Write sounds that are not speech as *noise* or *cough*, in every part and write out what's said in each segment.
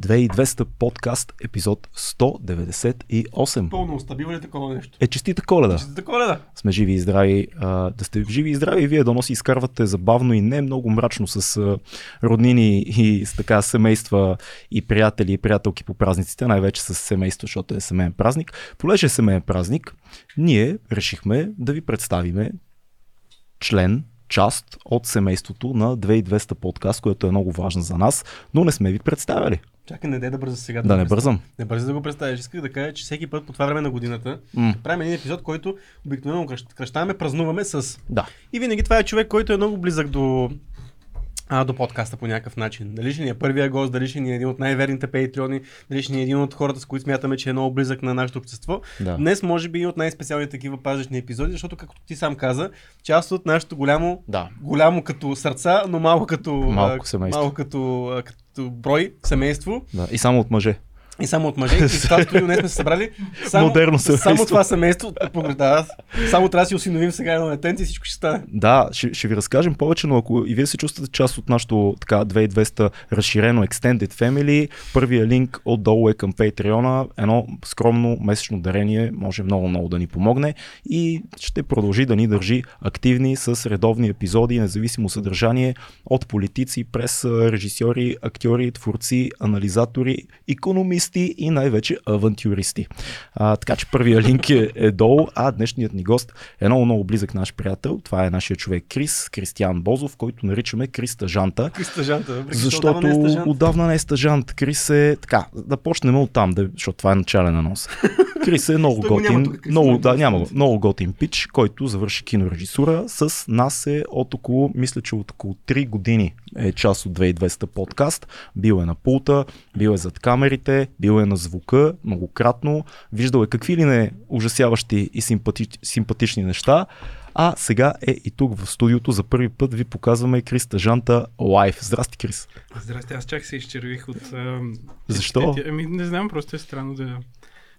2200 подкаст, епизод 198. Пълно стабилно ли такова нещо? Е, честита коледа. Честита коледа. Сме живи и здрави. А, да сте живи и здрави и вие да носи изкарвате забавно и не много мрачно с а, роднини и с така семейства и приятели и приятелки по празниците, най-вече с семейство, защото е семейен празник. Полеже е семейен празник, ние решихме да ви представиме член част от семейството на 2200 подкаст, което е много важно за нас, но не сме ви представили. Чакай, не дай да бърза сега. Да, не го бързам. Не бърза да го представиш. Исках да кажа, че всеки път по това време на годината М. правим един епизод, който обикновено кръщ- кръщаваме, празнуваме с... Да. И винаги това е човек, който е много близък до, а, до подкаста по някакъв начин. Дали ще ни е първия гост, дали ще ни е един от най-верните патреони, дали ще ни е един от хората, с които смятаме, че е много близък на нашето общество. Да. Днес може би и от най-специалните такива пазични епизоди, защото, както ти сам каза, част от нашето голямо Да. голямо като сърца, но малко като, Малко а, малко като, а, като брой семейство да. И само от мъже. И само от мъже. И в това студио днес сме се събрали само, Модерно семейство. само това семейство. Да, само трябва да си осиновим сега едно детенце и всичко ще стане. Да, ще, ще ви разкажем повече, но ако и вие се чувствате част от нашото така 2200 разширено Extended Family, първия линк отдолу е към Patreon, едно скромно месечно дарение може много-много да ни помогне и ще продължи да ни държи активни с редовни епизоди, независимо съдържание от политици през режисьори, актьори, творци, анализатори, економисти и най-вече авантюристи. А, така че първия линк е, е долу, а днешният ни гост е много, много близък наш приятел. Това е нашия човек Крис, Кристиян Бозов, който наричаме Крис Стажанта. И стъжанта, въпреки че Защото отдавна не е стъжант. отдавна не е стажант. Крис е така, да почнем от там, да, защото това е начален анонс. Крис е много *laughs* готин, тук, Крис, много, да, няма го, много готин пич, който завърши кинорежисура. С нас е от около, мисля, че от около 3 години е част от 2200 подкаст. Бил е на пулта, бил е зад камерите, бил е на звука многократно, виждал е какви ли не ужасяващи и симпати, симпатични неща. А сега е и тук в студиото. За първи път ви показваме Крис Стажанта лайв. Здрасти, Крис. Здрасти, аз чак се изчервих от... ам, Защо? е- е- Ами не знам, просто е странно да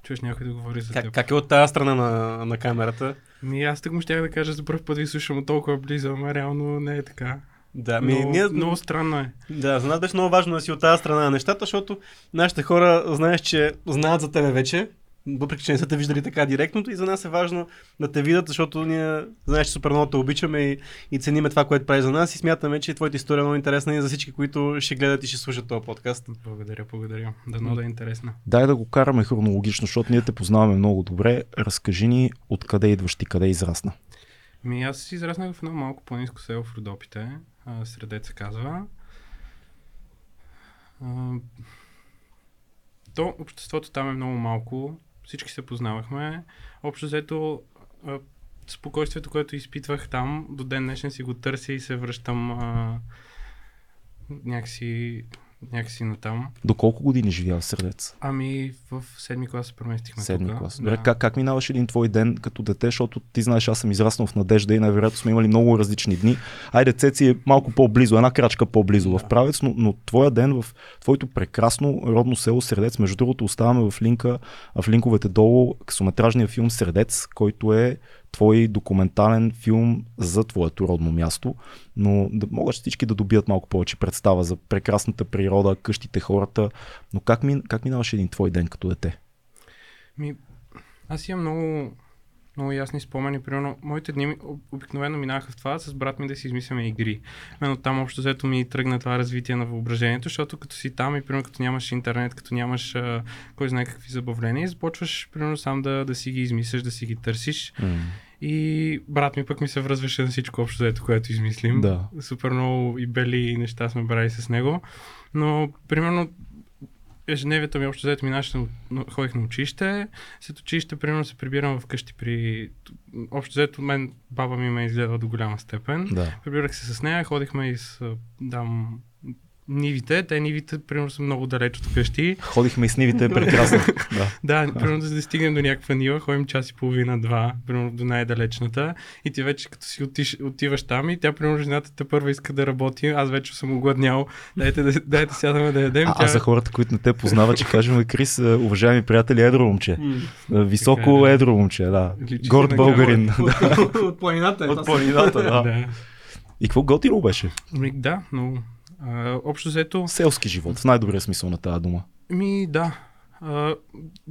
чуеш някой да говори за Как, теб. как е от тази страна на, на камерата? Ми аз так му щях да кажа за първ път ви слушам от толкова близо, ама реално не е така. Да, ми, много, ние, много странно е. да, за нас беше много важно да си от тази страна на нещата, защото нашите хора, знаеш, че знаят за тебе вече, въпреки че не са те виждали така директното и за нас е важно да те видят, защото ние знаеш, че супер много те обичаме и, и цениме това, което прави за нас и смятаме, че твоята история е много интересна и за всички, които ще гледат и ще слушат този подкаст. Благодаря, благодаря. Дано да е интересно. Дай да го караме хронологично, защото ние те познаваме много добре. Разкажи ни откъде идваш ти, къде израсна. Ми аз израснах в едно малко по-низко село в Родопите, а, Средец казва. А, то обществото там е много малко, всички се познавахме. Общо взето спокойствието, което изпитвах там, до ден днешен си го търся и се връщам а, някакси, някакси натам. До колко години живя в Средец? Ами в седми клас се преместихме Седми тук. клас. Добре, как, как минаваш един твой ден като дете, защото ти знаеш, аз съм израснал в надежда и най-вероятно сме имали много различни дни. Айде, Цеци е малко по-близо, една крачка по-близо в правец, но, но твоя ден в твоето прекрасно родно село Средец, между другото оставаме в линка, в линковете долу късометражния филм Средец, който е твой документален филм за твоето родно място, но да могат всички да добият малко повече представа за прекрасната природа, къщите, хората. Но как, мин, как минаваше един твой ден като дете? Ми, аз имам много, много ясни спомени. Примерно, моите дни обикновено минаха в това с брат ми да си измисляме игри. Мен там общо взето ми тръгна това развитие на въображението, защото като си там и примерно като нямаш интернет, като нямаш а, кой знае какви забавления, започваш примерно сам да, да си ги измисляш, да си ги търсиш. И брат ми пък ми се връзваше на всичко общо взето, което измислим. Да. Супер много и бели неща сме брали с него. Но, примерно, ежедневието ми общо взето минаше, на- на- ходих на училище, след училище, примерно, се прибирам вкъщи при... Общо взето мен, баба ми ме изгледа до голяма степен. Да. Прибирах се с нея, ходихме и с дам нивите. Те нивите, примерно, са много далеч от къщи. Ходихме и с нивите, е *laughs* прекрасно. да. Да, примерно за да стигнем до някаква нива, ходим час и половина, два, примерно до най-далечната. И ти вече като си отиш, отиваш там и тя, примерно, жената те първа иска да работи, аз вече съм огладнял, дайте да, дайте сядаме да ядем. А, а за хората, които не те познават, че кажем Крис, е, уважаеми приятели, едро момче. Е, Високо Така е, да. едро момче, да. Личи Горд българин. От планината е. От планината, да. *laughs* Да. И какво готино беше? Да, но А, общо взето, Селски живот, в най-добрия смисъл на тази дума. ми да. А,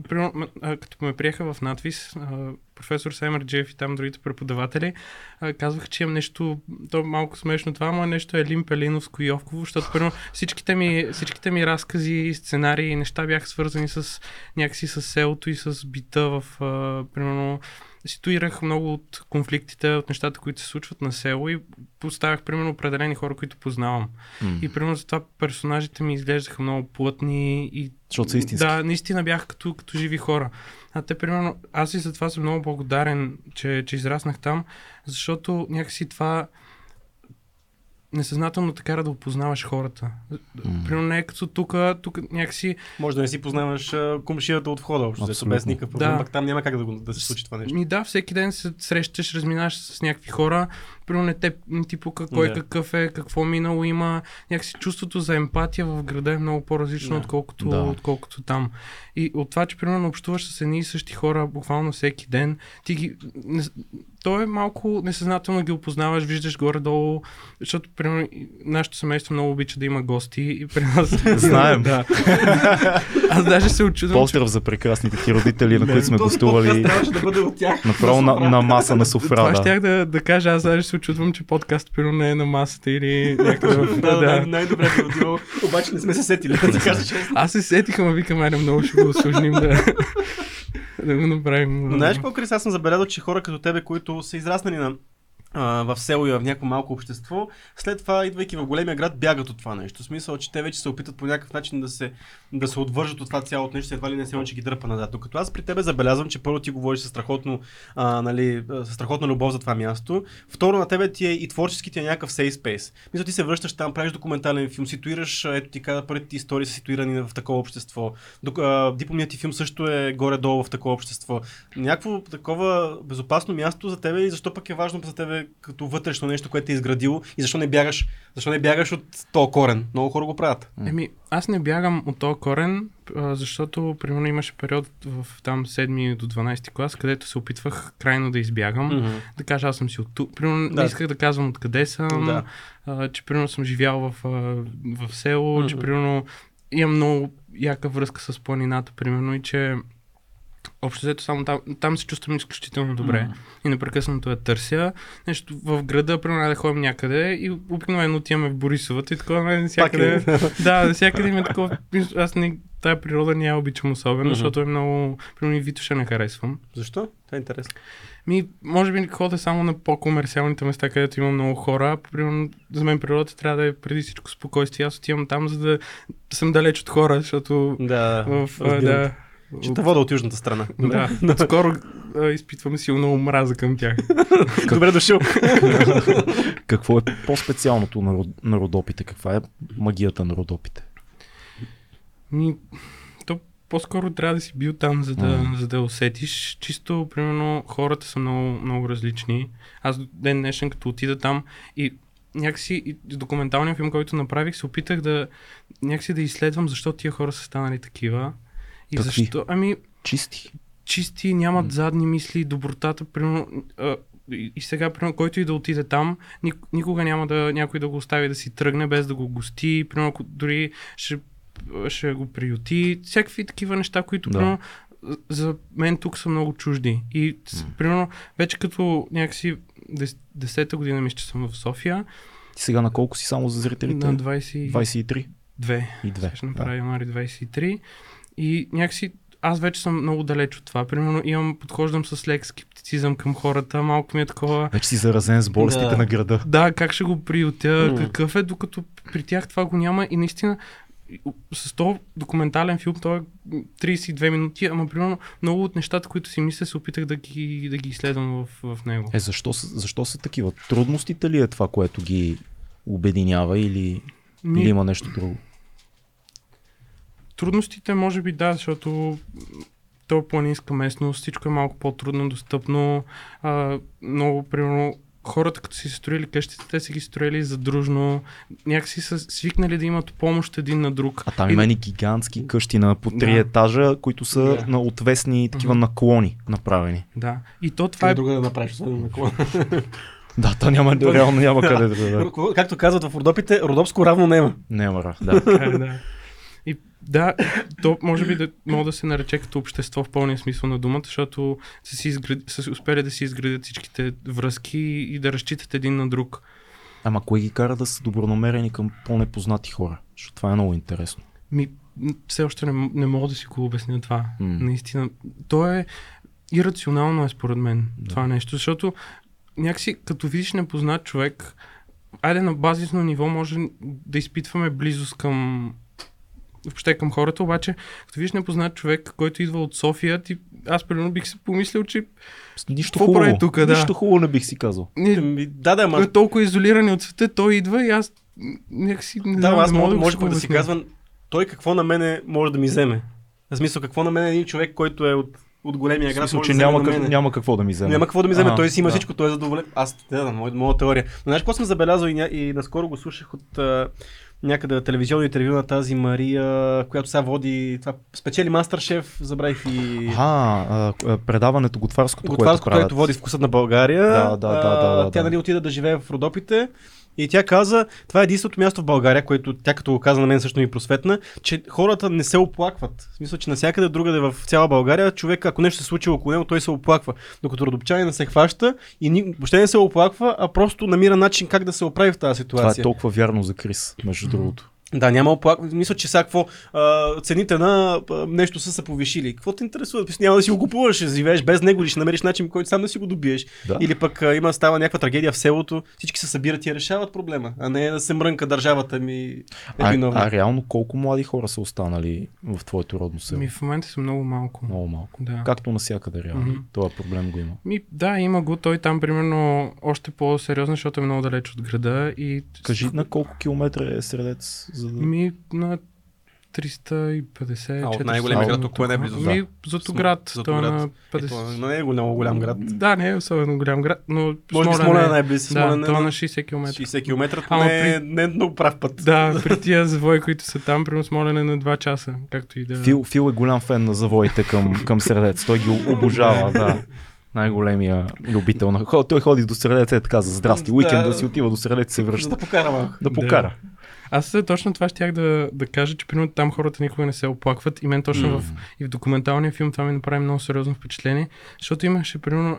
примерно, а, като ме приеха в надвис, а, професор Джеф и там другите преподаватели, а, казвах, че имам нещо, то е малко смешно това, но нещо е Лим Пелиновско и Йовково, защото примерно всичките ми, всичките ми разкази, сценарии и неща бяха свързани с някакси с селото и с бита в, а, примерно, ситуирах много от конфликтите, от нещата, които се случват на село и поставях, примерно, определени хора, които познавам. М. И примерно затова персонажите ми изглеждаха много плътни и Защото са истински. да, наистина бяха като, като живи хора. А те, примерно, аз и за това съм много благодарен, че, че израснах там, защото някакси това несъзнателно те кара да опознаваш хората. М. Примерно не е като тук, тук някакси Може да не си познаваш комшията от входа, общо, Абсолютно. без никакъв проблем, Да. пък там няма как да, го, да се случи това нещо. Ми да, всеки ден се срещаш, разминаваш с някакви хора, примерно не, те, не ти пука кой Да. какъв е, какво минало има. Някакси чувството за емпатия в града е много по-различно, Да. отколкото, Да. отколкото там. И от това, че примерно общуваш с едни и същи хора буквално всеки ден, ти ги... Не, то е малко несъзнателно ги опознаваш, виждаш горе-долу, защото примерно нашето семейство много обича да има гости и при нас... Знаем. да. *laughs* Аз даже се очудвам, че Поздрав за прекрасните ти родители, на които сме гостували трябваше да бъде от тях. направо на, на маса на софра. Това Да. щях да, да кажа, аз даже се очудвам, че подкаст примерно не е на масата или някъде в... *laughs* да, да, най-добре би отивал, обаче не сме се сетили, да ти кажа честно. Аз се сетих, ама викам, айде много ще го осложним да, *laughs* да го направим. Но знаеш какво, Крис, аз съм забелязал, че хора като тебе, които са израснали на в село и в някакво малко общество, след това, идвайки в големия град, бягат от това нещо. В смисъл, че те вече се опитат по някакъв начин да се, да се отвържат от това цялото нещо, едва ли не се че ги дърпа назад. Докато аз при тебе забелязвам, че първо ти говориш със страхотно, а, нали, със страхотна любов за това място. Второ, на тебе ти е и творчески ти е някакъв safe space. Мисля, ти се връщаш там, правиш документален филм, ситуираш, ето ти каза, първите ти истории са ситуирани в такова общество. Док, а, дипломният ти филм също е горе-долу в такова общество. Някакво такова безопасно място за тебе и защо пък е важно за тебе като вътрешно нещо, което е изградило и защо не бягаш, защо не бягаш от този корен? Много хора го правят. Еми, аз не бягам от този корен, защото примерно имаше период в там 7 до 12 клас, където се опитвах крайно да избягам. Мгм. Да кажа, аз съм си от тук. Примерно Да. не исках да казвам откъде съм, Да. а, че примерно съм живял в, а, в село, че Мгм. примерно имам много яка връзка с планината, примерно, и че общо взето само там, там се чувствам изключително добре. М. И непрекъснато я търся. Нещо в града, примерно да ходим някъде и обикновено отиваме в Борисовата и такова, нали, навсякъде. *laughs* да, навсякъде има такова. Аз не, тая природа не я обичам особено, Мгм. защото е много. Примерно и Витоша не харесвам. Защо? Това е интересно. Ми, може би ходя само на по-комерциалните места, където има много хора. Примерно, за мен природата трябва да е преди всичко спокойствие. Аз отивам там, за да съм далеч от хора, защото Да, в... да, те. Ще те вода от южната страна. да, *laughs* скоро а, изпитвам силно омраза към тях. *laughs* Добре дошъл. *laughs* Какво е по-специалното на, род- на родопите? Каква е магията на родопите? Ми, то по-скоро трябва да си бил там, за да, М. за да усетиш. Чисто, примерно, хората са много, много различни. Аз до ден днешен, като отида там и някакси и документалния филм, който направих, се опитах да някакси да изследвам защо тия хора са станали такива. И Какви? защо, ами, Чисти. чисти, нямат задни мисли, добротата, примерно, а, и, сега, примерно, който и да отиде там, ник, никога няма да някой да го остави да си тръгне без да го гости, примерно, дори ще, ще го приюти, всякакви такива неща, които, Да. примерно, за мен тук са много чужди. И, с, примерно, вече като някакси дес, десета година мисля, че съм в София, Ти сега на колко си само за зрителите? на 22 23 и 2. сега ще направя януари 23. И някакси аз вече съм много далеч от това. Примерно имам, подхождам с лек скептицизъм към хората, малко ми е такова. Вече си заразен с болестите Да. на града. Да, как ще го приютя, М. какъв е, докато при тях това го няма и наистина с този документален филм, той е 32 минути, ама примерно много от нещата, които си мисля, се опитах да ги, да ги изследвам в, в него. Е, защо, защо са такива? Трудностите ли е това, което ги обединява или, Ми, или има нещо друго? Трудностите може би да, защото то е планинска местност, всичко е малко по-трудно достъпно. А, много, примерно, хората като си строили къщите, те са ги строили задружно. Някакси са свикнали да имат помощ един на друг. А там И- има и гигантски къщи на по три Да. етажа, които са Да. на отвесни такива Мгм. наклони направени. Да. И то това Това е друга да направиш, освен на кола. *laughs* Да, та няма, реално няма къде да. Както казват в Родопите, Родопско равно. Няма, ра, *laughs* да. Да. Да, то може би да мога да се нарече като общество в пълния смисъл на думата, защото са, си изград... са успели да си изградят всичките връзки и да разчитат един на друг. Ама кое ги кара да са добронамерени към по-непознати хора? Защото това е много интересно. Ми, все още не, не мога да си го обясня това. М. Наистина. То е ирационално е според мен Да. това нещо, защото някакси като видиш непознат човек, айде на базисно ниво може да изпитваме близост към въобще към хората, обаче като видиш непознат човек, който идва от София, ти, аз примерно бих си помислил, че Нищо Какво хубаво. прави тука, да? Нищо хубаво не бих си казал. ние Ми, Да, да, сме ама толкова изолирани от света, той идва и аз някакси не Да, знам, аз не мога може, го може пък да си казвам, той какво на мене може да ми вземе. В смисъл, какво на мен е един човек, който е от, от големия град, смисъл, че да няма, как, няма какво да ми вземе. Няма какво да ми вземе, Ага, той си има да. всичко, той е задоволен. Аз, да, да, моя, моя теория. Но знаеш какво съм забелязал и, ня... и наскоро го слушах от някъде телевизионно интервю на тази Мария, която сега води, това, спечели Мастер-шеф, забравих и... А, предаването готварското, което Готварско, правят. което води вкусът на България. Да, да, да, да, да, Тя да. нали отида да живее в Родопите. И тя каза, това е единственото място в България, което тя като го каза на мен също ми просветна, че хората не се оплакват. В смисъл, че навсякъде другаде в цяла България, човек, ако нещо се случи около него, той се оплаква. Докато родопчанин се хваща и ни, въобще не се оплаква, а просто намира начин как да се оправи в тази Това е ситуация. толкова вярно за Крис, между другото. Да, няма оплакване. Мисля, че сега какво а, цените на а, нещо са се повишили. Какво те интересува? Няма да си го купуваш, ще живееш без него или ще намериш начин, който сам да си го добиеш. Да. Или пък а, има става някаква трагедия в селото, всички се събират и решават проблема, а не да се мрънка държавата ми е А, виновна. а реално колко млади хора са останали в твоето родно село? Ми в момента са много малко. Много малко. Да. Както навсякъде реално. Мгм. Това проблем го има. Ми, да, има го. Той там, примерно, още по-сериозно, защото е много далеч от града. И... Кажи на колко километра е средец, за да... Ми, на 350 А от 400 най-големия град, от кое е най-близо? Ми, Златоград. Златоград. Той е на Ето, 50... но не е го много голям град. Да, не е особено голям град, но Може би Смолян Смолян е е- най-близо. Да, Смолян е е на на 60 км. 60 км, Ама не, е- при- не е много прав път. Да, при тия завои, които са там, примерно Смолян е на 2 часа, както и да... Фил, Фил е голям фен на завоите към, към средец. Той ги обожава, да. Най-големия любител на хора. Той ходи до средец е така за здрасти. Уикенд да си отива до средец и се връща. да покара малко. Да покара. Аз е, точно това щях да, да кажа, че примерно там хората никога не се оплакват. И мен точно М. в, и в документалния филм това ми направи много сериозно впечатление, защото имаше примерно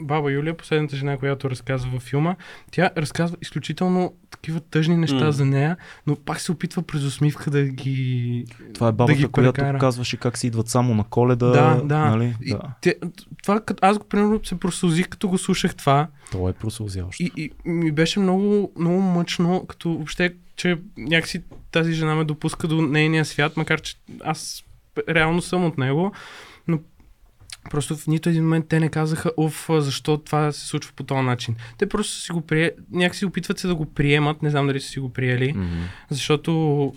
баба Юлия, последната жена, която разказва във филма, тя разказва изключително такива тъжни неща М. за нея, но пак се опитва през усмивка да ги... Това е бабата, ги която прекара. казваше как си идват само на коледа. Да, да. Нали? И да. Те, това, като, аз го примерно се просълзих, като го слушах това. Това е просълзяващо. И, и ми беше много, много мъчно, като въобще, че някакси тази жена ме допуска до нейния свят, макар че аз реално съм от него, но просто в нито един момент те не казаха, оф, защо това се случва по този начин. Те просто си го прие... някакси опитват се да го приемат, не знам дали са си го приели, Мгм. защото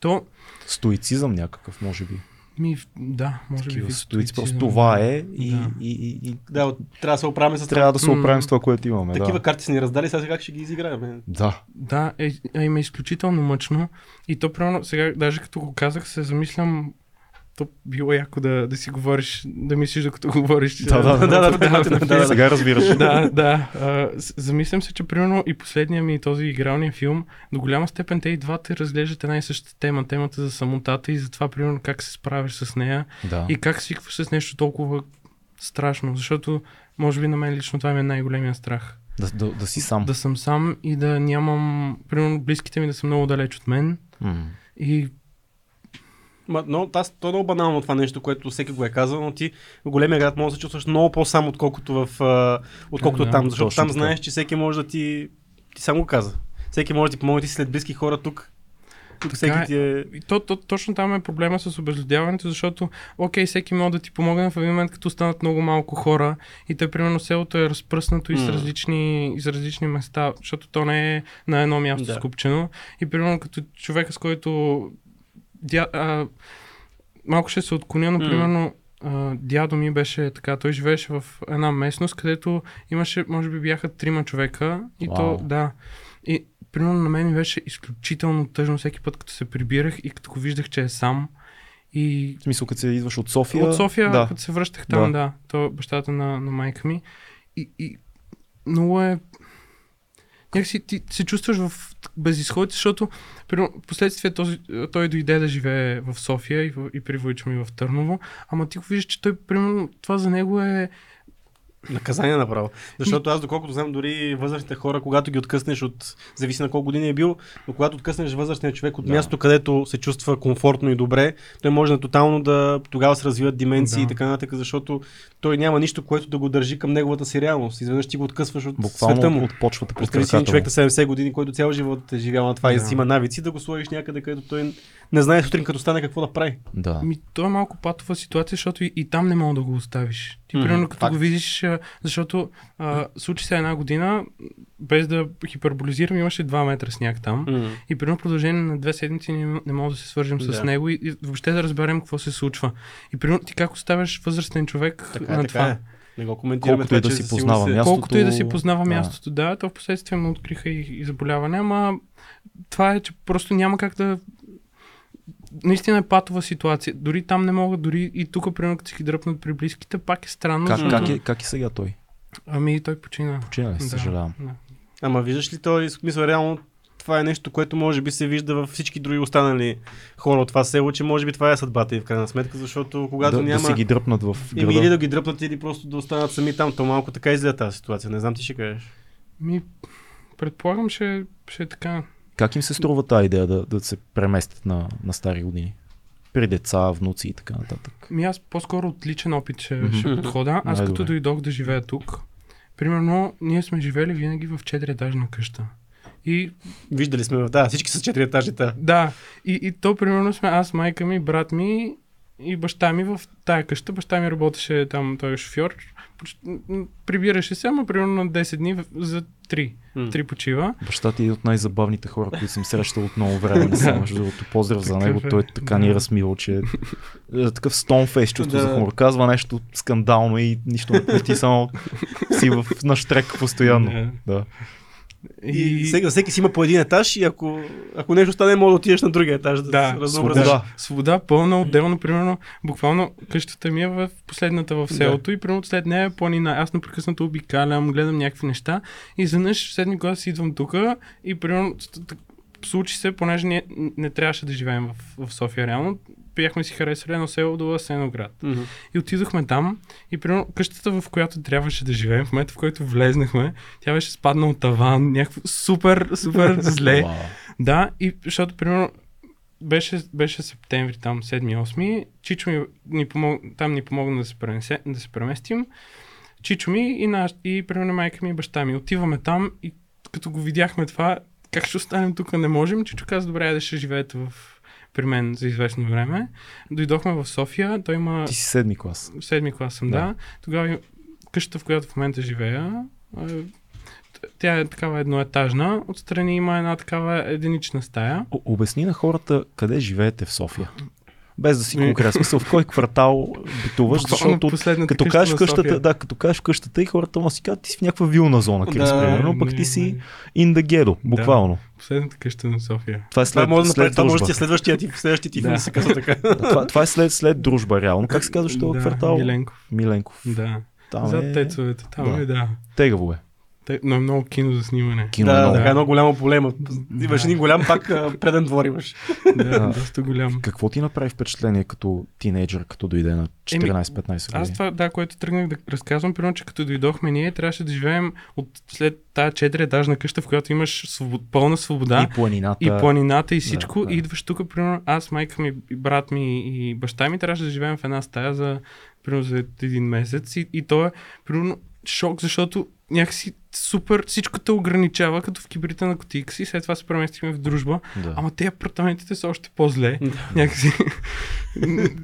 то, Стоицизъм някакъв, може би. ми, да, може би. Такива вид стоици. Просто това е и, Да. и, и, и Да, трябва да се оправим с трябва да се оправим с това, което имаме. Такива Да. карти са ни раздали, сега как ще ги изиграем? да. Да, е, е, има изключително мъчно. И то, примерно, сега, даже като го казах, се замислям, то било яко да, да си говориш, да мислиш докато *laughs* говориш. Да, да, да, *laughs* да, да, да, да, да, да. Сега разбираш. да, да. А, замислям се, че примерно и последния ми този игралния филм, до голяма степен те и двата разглеждат една и съща тема, темата за самотата и за това, примерно, как се справиш с нея да. и как свикваш с нещо толкова страшно, защото може би на мен лично това ми е най-големия страх. Да, да, да си сам. Да съм сам и да нямам, примерно, близките ми да са много далеч от мен М. и Ма, но аз, то е много банално това нещо, което всеки го е казал, но ти в големия град можеш да се чувстваш много по-сам, отколкото, в, отколкото Да, там, защото там така. знаеш, че всеки може да ти... Ти сам го каза. Всеки може да ти помогне, ти след близки хора тук. Тук всеки е. ти е... И то, то, точно там е проблема с обезлюдяването, защото, окей, всеки може да ти помогне в един момент, като станат много малко хора и те, примерно, селото е разпръснато и с различни, и с различни места, защото то не е на едно място Да. скупчено. И, примерно, като човека, с който дя, а, малко ще се отклоня, но, примерно, а, дядо ми беше така, той живееше в една местност, където имаше, може би бяха трима човека и Вау. то, да. И примерно на мен ми беше изключително тъжно всеки път, като се прибирах и като го виждах, че е сам. И В смисъл, като се идваш от София. от София, да. като се връщах там, Да. да, то бащата на, на майка ми. И, и много е... Някакси ти се чувстваш в безисходите, защото примерно, последствие този, той дойде да живее в София и, в, и при Войчо ми в Търново, ама ти го виждаш, че той, примерно, това за него е Наказание направо. Защото аз, доколкото знам, дори възрастните хора, когато ги откъснеш от, зависи на колко години е бил, но когато откъснеш възрастния човек от Да. място, където се чувства комфортно и добре, той може да тотално да тогава се развиват деменции Да. и така нататък, защото той няма нищо, което да го държи към неговата си реалност. Изведнъж ти го откъсваш от Буквално света му. от почвата краката човек на 70 години, който цял живот е живял на това и Да. си има навици, да го сложиш някъде, където той не знае сутрин като стане какво да прави. Да. Ми, то е малко патова ситуация, защото и, и там не мога да го оставиш. Ти, Мгм, примерно, като факт. го видиш, защото а, случи се една година, без да хиперболизирам, имаше 2 метра сняг там. И примерно продължение на две седмици не, не мога да се свържем с Да. него и, и въобще да разберем какво се случва. И примерно ти как оставяш възрастен човек Така, е, на така това. е. Не го коментираме. Колкото и да си познава сигурност е- мястото. Колкото и да си познава да. мястото, да, то в последствие му откриха и, и заболяване, ама това е, че просто няма как да... Наистина е патова ситуация. Дори там не могат, дори и тук, примерно, като си ги дръпнат при близките, пак е странно. Как, защото- как, е, как е сега той? Ами той почина. Почина ли? Съжалявам. да. Ама виждаш ли този смисъл реално това е нещо, което може би се вижда във всички други останали хора от това село, че може би това е съдбата и в крайна сметка, защото когато да, няма... да си ги дръпнат в Еми, града. или да ги дръпнат, или просто да останат сами там. То малко така изгледа тази ситуация. Не знам ти ще кажеш. Ми, предполагам, ще, ще е така. Как им се струва тази идея да, да се преместят на, на стари години? При деца, внуци и така нататък. Ми аз по-скоро от личен опит ще, Мгм. ще подхода. Аз Най-добре. като дойдох да живея тук, примерно, ние сме живели винаги в 4-етажна къща. И Виждали сме. Да, всички са четири етажи. Да. Да, и, и то примерно сме аз, майка ми, брат ми и баща ми в тая къща. Баща ми работеше там, той е шофьор. Прибираше се, ама примерно на 10 дни за 3. М. 3 почива. Баща ти е от най-забавните хора, които съм срещал от много време. *laughs* Не съм, между другото, поздрав за него. е. Той така ни е размил, че е такъв стонфейс чувство Да. за хумор. Казва нещо скандално и нищо не ти само си в, на штрек постоянно. Да. И, всеки, всеки си има по един етаж и ако, ако нещо стане, може да отидеш на другия етаж. Да, Да, се разнообразиш. свобода. Свобода пълна, отделно, примерно, буквално къщата ми е в последната в селото и примерно след нея е планина. Аз непрекъснато обикалям, гледам някакви неща и изведнъж седми клас идвам тук и примерно случи се, понеже ние не трябваше да живеем в, в София реално, бяхме си харесали едно село до Асеноград. Мгм. И отидохме там и примерно къщата, в която трябваше да живеем, в момента в който влезнахме, тя беше спаднал таван, някакво супер, супер *laughs* зле. Да, и защото, примерно, беше, беше септември, там 7-8, Чичо ми, ни помог, там ни помогна да се, пренесе, да се преместим. Чичо ми и, наш, и примерно майка ми и баща ми. Отиваме там и като го видяхме това, как ще останем тук, не можем. Чичо каза, добре, айде ще живеете в, при мен за известно време. Дойдохме в София, той има Ти си седми клас. седми клас съм, да. Да. да. Тогава къщата, в която в момента живея, тя е такава едноетажна. Отстрани има една такава единична стая. О, обясни на хората къде живеете в София. Без да си конкретен смисъл, в кой квартал битуваш, защото като кажеш къщата, да, като кажеш къщата и хората му си казват, ти си в някаква вилна зона, Крис, Да, примерно, пък не, ти си in the ghetto, буквално. Последната къща на София. Това е Това след, може да направи, след това може ти е следващия ти, следващия ти филм Да. да се казва така. *laughs* Това, това е след, след дружба, реално. Как се казваш този да, квартал? Миленков. Миленков. Да. Там Зад е... тецовете. Там да. е, да. Тегаво е. Но е много кино за снимане. Кино е да, много. така едно голямо полема. Имаш Да. един голям пак преден двор имаш. да, доста голям. Какво ти направи впечатление като тинейджър, като дойде на 14-15 години? Аз това, да, което тръгнах да разказвам, примерно, че като дойдохме ние, трябваше да живеем от след тази 4-етажна къща, в която имаш свобод, пълна свобода. И планината. И планината и всичко. Да, Да. И идваш тук, примерно, аз, майка ми, и брат ми и баща ми трябваше да живеем в една стая за, примерно, за един месец. И, и то е, примерно, шок, защото някакси супер всичко те ограничава, като в кибрите на котика си. След това се преместихме в дружба. Да. Ама те апартаментите са още по-зле. някакси.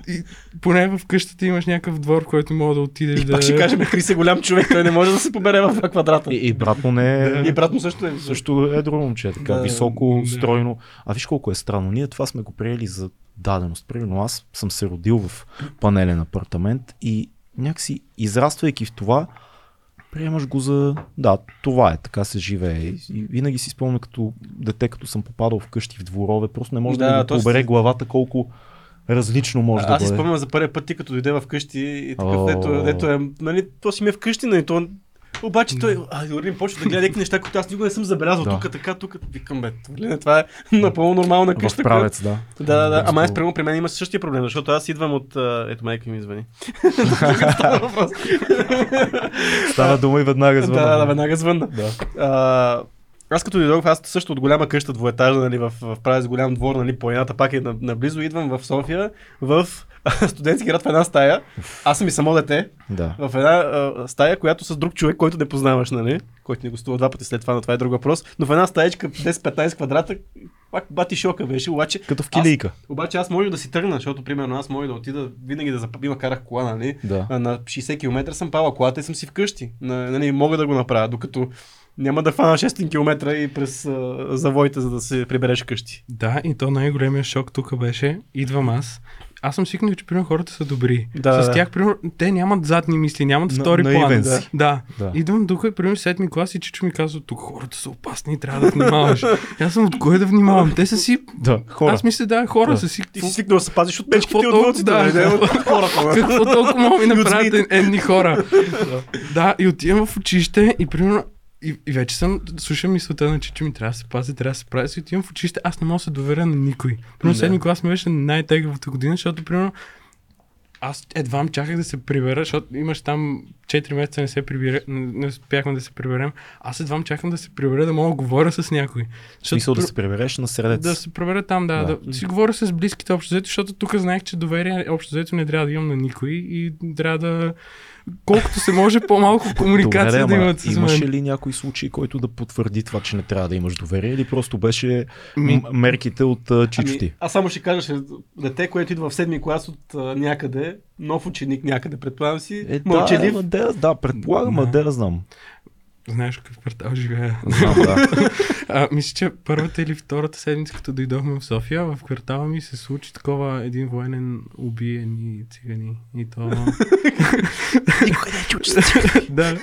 и, поне в къщата имаш някакъв двор, в който мога да отидеш И да... пак ще кажем, Крис е голям човек, той не може да се побере в два квадрата. И, и брат му не е... И брат му също е. Също е друго момче, така Да, високо, да. стройно. А виж колко е странно. Ние това сме го приели за даденост. Примерно аз съм се родил в панелен апартамент и някакси израствайки в това, приемаш го за... Да, това е, така се живее. И, винаги си спомня като дете, като съм попадал вкъщи в дворове, просто не може да, Да, ми то го си- побере главата колко различно може А, да аз си бъде. спомням за първия път ти като дойде вкъщи и такъв, ето, ето е, нали, то си ми е вкъщи, нали, то Обаче той, а, Йорин почва да гледа някакви неща, които аз никога не съм забелязал. Да. Тук, така, тук. Викам, бе, това е напълно нормална В къща. правец, да. Да, да, да. Ама аз прямо при мен има същия проблем, защото аз идвам от... Ето майка ми звъни. *laughs* Става дума и веднага звъна. Да, да, веднага звънна. Да. Аз като дойдох, аз също от голяма къща двоетажна, нали, в, в правец голям двор, нали, планината пак е на- наблизо, идвам в София, в *laughs* студентски град в една стая. Аз съм и само дете, Да. в една а, стая, която с друг човек, който не познаваш, нали? Който ни гостува два пъти след това, но това е друг въпрос. Но в една стаечка 10-15 квадрата, пак бати шока беше, обаче Като в килийка. обаче аз може да си тръгна, защото примерно аз мога да отида винаги да запълна, карах кола, нали? Да. А, на 60 км съм пала колата и съм си вкъщи. На, нали, мога да го направя, докато няма да фана 600 км и през а, завоите, за да се прибереш къщи. Да, и то най-големия шок тук беше, идвам аз. Аз съм свикнал, че примерно хората са добри. Да, С да. тях, примерно, те нямат задни мисли, нямат На- втори план. наивен Да. да. Да. Идвам тук, примерно, седми клас и Чичо ми казва, тук хората са опасни и трябва да внимаваш. Аз съм от кой да внимавам? Те са си... Да, хора. Аз мисля, да, хора Да. са си... Ти си свикнал да се пазиш от печките и от толкова, вълците, да. нали? Не от хората. *laughs* Какво толкова мога ми направят едни хора? *laughs* да, и отивам в училище и примерно и, и вече съм, слушам мисълта на Чичо ми, трябва да се пази, трябва да се прави. И отивам в училище, аз не мога да се доверя на никой. Примерно Да. седми клас ми беше най-тегавата година, защото примерно аз едва чаках да се прибера, защото имаш там 4 месеца не се прибира, не, успяхме да се приберем. Аз едва чакам да се прибера, да мога да говоря с някой. В смисъл да се пребереш на средец. да се прибера там, да, Да. да. си говоря с близките общо взето, защото тук знаех, че доверие общо взето не трябва да имам на никой и трябва да колкото се може по-малко комуникация *laughs* Добре, да имат с имаше мен. ли някой случай, който да потвърди това, че не трябва да имаш доверие или просто беше Ми- м- мерките от а, чичо Ами, аз само ще кажа, че дете, което идва в седми клас от а, някъде, нов ученик някъде, предполагам си, Е, мълчалив. да, да, да, предполагам, Да. да знам. Знаеш какъв квартал живея. Знам, да. *laughs* А, мисля, че първата или втората седмица, като дойдохме в София, в квартала ми се случи такова един военен убиен и цигани. И то... *laughs* Никой не е чул, че *laughs* да,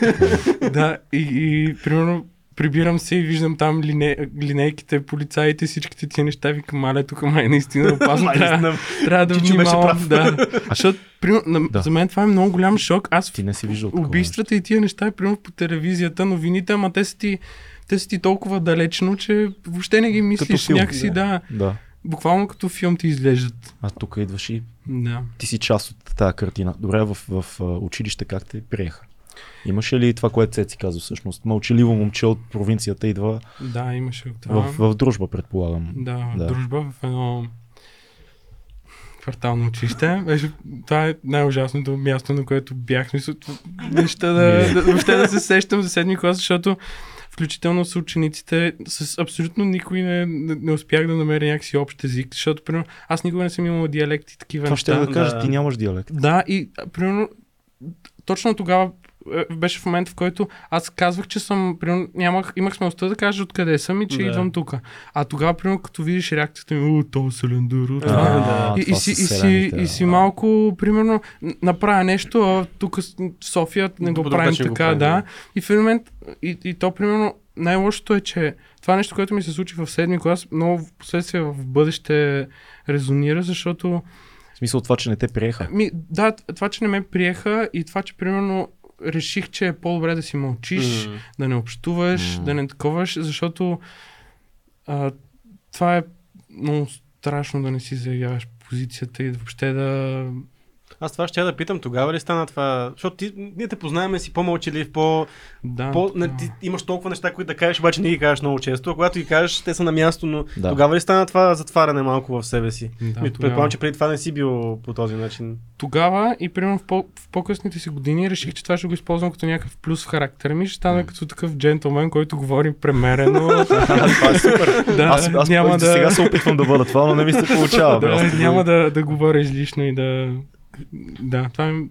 да, и, и примерно прибирам се и виждам там лине, линейките, полицаите, всичките тия неща. Викам, маля, тук май наистина е *laughs* опасно. Май, трябва, наистина. трябва да внимавам. прав. Да. *laughs* Защото, примерно, на, Да. за мен това е много голям шок. Аз Ти не си виждал убийствата и тия неща, примерно по телевизията, новините, ама те са ти, те са ти толкова далечно, че въобще не ги мислиш. филм, Някакси, да. Да. Буквално като филм ти изглеждат. А тук идваш и Да. ти си част от тази картина. Добре, в, в, а, училище как те приеха? Имаше ли това, което Цеци казва всъщност? Мълчаливо момче от провинцията идва Да, имаше това. в, в дружба, предполагам. Да, Да. да, дружба в едно квартално училище. Беше, това е най-ужасното място, на което бях. в Смисъл, неща да, да, въобще да се сещам за седми клас, защото включително с учениците, с абсолютно никой не, не, не успях да намеря някакси общ език, защото, примерно, аз никога не съм имал диалект и такива Това ще да кажа, да. ти нямаш диалект. Да, и примерно, точно тогава беше в момент, в който аз казвах, че съм, примерно, нямах, имах смелостта да кажа откъде съм и че Да. идвам тук. А тогава, примерно, като видиш реакцията ми, о, то Селендър, о, А, това. да. И, си, и, си, и си малко, примерно, направя нещо, а тук София не го друг правим го така, правим, да. да. И в един момент, и, и то, примерно, най-лошото е, че това нещо, което ми се случи в седми клас, много в последствие в бъдеще резонира, защото В смисъл това, че не те приеха. ми, да, това, че не ме приеха и това, че примерно реших, че е по-добре да си мълчиш, М. да не общуваш, М. да не таковаш, защото а, това е много страшно да не си заявяваш позицията и въобще да... Аз това ще я да питам, тогава ли стана това? Защото ти, ние те познаваме си по-мълчалив, по... да по не, ти имаш толкова неща, които да кажеш, обаче не ги кажеш много често. А когато ги кажеш, те са на място, но Да. тогава ли стана това затваряне малко в себе си? Да, тогава. Предполагам, че преди това не си бил по този начин. Тогава и примерно в, по- в по-късните си години реших, че това ще го използвам като някакъв плюс в характера ми. Ще стана като такъв джентлмен, който говори премерено. *laughs* това е супер. да, аз аз няма да... сега се опитвам да бъда това, но не ми се получава. да, няма да, да говоря излишно и да... Да, това ми...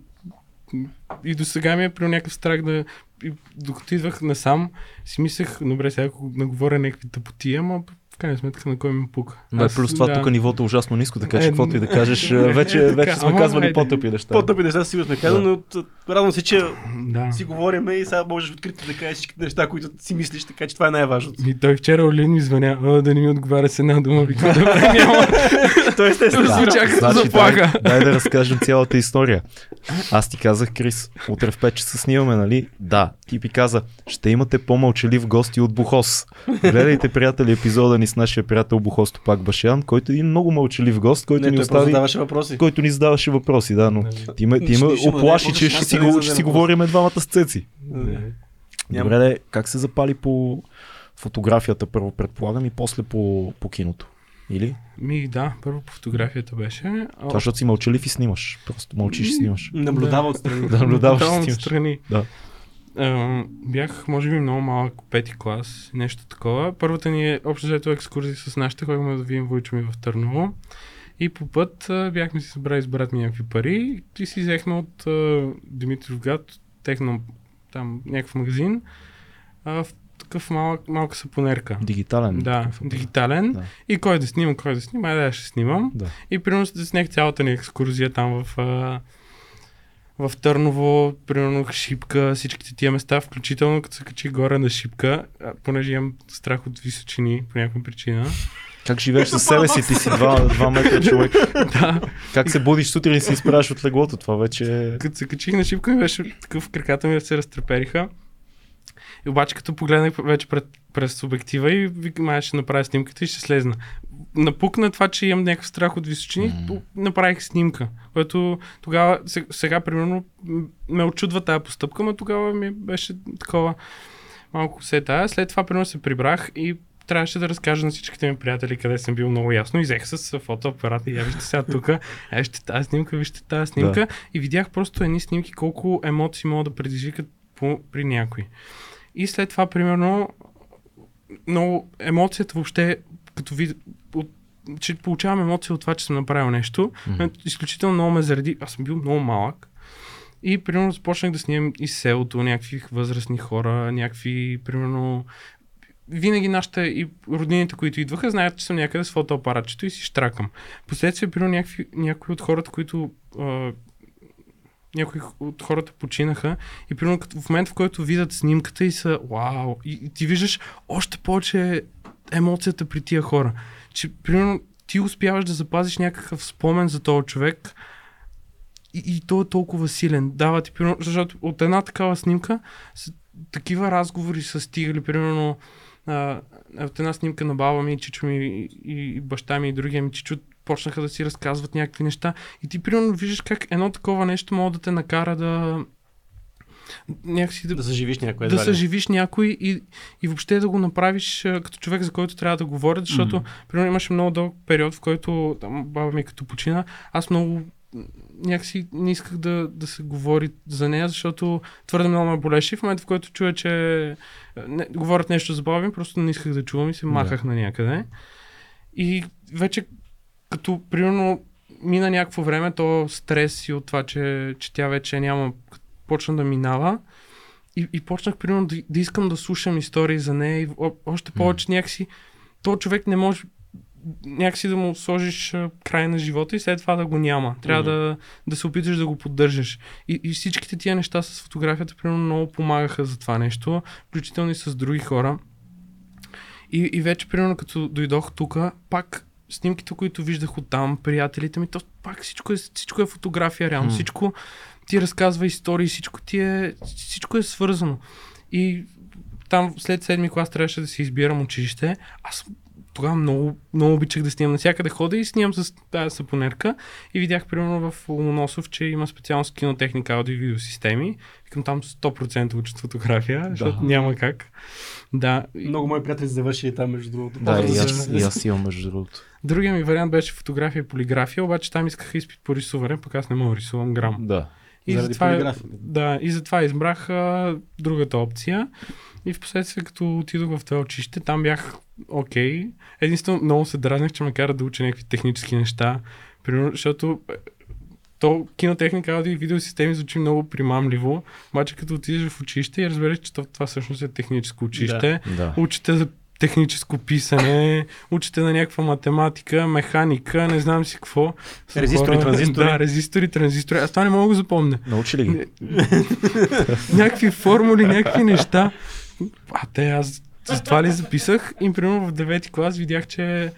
И до сега ми е при някакъв страх да... И докато идвах насам, си мислех, добре, сега ако наговоря някакви тъпоти, ама крайна сметка на кой ми пука. Да, Аз- плюс това да. тук нивото е ужасно ниско, така че Е, каквото и да кажеш, е, вече, вече сме казвали айде. по-тъпи неща. По-тъпи неща сигурно сме казали, но т- радвам се, че Да. си говорим и сега можеш открито да кажеш всичките неща, които си мислиш, така че това е най-важното. И той вчера Олин ми звъня, а, да не ми отговаря с една дума, вика, добре, няма. *laughs* То естествено. Да. звуча като значи, заплаха. Дай, дай да разкажем цялата история. Аз ти казах, Крис, утре в 5 часа снимаме, нали? Да. Ти ми каза, ще имате по-мълчалив гости от Бухос. Гледайте, приятели, епизода ни с нашия приятел Бухос Топак Башян, който е един много мълчалив гост, който Не, ни остави задаваше въпроси. който ни задаваше въпроси, да, но ти ме, ти ме ще му оплаши, че ще си, ще си говорим двамата с цеци. Не. Няма. Добре, де, как се запали по фотографията първо, предполагам, и после по, по киното? Или? Ми да, първо по фотографията беше. Това, защото си мълчалив и снимаш. Просто мълчиш и снимаш. Наблюдава отстрани. Да наблюдаваш и снимаш. отстрани. Да. Бях, може би, много малък, пети клас, нещо такова. Първата ни е общо взето екскурзия с нашите, ходихме да видим Войчо ми в Търново. И по път а, бяхме си събрали с брат ми някакви пари и си взехме от а, Димитров град, техно, там някакъв магазин, а, в такъв малък, малка сапонерка. Дигитален. Да, такъв. дигитален. Да. И кой да снимам, кой да снимам, айде аз ще снимам. Да. И примерно да снех цялата ни екскурзия там в, а, в Търново, примерно Шипка, всичките тия места, включително като се качи горе на Шипка, понеже имам страх от височини по някаква причина. Как живееш със себе си? Ти си 2, метра човек. *laughs* да, Как се будиш сутрин и се изправяш от леглото? Това вече е... като се качих на Шипка ми беше такъв, краката ми се разтрепериха. И обаче като погледнах вече пред, през обектива и викам, ще направя снимката и ще слезна. Напукна това, че имам някакъв страх от височини, Мгм. mm. направих снимка, което тогава, сега, сега примерно ме очудва тази постъпка, но тогава ми беше такова малко се тая. След това примерно се прибрах и трябваше да разкажа на всичките ми приятели къде съм бил много ясно. И взех с фотоапарата и я вижте сега тук, е, вижте тази снимка, вижте тази снимка. Да. И видях просто едни снимки колко емоции могат да предизвикат по, при някой. И след това, примерно, много емоцията въобще, като от, че получавам емоция от това, че съм направил нещо, Мгм. изключително много ме заради. Аз съм бил много малък. И примерно започнах да снимам и селото, някакви възрастни хора, някакви, примерно, винаги нашите и роднините, които идваха, знаят, че съм някъде с фотоапаратчето и си штракам. Последствие, примерно, някакви, някои от хората, които а, някои от хората починаха и примерно в момента, в който видят снимката и са вау, и, и ти виждаш още повече емоцията при тия хора. Че примерно ти успяваш да запазиш някакъв спомен за този човек и, и той е толкова силен. Дава ти, примерно, защото от една такава снимка такива разговори са стигали, примерно а, от една снимка на баба ми, чичо ми и, и баща ми и другия ми чичо почнаха да си разказват някакви неща и ти примерно виждаш как едно такова нещо може да те накара да някакси да, Да съживиш някой. да съживиш някой и, и въобще да го направиш а, като човек, за който трябва да говорят, защото, mm-hmm. примерно, имаше много дълъг период, в който там, баба ми като почина, аз много някакси не исках да, да се говори за нея, защото твърде много ме болеше. В момента, в който чуя, че не, говорят нещо за баба ми, просто не исках да чувам и се махах на някъде. И вече като, примерно, мина някакво време, то стрес и от това, че, че тя вече няма, почна да минава. И, и почнах, примерно, да, да искам да слушам истории за нея и о, още повече някакси, то човек не може някакси да му сложиш край на живота и след това да го няма. Трябва Мгм. да, да се опиташ да го поддържаш. И, и всичките тия неща с фотографията, примерно, много помагаха за това нещо, включително и с други хора. И, и вече, примерно, като дойдох тук, пак снимките, които виждах от там, приятелите ми, то пак всичко е, всичко е фотография, реално. М. Всичко ти разказва истории, всичко ти е, всичко е свързано. И там след седми клас трябваше да си избирам училище. Аз тогава много, много обичах да снимам навсякъде хода и снимам с тази сапонерка и видях примерно в Ломоносов, че има специалност кинотехника, аудио и видеосистеми. Викам там 100% учат фотография, защото няма как. Да. Много мои приятели завършили там, между другото. Да, Просто и да аз, и аз имам между другото. Другия ми вариант беше фотография и полиграфия, обаче там искаха изпит по рисуване, пък аз не мога да рисувам грам. Да. И Заради затова, полиграфията. да, и затова избрах а, другата опция. И в последствие, като отидох в това училище, там бях окей. Единствено, много се дразнах, че ме кара да уча някакви технически неща. Примерно, защото е, то кинотехника, аудио и видеосистеми звучи много примамливо, обаче като отидеш в училище и разбереш, че то- това всъщност е техническо училище. Да. Учите за техническо писане, учите на някаква математика, механика, не знам си какво. Резистори, транзистори. Да, резистори, транзистори. Аз това не мога да го запомня. Научи ли ги? Някакви формули, някакви неща. А те аз с това ли записах и примерно в 9 клас видях, че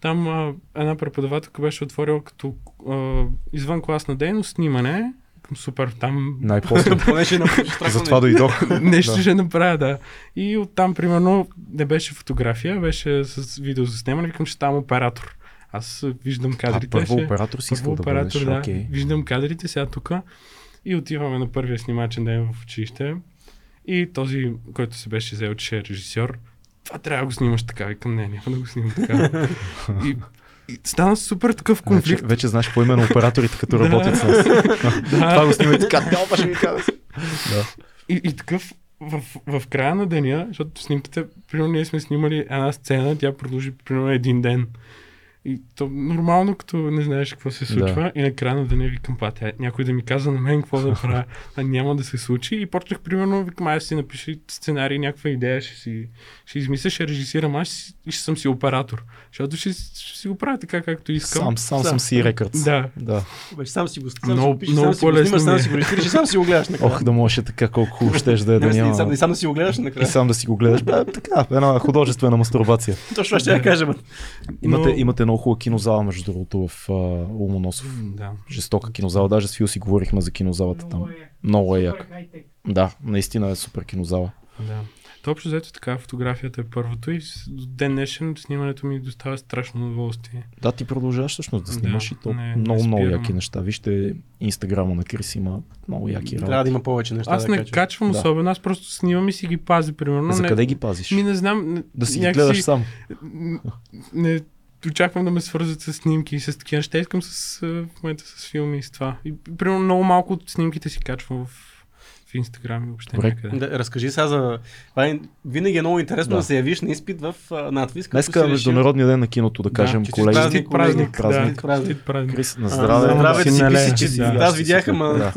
там а, една преподавателка беше отворила като а, извън класна дейност снимане. Към Супер, там Най-после. *laughs* Понеже на Затова дойдох. *laughs* нещо Да. ще направя, да. И оттам, примерно, не беше фотография, беше с видео за снимане, викам, че ставам оператор. Аз а, виждам А кадрите. първо ще- оператор си Първо искал да оператор, бъдеш. да. Окей. Виждам кадрите сега тук и отиваме на първия снимачен ден в училище. И този, който се беше взел, че е режисьор, това трябва да го снимаш така. Викам, не, няма да го снимам така. *laughs* и, и стана супер такъв конфликт. Вече, вече знаеш какво име на операторите, като работят с нас. *laughs* Това го снимай така. Тялпа ще ми кажа. Да. И, и такъв в, в края на деня, защото снимките, примерно ние сме снимали една сцена, тя продължи примерно един ден. И то нормално, като не знаеш какво се случва. Да. И на края на деня викам, па, тя, някой да ми каза на мен какво да *laughs* правя, а няма да се случи. И почнах, примерно, викам, аз си напиши сценарий, някаква идея, ще си, ще измисля, ще режисирам, аз и ще съм си оператор. Защото ще, ще си го правя така, както искам. Сам, сам Сам. съм си рекърдс. Да. Да. Вече сам си го сам Много- си го пишеш, много сам си го сам е. си го режисираш и сам си го гледаш накрая. Ох, да можеше така, колко хубаво *laughs* щеш да е да Не, няма. и сам, и сам да си го гледаш И накрая. сам да си го гледаш. Бе, така, една *laughs* художествена мастурбация. Точно ще я кажа. Имате, имате много хубава кинозала, между другото, в uh, Ломоносов. Да. Жестока кинозала. Даже с Фил си говорихме за кинозалата там. Много е як. Да, наистина е супер кинозала. Да. То общо взето така, фотографията е първото и до ден днешен снимането ми доставя страшно удоволствие. Да, ти продължаваш всъщност да Да, снимаш и то не- не много, много спирам. яки неща. Вижте инстаграма на Крис има много яки Трябва да работи. има повече неща. Аз да не качваш. качвам Да. особено, аз просто снимам и си ги пазя, примерно. За не, къде ги пазиш? Ми не знам. не- Да си ги някакси гледаш сам. Не очаквам да ме свързват с снимки и с такива неща. Искам с, а, в момента с филми и с това. И примерно много малко от снимките си качвам в, в Инстаграм и въобще Добре. някъде. Да, разкажи сега за... Това е, винаги е много интересно Да. да, се явиш на изпит в а, надвис. си е решил- Международния ден на киното, да кажем, честит колеги. празник, празник, празник. да. Празник. Празник. Крис, на А, здраве. на здраве си писи, че. Да. Аз видях, ама... Да.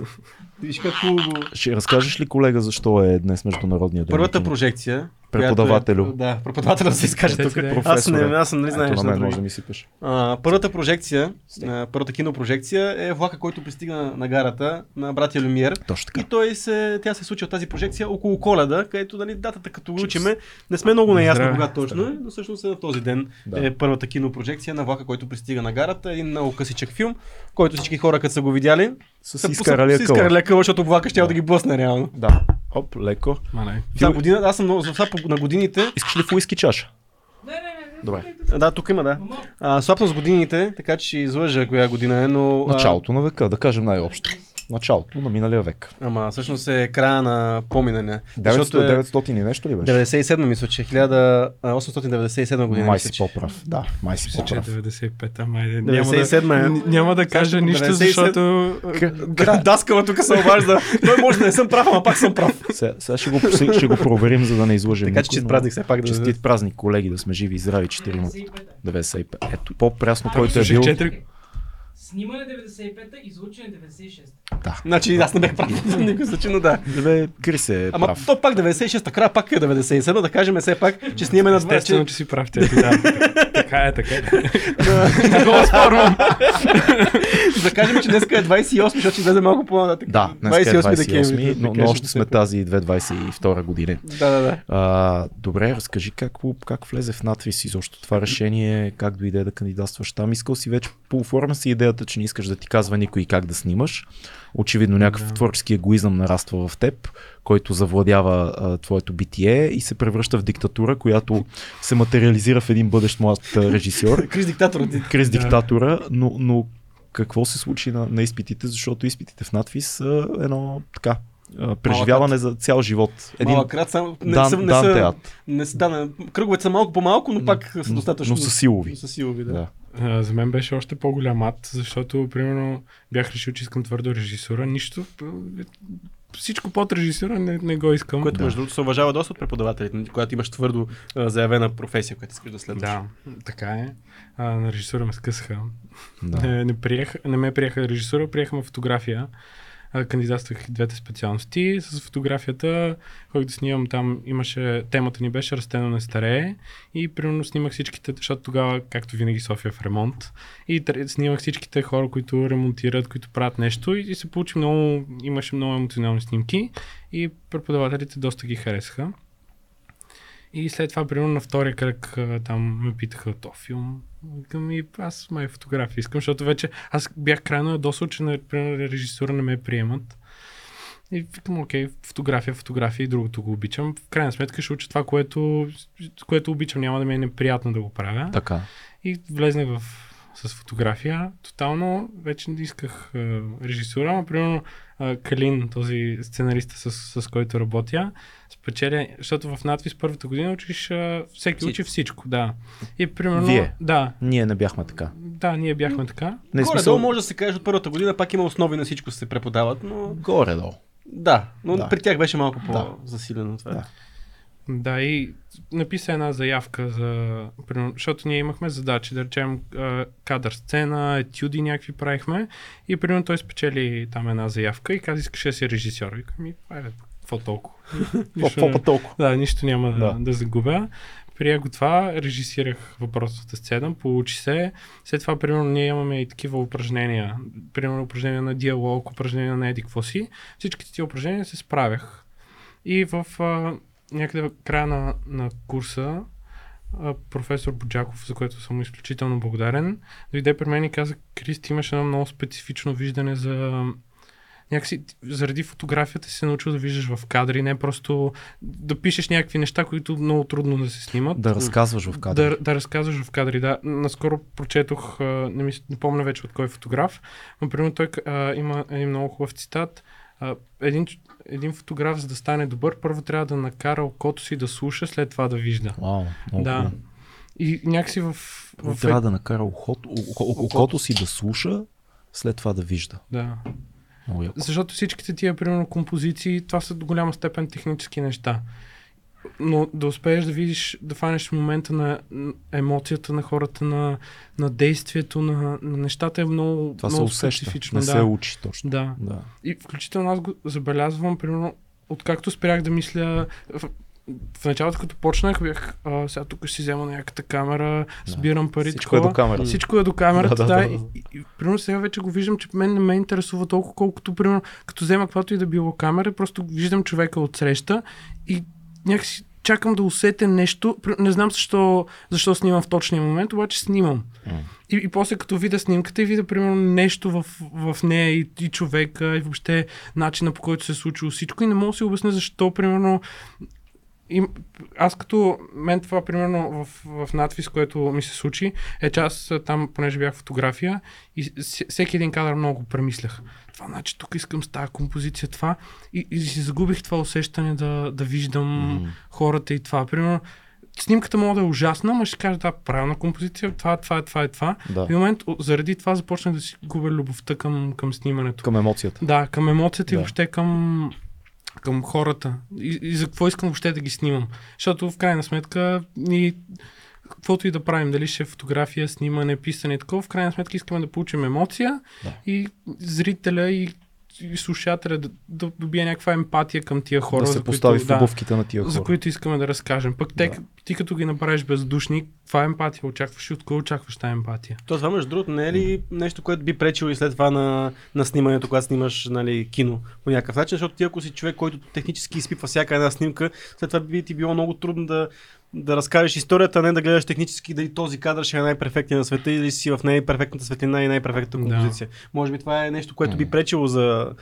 Виж как хубаво. Ще разкажеш ли, колега, защо е днес Международния ден? Първата на киното? прожекция. Преподавателю. Която е, да, преподавателя да се изкаже тук. си, да. Аз не, аз съм, нали знаеш на може да ми сипеш. А, първата прожекция, а, първата кинопрожекция е влака, който пристигна на гарата на братя Люмиер. Точно така. И той се, тя се случи от тази прожекция около коледа, където нали, датата като го учиме, не сме много наясно кога точно е, но всъщност е на този ден Да. е първата кинопрожекция на влака, който пристига на гарата. Един много късичък филм, който всички хора, като са го видяли, С са акъла. изкарали акъла, защото влака ще да ги блъсне реално. Да. Оп, леко. Ма не. За година, аз съм много, за на годините, Искаш ли в уиски чаша? Не, не, не. Добре. да, тук има, да. А, слаб с годините, така че излъжа коя година е, но... Началото на века, да кажем най-общо. Началото на миналия век. Ама всъщност е края на поминане. 900, 900 и нещо ли беше? 97 мисля, че 1897 година. Май си по-прав. Да, май си Мисля, че е по-прав. 95-та, май няма да, 97 е. няма да кажа Също нищо, 97. защото Даскала тук се обажда. Той може да не съм прав, ама пак съм прав. Сега, сега ще, го, ще, го проверим, за да не излъжем. Така че но- празник все пак да Честит празник, колеги, да сме живи и здрави, четиримата. 95-та. 95. Ето, по-прясно, който е бил. Снимане 95-та, излучене 96. Да. Значи аз не бях прав. В *laughs* никой случай, но да. Бе, Крис е Ама прав. то пак 96, края пак е 97, да кажем все пак, че снимаме на 20. Естествено, че си прав, те да. *laughs* така е, така е. Не го спорвам. *laughs* да кажем, че днес е 28, защото ще излезе малко по-нататък. Да, днес е 28, декември. но, но още сме тази 2022 година. Да, да, да. А, добре, разкажи как, как влезе в надвис изобщо това решение, как дойде да кандидатстваш там. Искал си вече, пооформя си идеята, че не искаш да ти казва никой как да снимаш. Очевидно някакъв Да. творчески егоизъм нараства в теб, който завладява а, твоето битие и се превръща в диктатура, която се материализира в един бъдещ млад режисьор. *laughs* Крис диктаторът ти. Крис диктатора, но, но какво се случи на, на изпитите, защото изпитите в надвис са едно така преживяване за цял живот. Един... Малък крат, само не дан, са, не дан са, не са, да, кръговете са малко по-малко, но пак са Но- достатъчно. но са силови. Но са силови, да. Да. За мен беше още по-голям ад, защото, примерно, бях решил, че искам твърдо режисура. Нищо, п- всичко под режисура не, не го искам. Което Да. между другото се уважава доста от преподавателите, нали, когато имаш твърдо а, заявена професия, която искаш да следваш. Да, така е. А, на режисура ме скъсаха. Да. *laughs* Не, не, приех, не ме приеха режисура, приехме фотография. Кандидатствах двете специалности. С фотографията, ходих да снимам там, имаше, темата ни беше Растено не старее и примерно снимах всичките, защото тогава, както винаги, София е в ремонт и снимах всичките хора, които ремонтират, които правят нещо и, и се получи много, имаше много емоционални снимки и преподавателите доста ги харесаха. И след това, примерно на втория кръг, там ме питаха то филм. Викам и аз май фотография искам, защото вече аз бях крайно ядосал, че на, примерно, режисура не ме приемат. И викам, окей, фотография, фотография и другото го обичам. В крайна сметка ще уча това, което, което обичам. Няма да ми е неприятно да го правя. Така. И влезнах в, с фотография. Тотално вече не исках а, режисура, но примерно а, Калин, този сценарист, с, с който работя, спечеля, защото в надвис първата година учиш, а, всеки учи всичко, да. И примерно, Вие? да, Ние не бяхме така. да, ние бяхме така. Не Горе-долу може да се каже, от първата година пак има основи на всичко се преподават, но Горе-долу. да, но Да. при тях беше малко Да. по-засилено това. Да. Да, и написа една заявка за... Защото ние имахме задачи, да речем кадър сцена, етюди някакви правихме и примерно той спечели там една заявка и каза, искаше да си режисьор. Викам, ми, айде, какво толкова? *laughs* Какво толкова? Да, нищо няма да, Да. да загубя. Прия го това, режисирах въпросната сцена, получи се. След това, примерно, ние имаме и такива упражнения. Примерно, упражнения на диалог, упражнения на еди какво си. Всичките ти упражнения се справях. И в някъде в края на, на курса, професор Боджаков, за което съм изключително благодарен, дойде при мен и каза, Крис, ти имаш едно много специфично виждане за някакси заради фотографията си се научил да виждаш в кадри, не просто да пишеш някакви неща, които много трудно да се снимат. Да разказваш в кадър. Да, да разказваш в кадри, да. Наскоро прочетох, не, ми, не помня вече от кой фотограф, но примерно той а, има един много хубав цитат. А, един, един фотограф, за да стане добър, първо трябва да накара окото си да слуша, след това да вижда. Вау, да. И някакси в... В Трябва да накара ухото, око, око, окото си да слуша, след това да вижда. Да. Защото всичките тия, примерно, композиции, това са до голяма степен технически неща. Но да успееш да видиш, да фанеш момента на емоцията на хората, на, на действието, на, на нещата е много, Това се много усеща, специфично. не да. се учи точно. Да. Да. И включително аз го забелязвам, примерно, откакто спрях да мисля. В, в началото, като почнах, бях, а, сега тук ще си взема някаката камера, Да. събирам пари. Всичко е до камера. Всичко е до камерата, Да, да. да, да, и, и, и, примерно сега вече го виждам, че мен не ме интересува толкова, колкото примерно, като взема каквато и да било камера, просто виждам човека от среща и някакси чакам да усетя нещо. Не знам защо, защо снимам в точния момент, обаче снимам. М. И, и после като видя снимката и видя примерно нещо в, в нея и, и човека и въобще начина по който се е случило всичко и не мога да си обясня защо примерно и, аз като мен това примерно в, в надвис, което ми се случи, е че аз там, понеже бях фотография и всеки един кадър много го премислях. Това значи тук искам с тази композиция това и, и си загубих това усещане да, да виждам М. хората и това. Примерно снимката мога да е ужасна, но ще кажа да, правилна композиция, това, това, това и това. Да. В един момент заради това започнах да си губя любовта към, към снимането. Към емоцията. Да, към емоцията и Да. въобще към, към хората. И, и за какво искам въобще да ги снимам. Защото в крайна сметка ни каквото и да правим, дали ще е фотография, снимане, писане и такова, в крайна сметка искаме да получим емоция Да. и зрителя и, и слушателя да, да добие някаква емпатия към тия хора. да за се които, постави в да, обувките на тия хора. за които искаме да разкажем. Пък те, Да. ти като ги направиш бездушни, каква емпатия очакваш и от кой очакваш тази емпатия? То това, между другото, не е ли нещо, което би пречило и след това на, на снимането, когато снимаш нали, кино по някакъв начин, защото ти ако си човек, който технически изпипва всяка една снимка, след това би ти било много трудно да, да разкажеш историята, а не да гледаш технически дали този кадър ще е най-перфектният на света или си в най-перфектната светлина и най-перфектната Да. композиция. Може би това е нещо, което би пречило за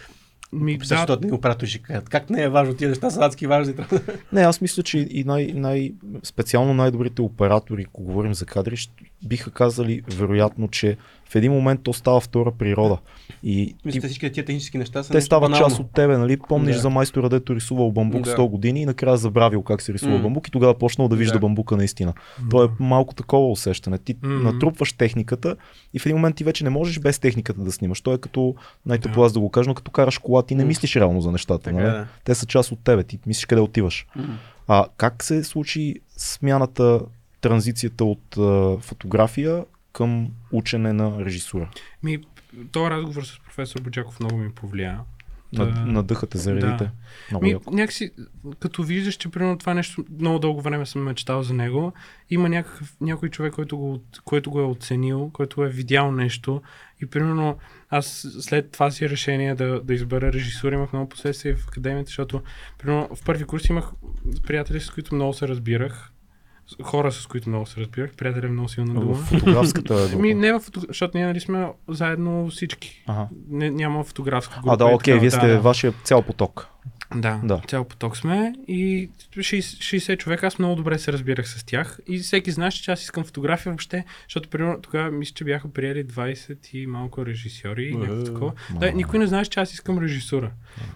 Ми, да, защото да. оператори ще кажат. Как не е важно, тия неща са адски важни. *laughs* Не, аз мисля, че и най, най, специално най-добрите оператори, ако говорим за кадри, биха казали вероятно, че в един момент то става втора природа. И Мисля, ти, всички тия технически неща са те стават банално. част от тебе, нали? Помниш Да. за майстора, дето рисувал бамбук Да. 100 години и накрая забравил как се рисува М. бамбук и тогава почнал да вижда Да. бамбука наистина. То е малко такова усещане. Ти М. натрупваш техниката и в един момент ти вече не можеш без техниката да снимаш. То е като, най-тъпо Да. аз да го кажа, но като караш кола, ти не мислиш реално за нещата. Така, Нали? да. Те са част от тебе, ти мислиш къде отиваш. М. А как се случи смяната, транзицията от а, фотография към учене на режисура? Ми, този разговор с професор Боджаков много ми повлия. Над, Да. надъхате заредите. Да. Много Ми, яко. някакси, като виждаш, че примерно това нещо много дълго време съм мечтал за него, има някакъв, някой човек, който го, който го е оценил, който е видял нещо и примерно аз след това си решение да, да избера режисура имах много последствия в академията, защото примерно в първи курс имах приятели, с които много се разбирах, хора, с които много се разбирах, приятели е много силна В дума. фотографската *laughs* група. Ми, не в фото... защото ние нали сме заедно всички. Ага. Не, няма фотографска група. А, да, окей, вие сте да. вашия цял поток. Да, Да. цял поток сме и 60, 60 човека, аз много добре се разбирах с тях и всеки знаеше, че аз искам фотография въобще, защото примерно тогава мисля, че бяха приели 20 и малко режисьори и някакво такова. Да, никой не знаеше, че аз искам режисура.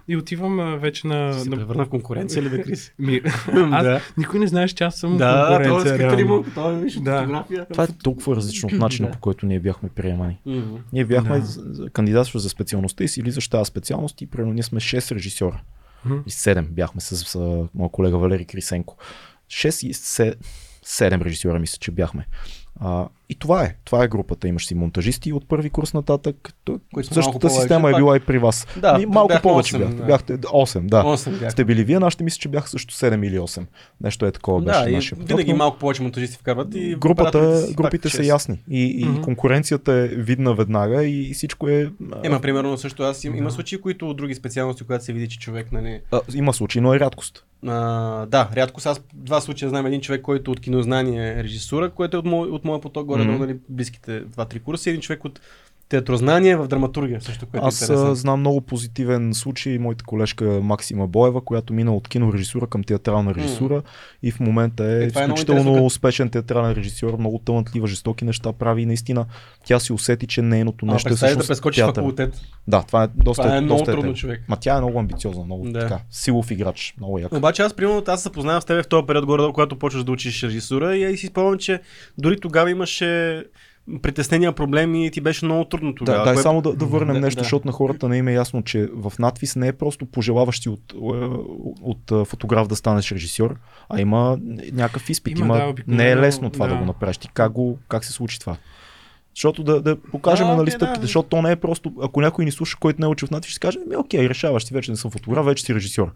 И отивам а, вече на... Се на... превърна в конкуренция *laughs* ли Крис? Ми, *laughs* аз, Да. никой не знаеше, че аз съм Да, това е конкуренция. скритали реално. му, това е виж Да. фотография. Това е толкова различно от начина по който ние бяхме приемани. Ние бяхме Да. да. кандидатстваш за специалността и си влизаш тази специалност и примерно ние сме 6 режисьора. Мгм. И 7 бяхме с, с а, моя колега Валери Крисенко. 6 и 7 режисьора мисля, че бяхме. А, и това е. Това е групата. Имаш си монтажисти от първи курс нататък. Които Същата система е била и при вас. Да, Ми, малко бяхме повече осем, бяхте. да. Бяхте 8, да. Осем бях. Сте били вие, нашите мисля, че бяха също 7 или 8. Нещо е такова беше Да, и нашия поток, винаги но малко повече монтажисти вкарват и Групата, групите са ясни и, и Мгм. конкуренцията е видна веднага и всичко е... а, Има, примерно, също аз им, има случаи, които от други специалности, когато се види, че човек, нали, а, има случаи, но е рядкост. А, да, рядко с аз два случая знам един човек, който от кинознание е режисура, което е от, мой, от моя поток горе, mm-hmm. нали, близките 2-3 курса, един човек от театрознание в драматургия, също, което Аз е интересно. а, знам много позитивен случай, моята колежка Максима Боева, която мина от кинорежисура към театрална режисура и в момента е, Е, е изключително като- успешен театрален режисьор, много талантлива, жестоки неща прави и наистина тя си усети, че нейното А, нещо е представи да всъщност прескочиш театър. факултет. Да, това е доста Това е много доста трудно, тежко. човек. Ма тя е много амбициозна, много Да. така, силов играч, много як. Обаче аз, примерно, аз се запознавам с теб в този период горе, когато почваш да учиш режисура и, и си спомням, че дори тогава имаше притеснения, проблеми и ти беше много трудно тогава. Да, дай кое- само да, да върнем Да, нещо, да. защото на хората не им е ясно, че в надвис не е просто пожелаващи от, е, от, от фотограф да станеш режисьор, а има някакъв изпит. Има, Има, да, не е лесно това да. да. го направиш. Ти как, го, как се случи това? Защото да, да покажем Да, нали, стъпките, да. защото то не е просто, ако някой ни слуша, който не е учил в надвис, ще каже, ми окей, решаваш, ти вече не съм фотограф, вече си режисьор.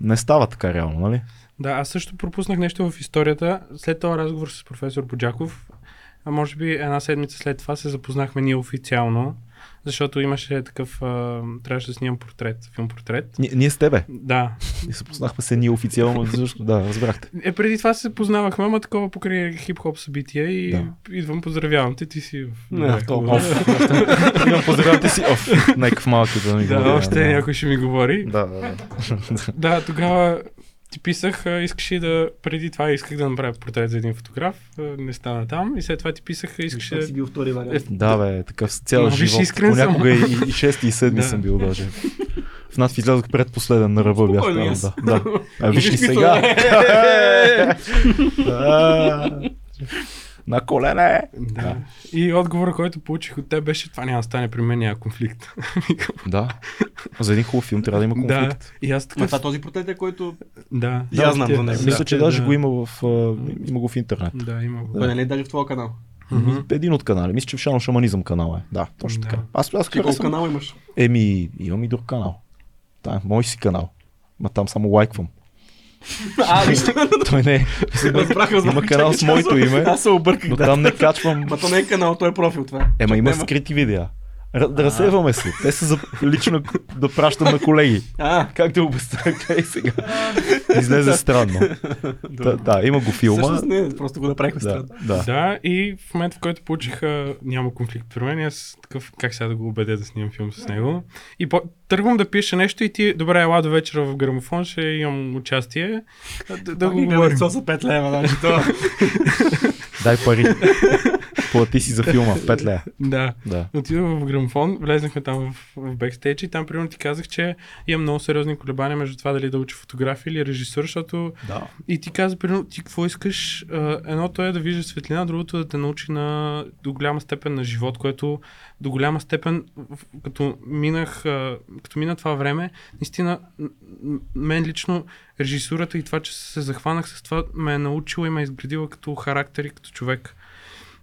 Не става така реално, нали? Да, аз също пропуснах нещо в историята. След този разговор с професор Боджаков, а може би една седмица след това се запознахме ние официално, защото имаше такъв, а, трябваше да снимам портрет, филм портрет. Ние, ние с тебе. Да. Ние се познахме се ние официално, защото да, разбрахте. Е, преди това се познавахме, ама такова покрай хип-хоп събития и Да. идвам, поздравявам те, ти си в... Не, Да, толкова. хубаво. Имам поздравяте си. Оф, някакъв малък да ми Да, говори, още някой ще ми говори. Да, да, да. Да, тогава ти писах, искаш ли да, преди това исках да направя портрет за един фотограф, не стана там и след това ти писах, искаш да... си бил втори вариант. Да, бе, такъв цял виж, живот. искрен съм. Понякога и, и шести и седми *laughs* Да. съм бил даже. В нас излязох предпоследен на ръба бях там. Да, да. А, виж *laughs* и сега. *laughs* На колене. Да. И отговора, който получих от теб беше, това няма да стане при мен, няма конфликт. *laughs* Да. За един хубав филм трябва да има да. конфликт. И аз такъв... това този портрет е, който... Да. И аз знам за него. Мисля, че да, даже да. го има в, има го в интернет. Да, има го. Не е даже в твоя канал. Мгм. Един от канали. Мисля, че в Шано Шаманизъм канал е. Да, точно Да. така. Аз, аз Ти колко канала имаш? Еми, имам и друг канал. Да, мой си канал. Ма там само лайквам. А, вижте. Той не е. Има канал с моето име, Аз се обърках, Но там не качвам. Ма то не е канал, то е профил това. Ема има скрити видеа. Да разсейваме се. Те са за лично да пращам на колеги. А, Как да обясня? Как сега? *laughs* Излезе странно. Да, да, има го филма. всъщност не, просто го направихме Да, странно. да. Да, и в момента, в който получих а, няма конфликт при мен, аз такъв, как сега да го убедя да снимам филм с него. И по- тръгвам да пиша нещо и ти, добре, ела до вечера в грамофон, ще имам участие. а, Да, да го говорим. са 5 лева, значи то. *laughs* Дай пари. *laughs* Плати си за филма. 5 лея. Да. Да. Отидох в грамофон, влезнахме там в, в бекстейдж и там примерно ти казах, че имам много сериозни колебания между това дали да уча фотография или режисур, защото Да. и ти каза, примерно, ти какво искаш? Едното е да виждаш светлина, другото е да те научи на до голяма степен на живот, което до голяма степен, като минах, като мина това време, наистина, мен лично режисурата и това, че се захванах с това, ме е научила и ме е изградила като характер и като човек.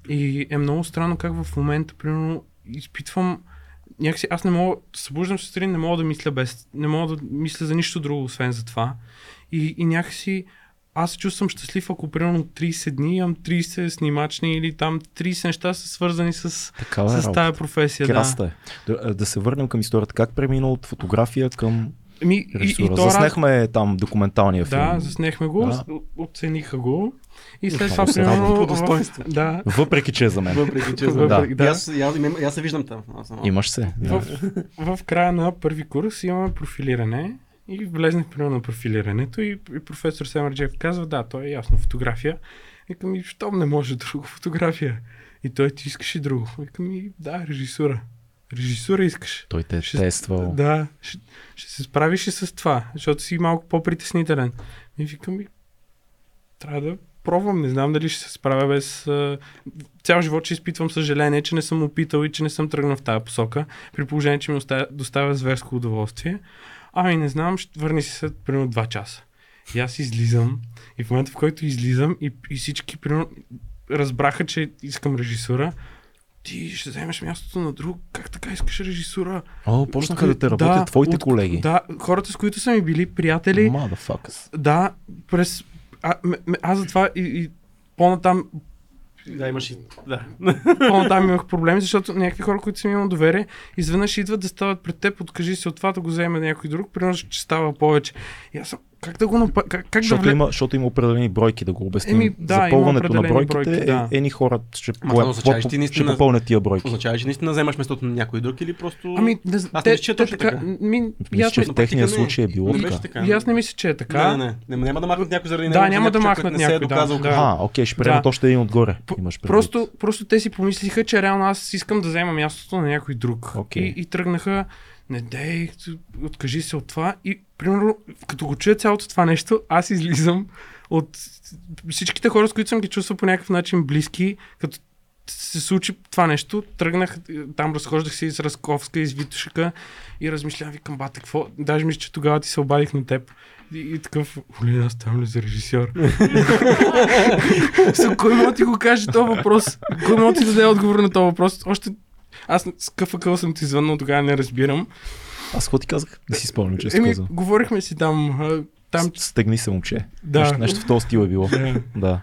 И е много странно как в момента, примерно, изпитвам някакси аз не мога, събуждам се сутрин, не мога да мисля без, не мога да мисля за нищо друго, освен за това. И, и някакси аз се чувствам щастлив, ако примерно 30 дни имам 30 снимачни или там 30 неща са свързани с, Такава е с тази професия. Да. Краста е. Да, да се върнем към историята. Как премина от фотография към Ми, и, и режисура? то раз- Заснехме там документалния филм. Да, заснехме го, Да. оцениха го. И след това, се примерно, По достоинство. Да, Въпреки, че е за мен. Въпреки, че Въпреки, да. да. Аз, аз, аз, се виждам там. Аз съм Имаш се. Да. в, в края на първи курс имаме профилиране и влезнах примерно на профилирането и, и професор Семерджев казва, да, то е ясно, фотография. Викам ми, щом не може друго фотография. И той ти искаш и друго. Викам ми, да, режисура. Режисура искаш. Той те е Ще- тествал. Да, ще, ще се справиш и с това, защото си малко по-притеснителен. И викам ми, трябва да пробвам, не знам дали ще се справя без... Цял живот ще изпитвам съжаление, че не съм опитал и че не съм тръгнал в тази посока, при положение, че ми оставя, доставя зверско удоволствие. Ами не знам, ще върни се след примерно 2 часа. И аз излизам и в момента, в който излизам и, и всички примерно разбраха, че искам режисура, ти ще вземеш мястото на друг, как така искаш режисура? О, почнаха да те работят твоите от- колеги. Да, хората с които са ми били приятели, Motherfuckers. да, през... А, м- м- аз затова и, и по-натам, Да, имаш и... Да. *laughs* по-натам имах проблеми, защото някакви хора, които съм имал доверие, изведнъж идват да стават пред теб, откажи се от това да го вземе някой друг, примерно че става повече. И аз съм, как да го направя, как, как да Защото вле... има, защото има определени бройки, да го обясним. Еми, да, Запълването на бройките бройки, да. е, ени хора ще, Ма по, това означава, че ти ще наистина- попълнят тия бройки. Означава, че наистина вземаш местото на някой друг или просто... Ами, не, з- Аз те, не мисля, че е точно така. така. Ми, Мисля, че в техния е. случай е било Не така. така. и аз не мисля, че е така. Не, не, не. Няма да махнат някой заради Да, него, няма за да махнат е някой, да, да. А, окей, ще приемат Да. още един отгоре. Просто, просто те си помислиха, че реално аз искам да взема мястото на някой друг. И тръгнаха, не дей, откажи се от това. И примерно, като го чуя цялото това нещо, аз излизам от всичките хора, с които съм ги чувствал по някакъв начин близки, като се случи това нещо, тръгнах, там разхождах се из Разковска, из Витошика и размишлявам, викам, бате, какво? Даже мисля, че тогава ти се обадих на теб. И, и такъв, оле, аз ставам ли за режисьор? *laughs* Со, кой може да ти го каже този въпрос? Кой може да ти даде отговор на този въпрос? Още аз с КФК съм ти звъннал, тогава не разбирам. Аз какво ти казах? Не си спомням, че Еми, казвам. говорихме си там. а, Там, Стегни се, момче. да. Нещо, нещо в този стил е било. Да. Да.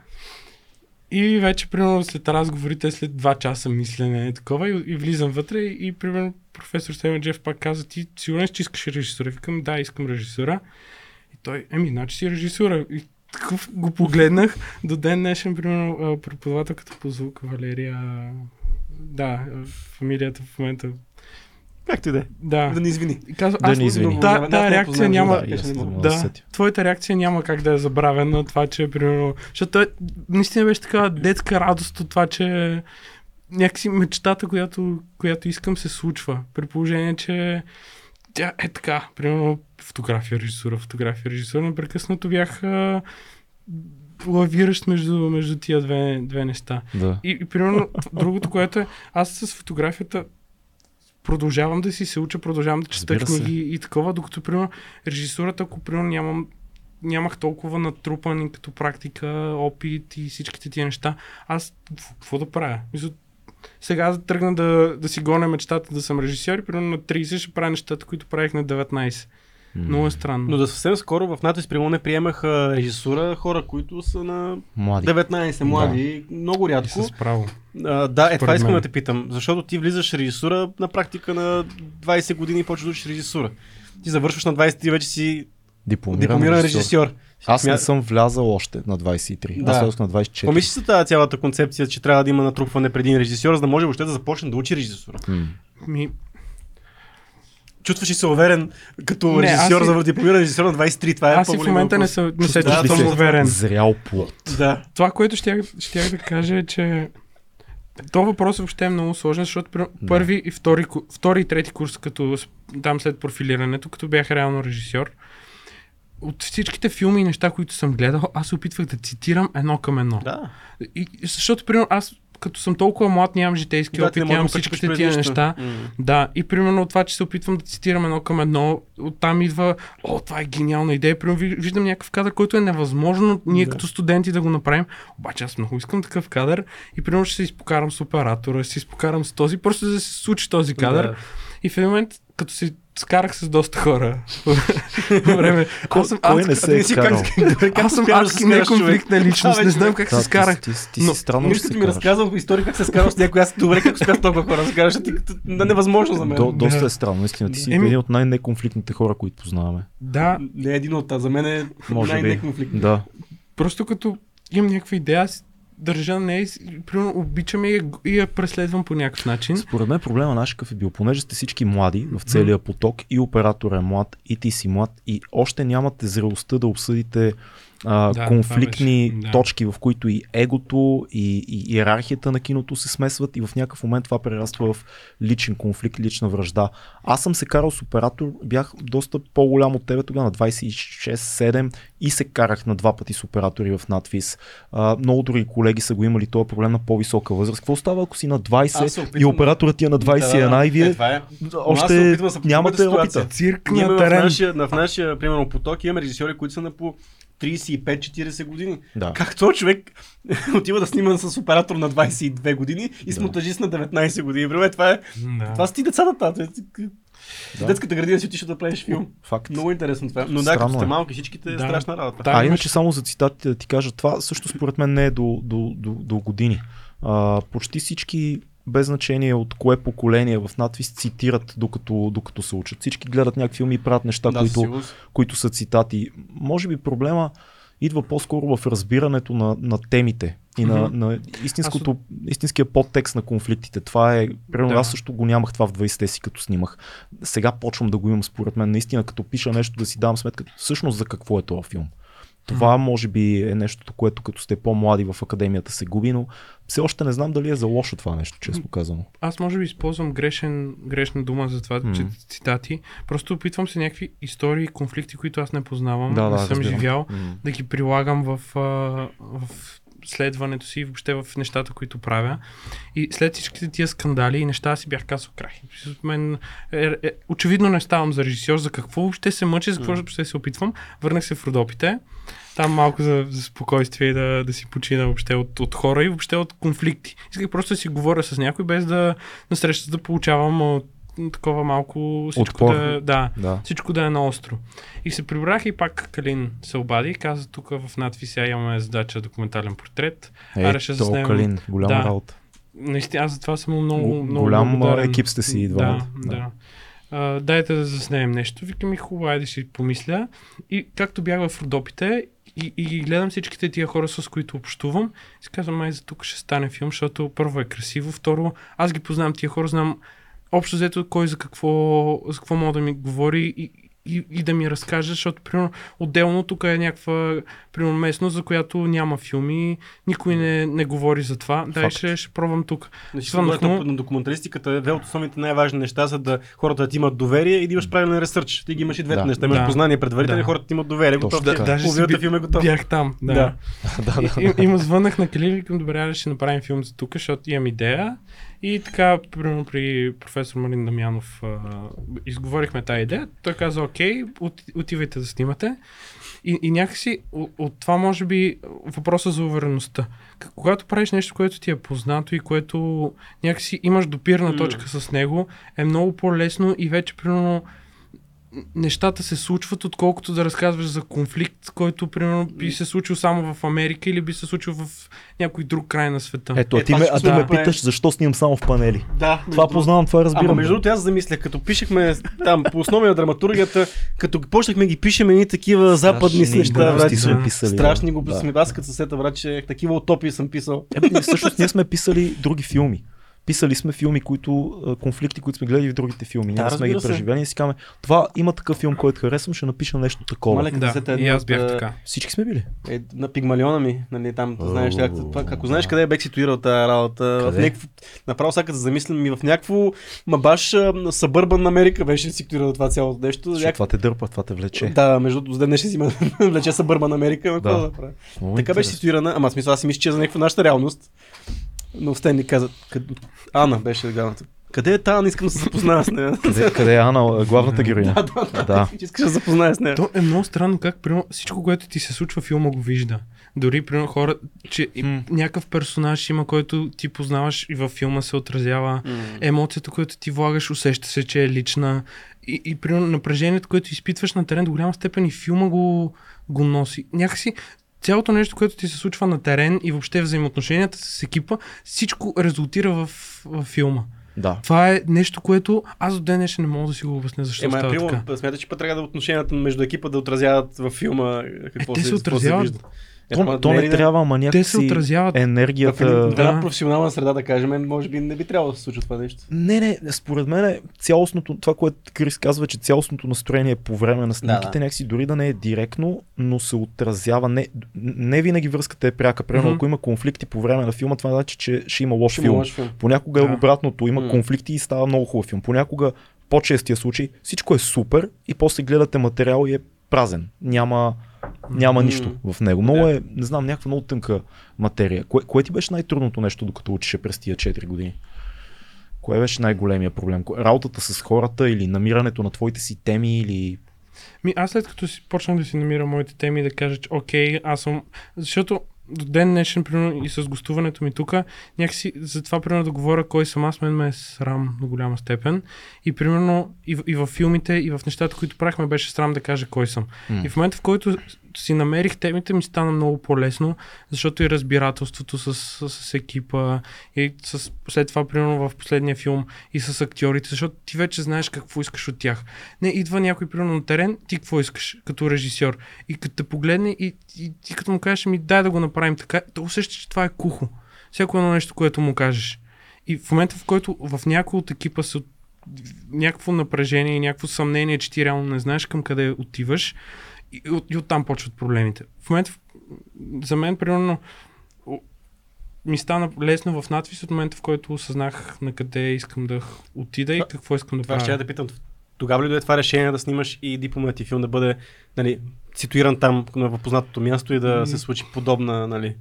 И вече, примерно, след разговорите, след два часа мислене такова, и, и влизам вътре и, и примерно, професор Стевен Джеф пак каза, ти сигурен, си, че искаш режисура? Викам, да, искам режисура. И той, еми, значи си режисура. И такъв го погледнах. До ден днешен, примерно, преподавателката по звук, Валерия, да, фамилията в момента, Както и да е. да. Да ни извини. Казва, Да аз не извини. Аз та не реакция познавам няма... Да, не не да Да, твоята реакция няма как да е забравена, това, че примерно... Защото той наистина беше така детска радост от това, че някакси мечтата, която, която искам, се случва. При положение, че тя е така. Примерно фотография, режисура, фотография, режисура. Непрекъснато бях а, лавиращ между, между тия две, две неща. Да. И, и примерно другото, което е, аз с фотографията продължавам да си се уча, продължавам да чета книги и такова, докато примерно режисурата, ако примерно нямам нямах толкова натрупани като практика, опит и всичките тия неща. Аз какво- да правя? Мисля, сега тръгна да, да си гоня мечтата да съм режисьор и примерно на 30 ще правя нещата, които правих на 19. Много е странно. Но да съвсем скоро в НАТО примерно не приемаха режисура хора, които са на Млади. 19 млади, много И рядко. с право. А, да, е това искам мен. да те питам. Защото ти влизаш режисура на практика на 20 години и почваш да учиш режисура. Ти завършваш на 20 и вече си Дипломиран, дипломиран режисьор. режисьор. Аз не съм влязал още на 23. Да. Аз влязох на 24. Помислиш за тази цялата концепция, че трябва да има натрупване преди един режисьор, за да може въобще да започне да учи режисура. Ми, Чувстваш ли се уверен като Не, режисьор, за дипломиран режисьор на 23? Това е аз и в момента не, се, не се чувствам се уверен. Зрял плод. Да. Това, което щях, щях да кажа е, че то въпрос въобще е много сложен, защото Да. първи и втори, втори и трети курс, като там след профилирането, като бях реално режисьор, от всичките филми и неща, които съм гледал, аз се опитвах да цитирам едно към едно. Да. И, защото, примерно, аз като съм толкова млад, нямам житейски Да, опит, нямам да всичките тия нищо. неща. М. Да, и примерно от това, че се опитвам да цитирам едно към едно, оттам идва, о, това е гениална идея. Примерно ви- виждам някакъв кадър, който е невъзможно ние Да. като студенти да го направим. Обаче аз много искам такъв кадър и примерно ще се изпокарам с оператора, ще се изпокарам с този, просто за да се случи този кадър. Да. И в един момент, като се скарах с доста хора време. Кой- Аз съм кой не се е си карал? *laughs* как, Аз съм адски скараш, неконфликтна личност. Не знам как се скарах. Ти, ти, ти, Но си странно, Нищо ти ми караш. разказвал история как се скарал с някой. Аз добре как успях толкова хора да се караш, ти като да, невъзможно за мен. До, доста е странно, наистина. Ти си един от най-неконфликтните хора, които познаваме. Да, Не един от тази, за мен е най-неконфликтен. Да. просто като имам някаква идея, аз държа на нея и примерно обичам я и я- преследвам по някакъв начин. Според мен проблема наш какъв е бил, понеже сте всички млади в целия поток и оператор е млад, и ти си млад, и още нямате зрелостта да обсъдите а, Да, конфликтни беше, да. точки, в които и егото, и, и иерархията на киното се смесват и в някакъв момент това прераства в личен конфликт, лична връжда. Аз съм се карал с оператор, бях доста по-голям от тебе тогава, на 26-7 и се карах на два пъти с оператори в надвис. А, много други колеги са го имали този проблем на по-висока възраст. Какво става, ако си на Аз 20 се и опитвам- операторът ти е на 21 Да, и вие Е, това е. още опитвам нямате опита. Цирк Ние на в нашия, в нашия, примерно, поток имаме режисьори, които са на по 35-40 години. Да. Как този човек *laughs* отива да снима с оператор на 22 години и с Да. монтажист на 19 години? Бре, това е. Да. Това са ти децата. Да. Детската градина си отишъл да правиш филм. Факт. Много интересно това. Но да, като сте е. малки, всичките е Да. страшна работа. Да, а иначе само за цитатите да ти кажа, това също според мен не е до, до, до, до години. А, почти всички без значение от кое поколение в надвис цитират докато, докато се учат. Всички гледат някакви филми и правят неща, Да, които, които са цитати. Може би проблема идва по-скоро в разбирането на, на темите и на, Мгм. на истинското, истинския подтекст на конфликтите. Това е, примерно Да. аз също го нямах това в 20-те си, като снимах. Сега почвам да го имам според мен. Наистина, като пиша нещо, да си давам сметка всъщност за какво е този филм. Това може би е нещото, което като сте по-млади в академията се губи, но все още не знам дали е за лошо това нещо, честно казано. Аз може би използвам грешен, грешна дума за това, че Мгм. цитати. Просто опитвам се някакви истории, конфликти, които аз не познавам, Да, не да, съм разбирам. живял, М. да ги прилагам в, в следването си и въобще в нещата, които правя. И след всичките тия скандали и неща си бях казал край. Мен е, е, очевидно не ставам за режисьор, за какво въобще се мъча, за какво въобще се опитвам. Върнах се в Родопите. Там малко за, за спокойствие и да, да си почина въобще от, от хора и въобще от конфликти. Исках просто да си говоря с някой, без да на среща да получавам а, такова малко всичко Отпор. да, да, Да. всичко да е наостро. И се прибрах и пак Калин се обади и каза тук в надвис сега имаме задача документален портрет. Е, ще то заснемем. Калин, голяма Да. работа. Наистина, аз за това съм много, Го- много голям, а, благодарен. екип сте си и двамата. Да, Да. да. А, дайте да заснемем нещо. Викам и хубаво, айде ще си помисля. И както бях в Родопите и, и гледам всичките тия хора, с които общувам, си казвам, май за тук ще стане филм, защото първо е красиво, второ, аз ги познавам тия хора, знам общо взето кой за какво, за какво мога да ми говори и, и, и да ми разкаже, защото примерно отделно тук е някаква примерно местност, за която няма филми, никой не, не говори за това. Дай Факт. ще, ще пробвам тук. Значи, на документалистиката е две от основните най-важни неща, за да хората да ти имат доверие и да имаш правилен ресърч. Ти ги имаш и двете Да. неща. Имаш Да. познание предварително Да. хората ти имат доверие. Точно Готов. Да, Даже си би- филм е готов. Бях там. Да. Да. *laughs* да, да. И, и, и му звънах на Калин и викам, добре, ще направим филм за тук, защото имам идея. И така, примерно при професор Марин Дамянов а, изговорихме тази идея. Той каза, окей, от, отивайте да снимате. И, и някакси от, от това може би въпроса за увереността. Когато правиш нещо, което ти е познато и което някакси имаш допирна точка с него, е много по-лесно и вече примерно нещата се случват, отколкото да разказваш за конфликт, който примерно би се случил само в Америка или би се случил в някой друг край на света. Ето, Е, а ти това ме, а ти сме ме питаш защо снимам само в панели. Да, Това познавам, това разбирам. Ама между другото аз замислях, като пишехме там по основа на драматургията, като почнахме ги пишем едни такива западни Страшни неща, брат. сме да. писали. Страшни да. го Да. сме. Аз като се сета, такива утопии съм писал. Ебе, всъщност ние сме писали други филми. Писали сме филми, които, конфликти, които сме гледали в другите филми. Ние Да, не сме ги преживели и си казваме, това има такъв филм, който харесвам, ще напиша нещо такова. Мале, като да, сета и аз бях така. Всички сме били. Е, на пигмалиона ми, нали, там, О, знаеш, как, това, ако знаеш да. къде бех ситуирал тази работа, в Къде? някакво, направо сега се замислям и в някакво, ма баш събърбан Америка беше ситуирал това цялото нещо. Ще, това те дърпа, това те влече. Да, между другото, ще си има *laughs* влече събърбан Америка, Да. да правя? Така беше ситуирана, ама в смисъл аз си мисля, че е за някаква нашата реалност. Но Стенли каза, къд... Ана беше ганата. Къде е? Не искам да се запозная с нея. Къде, къде е Ана, главната героиня? да, да, да. Да. Искаш да се запозная с нея. То е много странно как примерно, всичко, което ти се случва, филма го вижда. Дори, примерно, хора, че М. някакъв персонаж има, който ти познаваш и във филма се отразява. М. Емоцията, която ти влагаш, усеща се, че е лична. И, и примерно, напрежението, което изпитваш на терен, до голяма степен и филма го, го носи. Някакси цялото нещо, което ти се случва на терен и въобще взаимоотношенията с екипа, всичко резултира в, в филма. Да. Това е нещо, което аз до ден днешен не мога да си го обясня защо Ема, става така. примерно, смяташ, че пък трябва да отношенията между екипа да отразяват във филма какво Е, те се какво отразяват. вижда. Е, То, то е не ли да- трябва, ама Те се някакси отразяват. Енергията... в една Да. професионална среда, да кажем, може би не би трябвало да се случва това нещо. Не, не, според мен е цялостното, това, което Крис казва, че цялостното настроение по време на снимките, да. някакси дори да не е директно, но се отразява. Не, не винаги връзката е пряка. Примерно, Мгм. ако има конфликти по време на филма, това значи, че ще има лош Ще филм. има лош филм. Понякога е Да. обратното, има М. конфликти и става много хубав филм. Понякога, по-честия случай, всичко е супер и после гледате материал и е празен. Няма, няма нищо в него. Много е, не знам, някаква много тънка материя. Кое, кое ти беше най-трудното нещо, докато учеше през тия 4 години? Кое беше най-големия проблем? Работата с хората или намирането на твоите си теми или... Ми, аз след като си почнах да си намирам моите теми да кажа, че окей, аз съм... Защото до ден днешен, примерно, и с гостуването ми тук, някакси за това, примерно, да говоря кой съм аз, мен ме е срам до голяма степен. И, примерно, и, в- и в филмите, и в нещата, които правихме, беше срам да кажа кой съм. М. И в момента, в който си намерих темите, ми стана много по-лесно, защото и разбирателството с, с, с екипа, и с, след това, примерно, в последния филм, и с актьорите, защото ти вече знаеш какво искаш от тях. Не, идва някой, примерно, на терен, ти какво искаш като режисьор. И като те погледне и, и ти като му кажеш, ми дай да го направим така, да усещаш, че това е кухо. Всяко едно нещо, което му кажеш. И в момента, в който в някой от екипа се някакво напрежение и някакво съмнение, че ти реално не знаеш към къде отиваш, и, от, и оттам почват проблемите. В момента, за мен, примерно, ми стана лесно в надвис от момента, в който осъзнах на къде искам да отида и какво искам да Това ще правя. я да питам. Тогава ли дойде това решение да снимаш и дипломният ти филм да бъде нали, ситуиран там на познатото място и да се случи подобна, нали?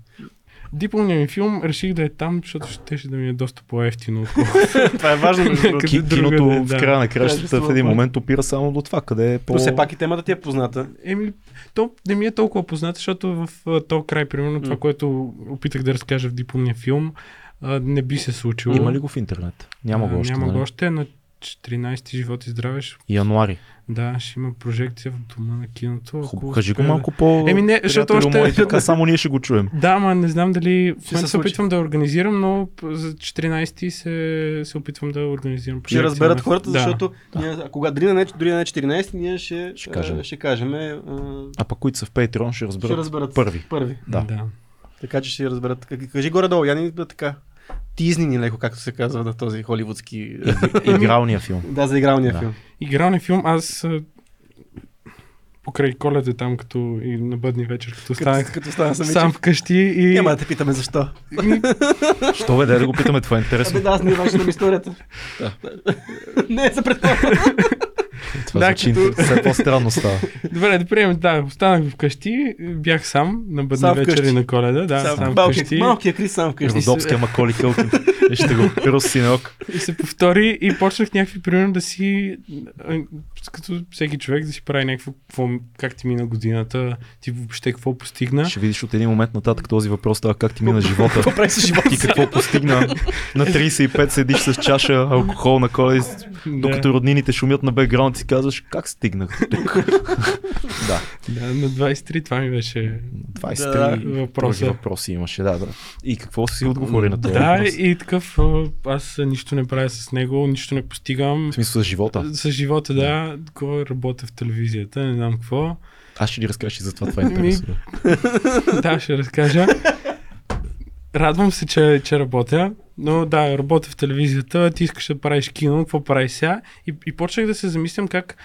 Дипломният ми филм реших да е там, защото ще, ще да ми е доста по-ефтино. *laughs* това е важно. Ки, киното в края на кращата в един момент опира само до това, къде е по... Но все пак и темата ти е позната. Еми, то не ми е толкова позната, защото в то край, примерно, това, което опитах да разкажа в дипломния филм, не би се случило. Има ли го в интернет? Няма го още. Няма нали? го още. На 14 живот и здраве. Януари. Да, ще има прожекция в дома на киното. Ако кажи го да- малко по... Еми не, защото още- мой, така само ние ще го чуем. *laughs* Да, ма не знам дали в Ще момента се опитвам да организирам, но за 14 се, се опитвам да организирам Ще разберат в- хората, да. защото ние, а кога дори на, дори на 14 ние ще, Ще а, кажем. ще кажем а, А пък които са в Patreon ще разберат, ще разберат първи. първи. Да. да. Така че ще разберат. Кажи горе-долу, я ни да така. Тизни ни леко, както се казва на този холивудски... Игралния филм. да, за игралния Да. филм. Игралния филм, аз покрай коледа там, като и на бъдни вечер, като Като, станах като стана сам, сам вкъщи и... Няма да те питаме защо. Що бе, дай да го питаме, това е интересно. Абе, да, аз не вършим историята. *laughs* не, за предполагам. Това Да, звучи като- все по-странно става. Добре, да приемем, да, останах вкъщи, бях сам на бъдни Сам вечери вкъщи. на коледа, да, сам, Сам, вкъщи. малкия, Крис сам вкъщи. Родопския Маколи Кълкин. И ще го Рус Синеок. И се повтори и почнах някакви, примерно, да си, като всеки човек, да си прави някакво, какво, как ти мина годината, ти въобще какво постигна. Ще видиш от един момент нататък този въпрос става как ти мина живота. Какво прави с живота си? какво постигна? На 35 седиш с чаша алкохол на кола, и с- докато роднините шумят на бекграунд и казваш как стигнах тук. да, Да, на 23 това ми беше 23 Да, въпроса. въпроси имаше, да, да. И какво си отговори на този Да, въпрос? и такъв, аз нищо не правя с него, нищо не постигам. В смисъл за живота. С живота, да, кой работя в телевизията, не знам какво. Аз ще ти разкажа и за това, това е интересно. *laughs* да, ще разкажа. Радвам се, че, че работя, но да, работя в телевизията, ти искаш да правиш кино, какво правиш сега? И, и почнах да се замислям как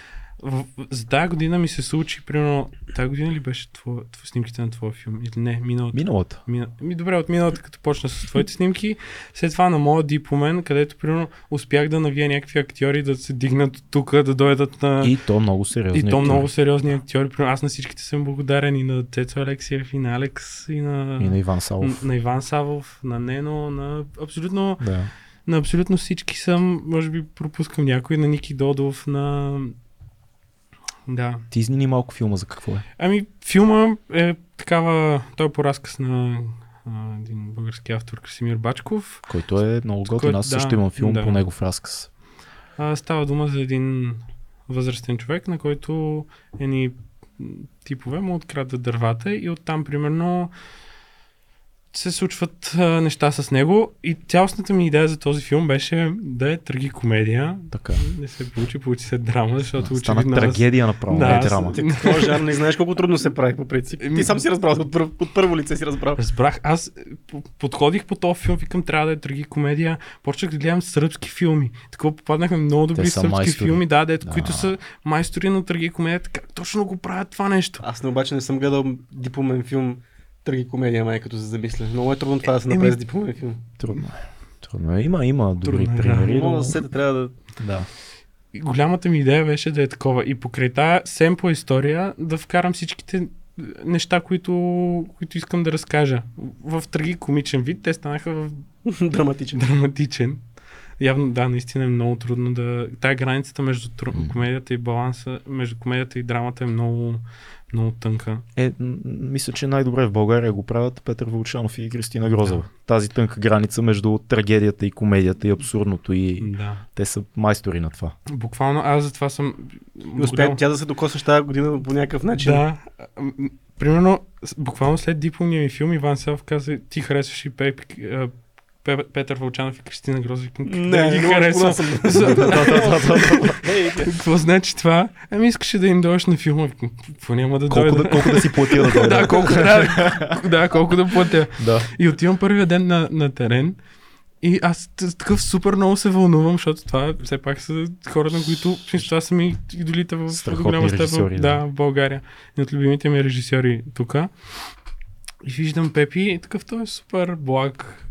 в, за тази година ми се случи, примерно, тази година ли беше твоя, твоя снимките на твоя филм? Или не, миналата. Миналата. Мина... Ми, добре, от миналата, като почна с твоите снимки, след това на моя дипломен, където примерно успях да навия някакви актьори да се дигнат тук, да дойдат на... И то много сериозно. И то много сериозни актьори. Примерно, аз на всичките съм благодарен и на Цецо Алексиев, и на Алекс, и на, И на Иван Савов. на Иван Савов, на Нено, на абсолютно Да. на абсолютно всички съм, може би пропускам някой, на Ники Додов, на... Да. Ти изнини малко филма за какво е. Ами, филма е такава, той е по разказ на а, един български автор Красимир Бачков. Който е много готин. Аз също да, имам филм да. по негов разказ. А, става дума за един възрастен човек, на който едни м, типове му открадат дървата и оттам примерно се случват а, неща с него и цялостната ми идея за този филм беше да е трагикомедия. Така. Не се получи, получи се драма, защото Стана очевидно трагедия направо, Да, не аз- драма. Ти какво жанр не знаеш колко трудно се прави по принцип. Ти сам си разбрал, от, първо, от първо лице си разбрал. Разбрах, аз е, подходих по този филм, викам, трябва да е трагикомедия. Почнах да гледам сърбски филми. Такова попаднаха много добри са сърбски майстори. филми, да, дето, Да. които са майстори на трагикомедията. Как точно го правят това нещо? Аз не обаче не съм гледал дипломен филм трагикомедия, май като се замисля. Много е трудно това да се направи с дипломен филм. Трудно е. Трудно е. Има, има добри Трудно е, да. примери. Мога но- да се трябва да... Да. Голямата ми идея беше да е такова. И покрай тая семпла история да вкарам всичките неща, които, които искам да разкажа. В трагикомичен вид, те станаха в *laughs* драматичен. драматичен. Явно, да, наистина е много трудно да... Тая границата между тру... Комедията и баланса, между комедията и драмата е много, много тънка. Е, мисля, че най-добре в България го правят Петър Вълчанов и Кристина Грозева. Тази тънка граница между трагедията и комедията и абсурдното и Да. те са майстори на това. Буквално аз затова съм... И успя тя да се докосваш тази година по някакъв начин. Да. Примерно, буквално след дипломния ми филм Иван Селов каза, ти харесваш и Пеп, а, Пе- Петър Вълчанов и Кристина Грозов. Как Не, *laughs* да ги Ей, Какво значи това? Ами искаше да им дойдеш на филма. Какво няма да дойда? да, колко да си платя да дойда. *laughs* да, колко *laughs* да, колко да платя. И отивам първия ден на, на терен и аз такъв супер много се вълнувам, защото това все пак са хора, на които това са ми идолите в голяма степен да. в България. И от любимите ми режисьори тук. И виждам Пепи и такъв той е супер благ.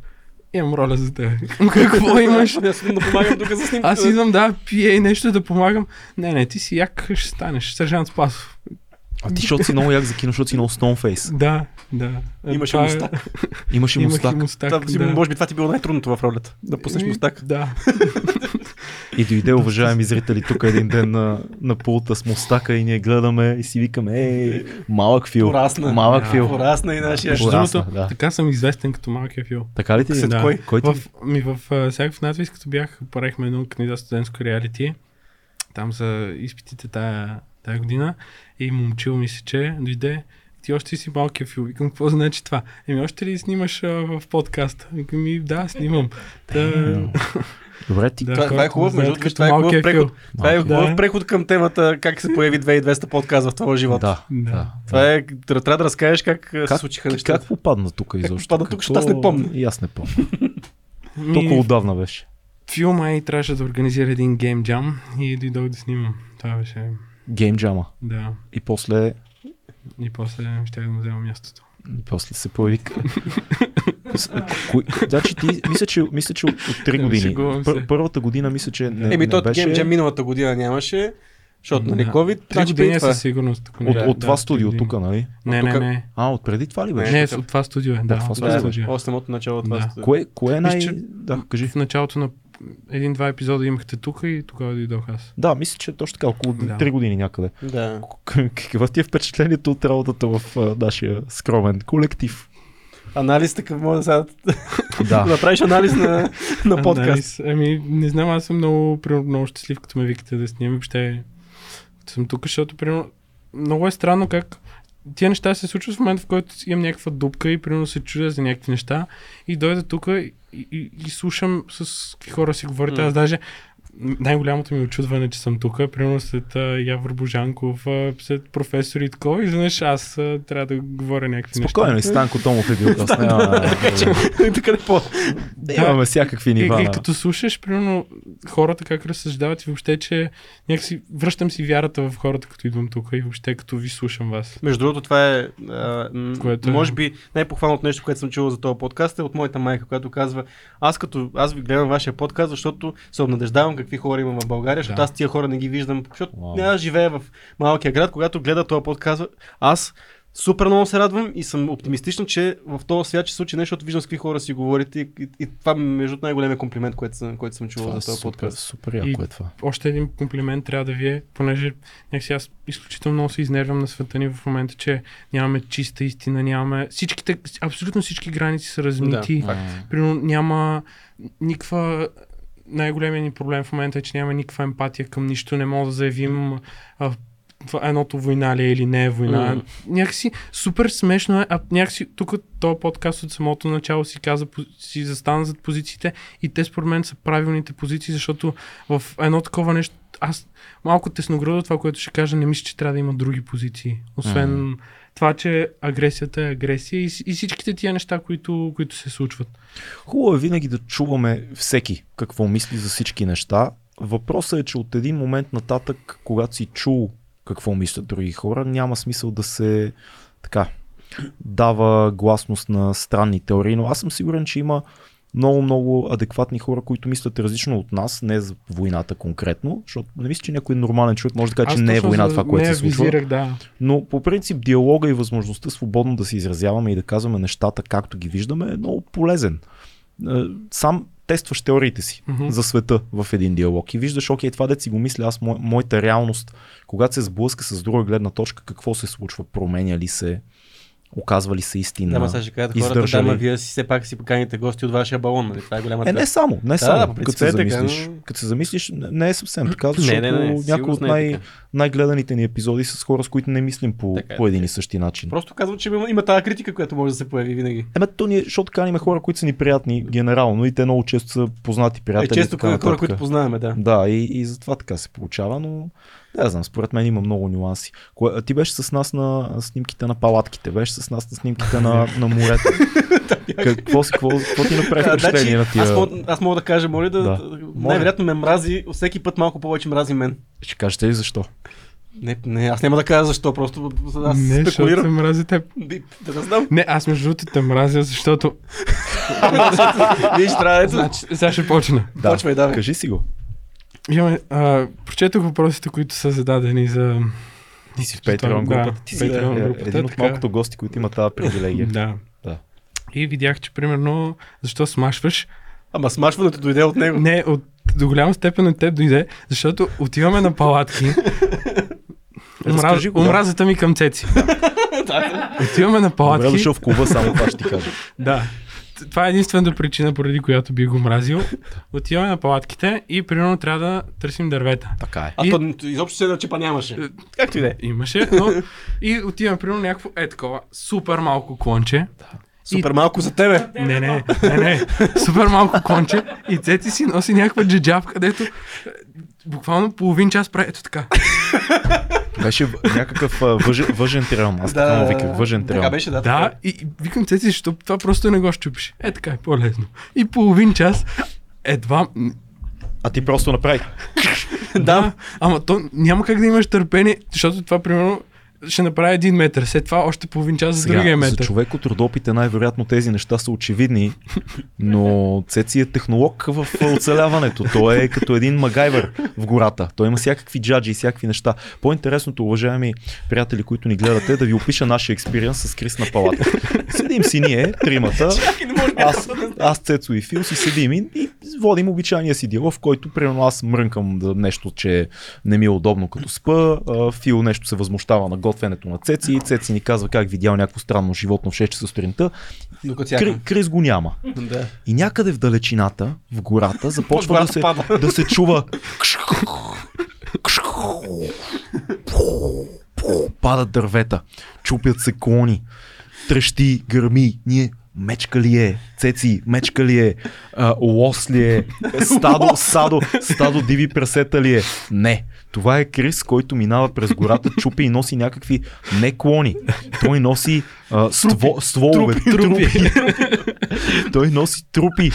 Имам роля за теб. *laughs* Какво имаш? Аз да помагам тук за снимката. Аз идвам, да, пие и нещо да помагам. Не, не, ти си як ще станеш. Сержант Спасов. А ти, защото си много як за кино, защото си много стоунфейс. Да, да. Имаше Това е- мустак. *laughs* Имаш и Имах мустак. и мустак. Това, да. Може би това ти било най-трудното в ролята. Да пуснеш Еми, мустак. Да. И дойде, уважаеми зрители, тук един ден на, на пулта с мустака и ние гледаме и си викаме, ей, малък фил. Порасна. Малък Да. фил. Порасна и нашия. Порасна, другото, да. така съм известен като малкия фил. Така ли ти? След Да. кой? Кой ти? В, ми в а, сега в надвис, като бях, правихме едно книга студентско реалити. Там за изпитите тая, тая година. И момчил ми се, че дойде ти още си малкия фил. Викам, какво значи това? Еми, още ли снимаш а, в подкаст? Викам, ми, да, снимам. Та, Добре, ти. да, Това- това е хубав, между другото, това е хубав преход. Това е хубав Да. преход към темата как се появи 2200 подкаст в твоя живот. Да, Да. Това е, трябва да разкажеш как, как се случиха нещата. как попадна тук изобщо? попадна тук, защото аз не помня. И аз не помня. *laughs* Ми, Толкова отдавна беше. филма и трябваше да организира един гейм джам и дойдох да снимам. Това беше, Гейм джама. да. И после, И после ще да взема мястото. и после се появи. *laughs* Значи ти, мисля, че, мисля, че от, от 3 години. Пър, първата година мисля, че не, Еми, то беше... Game Jam миналата година нямаше, защото нали. COVID. Три значи години преди е със сигурност. От, от това три студио тук, нали? Не, не, не. А, от преди това ли беше? Не, от това студио е. Да, от това студио. е. О, самото начало това Да. студио. Кое, кое е най... Да, кажи. В началото на един-два епизода имахте тук и тогава дойдох аз. Да, мисля, че точно така, около Да. 3 години някъде. Да. Какво ти е впечатлението от работата в а, нашия скромен колектив? Анализ такъв може да сега Да. *laughs* направиш анализ на, на подкаст. Анализ. Ами, не знам, аз съм много, примерно, много щастлив, като ме викате да снимам. Въобще съм тук, защото, примерно, много е странно как тия неща се случват в момента, в който имам някаква дупка и примерно се чудя за някакви неща и дойда тук и, и, и, слушам с какви хора си говорите. М. Аз даже най-голямото ми очудване, че съм тук, примерно след Явор Божанков, след професори и такова, и изведнъж аз трябва да говоря някакви Спокойно, и неща. Станко Томов е бил *laughs* гост. Така *laughs* по. Имаме всякакви нива. и като слушаш, примерно, хората как разсъждават и въобще, че някакси връщам си вярата в хората, като идвам тук и въобще като ви слушам вас. Между другото, това е, а, м- Което е- може би най-похвалното нещо, което съм чувал за този подкаст е от моята майка, която казва, аз като аз ви гледам вашия подкаст, защото се обнадеждавам какви хора има в България, защото Да. аз тия хора не ги виждам, защото няма да живея в малкия град, когато гледа този подкаст, аз Супер много се радвам и съм оптимистичен, че в този свят ще случи нещо, защото виждам с какви хора си говорите и, и, и това между най-големия комплимент, който съм, който съм чувал Това е за този супер, подкаст. супер яко е това. Още един комплимент трябва да ви е, понеже някакси аз изключително много се изнервям на света ни в момента, че нямаме чиста истина, нямаме... Всичките, абсолютно всички граници са размити. Да, факт. Примерно няма никаква... Най-големият ни проблем в момента е, че няма никаква емпатия към нищо. Не мога да заявим а, това едното война ли е или не е война. Мгм. Някакси супер смешно е, а някакси тук този подкаст от самото начало си каза, си застана зад позициите и те според мен са правилните позиции, защото в едно такова нещо аз малко тесноградо това, което ще кажа, не мисля, че трябва да има други позиции. Освен това, че агресията е агресия и, и всичките тия неща, които, които се случват. Хубаво е винаги да чуваме всеки какво мисли за всички неща. Въпросът е, че от един момент нататък, когато си чул какво мислят други хора, няма смисъл да се така дава гласност на странни теории, но аз съм сигурен, че има много-много адекватни хора, които мислят различно от нас, не за войната конкретно, защото не мисля, че някой нормален човек може да каже, че не е война това, което се случва. визирах, да. Но по принцип диалога и възможността свободно да се изразяваме и да казваме нещата както ги виждаме е много полезен. Е, Сам тестваш теориите си Мгм. за света в един диалог и виждаш, окей, това дет си го мисля аз, мо, моята реалност, когато се сблъска с друга гледна точка, какво се случва, променя ли се, оказва ли се истина. Да, ма сега ще кажат хората, да, ма вие си все пак си поканите гости от вашия балон, нали? Това е голямата. Е, не само, не Да, само. да, като, се е замислиш, но- като се замислиш, не- е съвсем така, *clears throat* защото не, не, някои от е най- така. най-гледаните ни епизоди са с хора, с които не мислим по, Така е, по един така и същи начин. Просто казвам, че има, има тази критика, която може да се появи винаги. Ема то ние, защото каним хора, които са ни приятни генерално и те много често са познати Е, приятели. и често така хора, които познаваме, да. Да, и, и затова така се получава, но не знам, според мен има много нюанси. Кое, а ти беше с нас на снимките на палатките, беше с нас на снимките на, *laughs* на морето. *laughs* какво, си, какво, какво ти направи А, впечатление на значи, аз, тия? мога, аз мога да кажа, моля да. Да. да най-вероятно ме мрази, всеки път малко повече мрази мен. Ще кажете ли защо? Не, не, аз няма да кажа защо, просто аз не, спекулирам. мрази теб. Да, да не знам. Не, аз между другото те мразя, защото... *laughs* Виж, трябва ето. Значи, сега ще почна. Да, Почвай, давай. кажи си го. Имаме, а, прочетох въпросите, които са зададени за... Ти си в Patreon Да, групата. Ти си Patreon е, групата, един от така. малкото гости, които има тази привилегия. Да. Да. И видях, че примерно, защо смашваш? Ама смашването дойде от него. Не, от, до голяма степен от теб дойде, защото отиваме на палатки. Умра... Разкажи го, да. Омразата ми към Цеци. *laughs* отиваме на Добре палатки. дошъл в клуба, само това ще ти кажа. *laughs* Да. Това е единствената причина, поради която би го мразил. Отиваме на палатките и примерно трябва да търсим дървета. Така е. А И- то изобщо се чипа нямаше. Както и да е. Имаше, но и отиваме примерно някакво е такова супер малко клонче. Супер малко за тебе. Не, не, не, не. Супер малко конче и Цеци си носи някаква джеджаб, където буквално половин час прави ето така. *laughs* Беше някакъв а, въжен, тръм. Аз така му виках, въжен Така тръм. беше, да. Да, така. и, и викам Цеци, защото това просто не го щупиш. Е така е по-лесно. И половин час едва... А ти просто направи. *laughs* Да, ама то няма как да имаш търпение, защото това примерно ще направи един метър, след това още половин час за другия Сега, за метър. човек от родопите най-вероятно тези неща са очевидни, но Цеци е технолог в оцеляването. Той е като един магайвер в гората. Той има всякакви джаджи и всякакви неща. По-интересното, уважаеми приятели, които ни гледате, е да ви опиша нашия експириенс с Крис на палата. Седим си ние, тримата, аз, аз Цецо и Фил си седим и, и водим обичайния си диалог, в който примерно аз мрънкам да нещо, че не ми е удобно като спа, Фил нещо се възмущава на готвенето на Цеци, Цеци ни казва как видял някакво странно животно в 6 часа сутринта, Кри. Крис го няма. Да. И някъде в далечината, в гората, започва да се, пада. да се чува падат дървета, чупят се клони, трещи, гърми, ние мечка ли е, цеци, мечка ли е, а, лос ли е, стадо, стадо, стадо диви прасета ли е. Не, това е Крис, който минава през гората, чупи и носи някакви не клони. Той носи а, ство, стволове, трупи. *laughs* Той носи трупи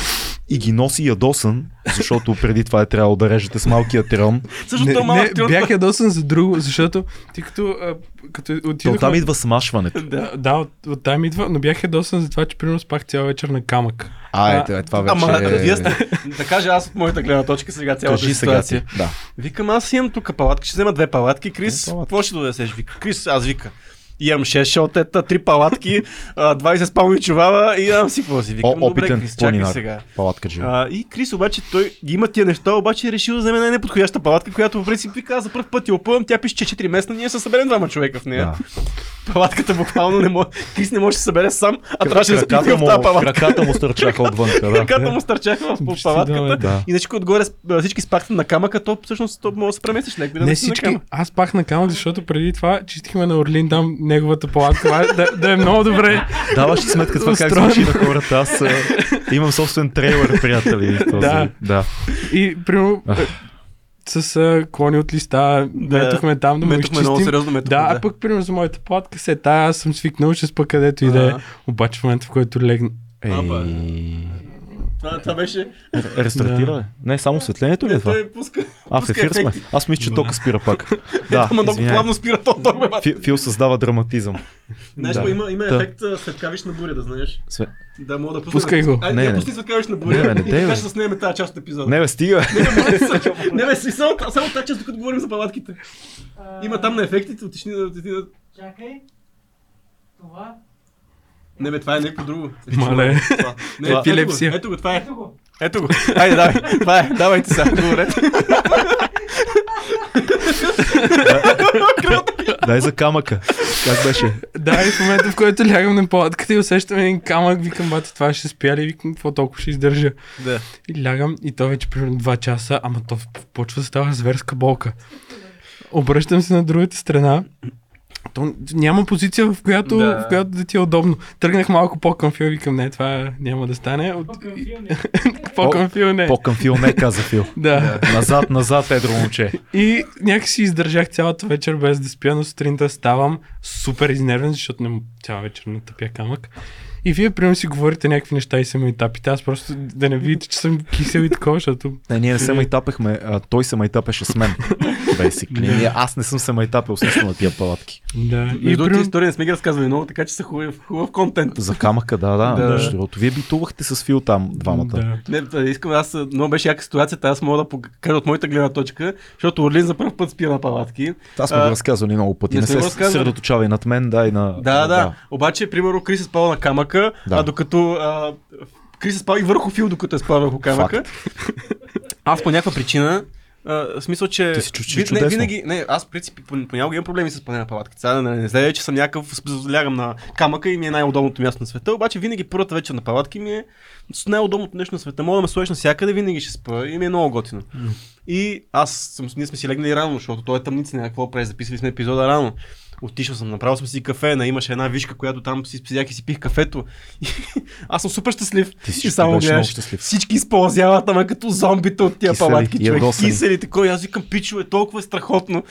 и ги носи ядосан, защото преди това е трябвало да режете с малкия трон. Също Не, не, бях ядосан за друго, защото ти като, а, като То отидох... там идва смашването. Да, да от, от там идва, но бях ядосан за това, че примерно спах цял вечер на камък. А, А, ето, е, това вече Ама, е... вие сте, да кажа аз от моята гледна точка сега цялата Кажи сега ти. ситуация. Да. Викам, аз имам тук палатки, ще взема две палатки. Крис, какво ще донесеш? Вика, Крис, аз вика. Имам 6 шотета, 3 палатки, а, 20 спални чувала и имам си какво си. Викам, О, добре, опитен Крис, чакай сега. Палатка. А, и Крис обаче, той ги има тия неща, обаче е решил да вземе най-неподходяща палатка, която в принцип вика, аз за първ път я опъвам, тя пише, че 4 местна, ние се съберем двама човека в нея. Да. Палатката буквално не може, Крис не може да се събере сам, а трябваше да спи Краката в му, тази палатка. краката му стърчаха отвън. Да. Краката му стърчаха в палатката. да, бе. Да. И всички отгоре всички спахте на камъка, то всъщност то може да се преместиш Не всички, аз пах на камък, защото преди това чистихме на Орлин там неговата палатка, е- да, да е много добре. Даваш сметка това как звучи на хората. Аз а, имам собствен трейлер, приятели. Този. Да. да. И примерно с а, клони от листа, Да. метохме там да му Метохме много изчистим. сериозно метохме. Да, а пък примерно за моята палатка се тая, аз съм свикнал, ще спа където и да е. Обаче в момента, в който легна. Ей, Това, това беше. рестартира ли? Не, само осветлението ли е това? Той пуска. А, в ефир сме. Аз мисля, че тока спира пак. *laughs* Да, Ама много плавно спира то той, бе, бат. Фи- Фил създава драматизъм. Знаеш, Да. да. има, има ефект светкавична буря, да знаеш. Све- Да, мога да пусна. Пускай го. Айде, Не, не, не. пусни светкавична Не, буря. бе, не и така ще заснемем тази част от епизода. Не, бе, стига. *laughs* не, бе, си, само, само тази част, докато говорим за палатките. Има там на ефектите, отишни на- Чакай. Това. Не, бе, това е нещо друго. Мале. Това. Не, *laughs* Това- го, Епилепсия. Ето го, това е. Ето го. Ето *laughs* го. Айде, давай. Това е. Давайте сега. Добре. Дай за камъка. Как беше? Да, и в момента, в който лягам на палатката и усещам един камък, викам, бати, това ще спя ли? Викам, какво толкова ще издържа? Да. И лягам и то вече примерно 2 часа, ама то почва да става зверска болка. Обръщам се на другата страна. То няма позиция, в която, Да. в която да ти е удобно. Тръгнах малко по-към фил, викам, не, това няма да стане. От... По-към фил, не. *laughs* По-към Фил, не каза Фил. *laughs* Да. Назад, назад, едро момче. И някакси издържах цялата вечер без да спя, но сутринта ставам супер изнервен, защото не, цяла вечер не тъпя камък. И вие, примерно, си говорите някакви неща и се ме етапите. Аз просто да не видите, че съм кисел и такова, защото... Не, ние не се майтапехме, а той се майтапеше с мен. *laughs* Basically. Ние, аз не съм се майтапил също на тия палатки. Да. И, Между примерно, история не сме ги разказвали много, така че са хубав, хубав контент. За камъка, да, да. Да. Другото, вие битувахте с Фил там, двамата. Да. Не, да, искам аз, много беше яка ситуацията, аз мога да покажа от моята гледна точка, защото Орлин за първ път спира на палатки. Това сме го разказвали много пъти. не Не, се разказвали. съсредоточавай над мен, да и на... Да, да, Обаче, примерно, Крис е спал на камъка, Да. а докато а, Крис е спал и върху Фил, докато е спал върху камъка. Аз по някаква причина, а, в смисъл, че... Ти се чувстваш ви- не, винаги, не, аз в принцип по- понякога имам проблеми с спане на палатки. Сега не, не знае, че съм някакъв, лягам на камъка и ми е най-удобното място на света, обаче винаги първата вечер на палатки ми е с най-удобното нещо на света. Мога да ме сложиш навсякъде, винаги ще спа и ми е много готино. И аз съм, ние сме си легнали рано, защото той е тъмница, някакво през, записали сме епизода рано. Отишъл съм, направил съм си кафе, на имаше една вишка, която там си седях и си пих кафето. И *laughs* аз съм супер щастлив. Ти си и само гледаш, щастлив. всички използяват, ама като зомбите от тия Кисели, палатки, човек. ядосани. Кисели, такова. И Аз викам, пичове, толкова е страхотно.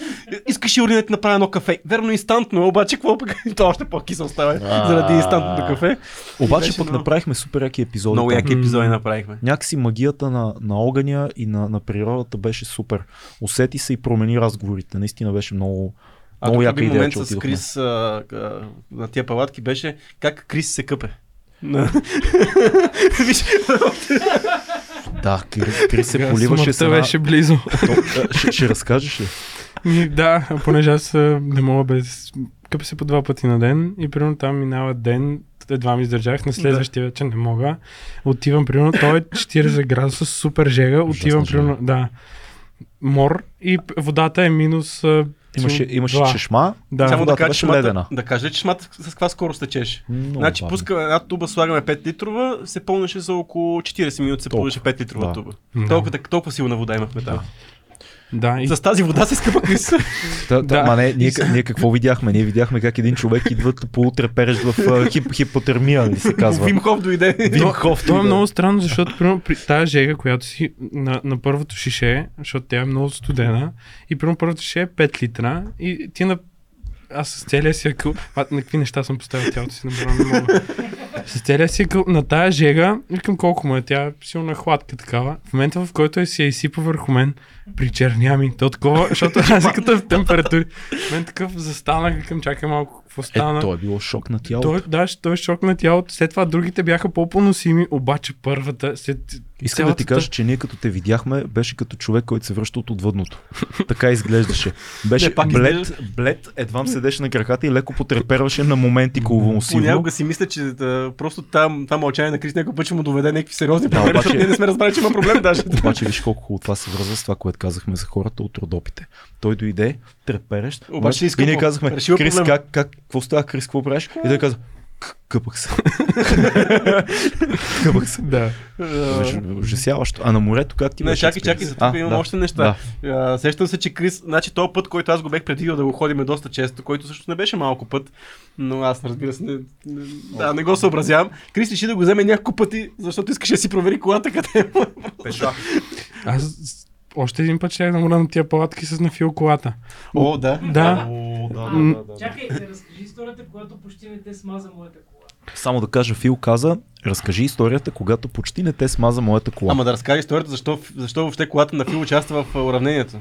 Искаш да ти направя едно кафе? Верно, инстантно, обаче какво пък? *laughs* То още по-кисел става заради инстантното кафе. Обаче пък направихме супер яки епизоди. Много яки епизоди направихме. Някакси магията на, на огъня и на, на природата беше супер. Усети се и промени разговорите. Наистина беше много, А много тук яка един идея, момент че с отидохме. Крис а, а, на тия палатки беше как Крис се къпе. *laughs* Виж, Да, Кри- Крис се поливаше с една... беше близо. То, ще, ще разкажеш ли? Да, понеже аз не мога без... Къпа се по два пъти на ден и примерно там минава ден, едва ми издържах, на следващия вечер не мога. Отивам, примерно, той е 40 градуса, супер жега, отивам, примерно, да, мор и водата е минус... Имаше, имаше два. чешма. Да, само да кажа, беше че шмата, ледена. да кажа, че шмата с каква скорост течеше. Много Значи бавно. пускаме една туба, слагаме 5 литрова, се пълнеше за около 40 минути, се пълнеше 5 литрова да. туба. Да. Толкова, толкова силна вода имахме там. да, и С тази вода се скъпа Крис. Да, да. Да. Ма не, ние, ние, какво видяхме? Ние видяхме как един човек идва полутреперещ в а, хип, хипотермия, ли се казва. Вим Хоф дойде. Вим Хоф. Това е много странно, защото примерно, при тази жега, която си на, на първото шише, защото тя е много студена, и примерно първото шише е 5 литра, и ти на аз с целия си акъл... А, на какви неща съм поставил тялото си, набрано не мога. С целия си акъл на тая жега, викам колко му е тя, силна хладка такава. В момента, в който е си я изсипа върху мен, причерня ми. То такова, защото *laughs* разликата в температури. Мен такъв застанах, викам, чакай малко, какво Е, стана. то е било шок на тялото. той, да, той е шок на тялото. След това другите бяха по-поносими, обаче първата, след Искам да ти цялата- кажа, че ние като те видяхме, беше като човек, който се връща от отвъдното. *laughs* така изглеждаше. Беше Не, пак блед, изглежда- блед, едвам седеше на краката и леко потреперваше на моменти конвулсивно. Понякога си мисля, че да, просто там, това мълчание на Крис някой път ще му доведе някакви сериозни Да, проблеми, обаче- защото ние не сме разбрали, че има проблем даже. Обаче виж колко хубаво това се връзва с това, което казахме за хората от родопите. Той дойде, треперещ, Обаче иска и ние казахме, Крис, проблема. как, как, какво става, Крис, какво правиш? И той каза, «К- къпах се. *laughs* къпах се. Да. Беше ужасяващо. А на морето как ти Не, чакай, чакай, за тук имам да. още неща. А, сещам се, че Крис, значи този път, който аз го бех предвидил да го ходиме доста често, който също не беше малко път, но аз разбира се, не, не, да, не го съобразявам. Крис реши да го вземе няколко пъти, защото искаше да си провери колата къде е. Аз с- още един път ще да мора на тия палатки с нафил колата. О, да. Да. О, да, да, да, да. Чакай, да разкажи историята, когато почти не те смаза моята кола. Само да кажа, Фил каза, разкажи историята, когато почти не те смаза моята кола. Ама да разкажа историята, защо, защо въобще колата на Фил участва в уравнението.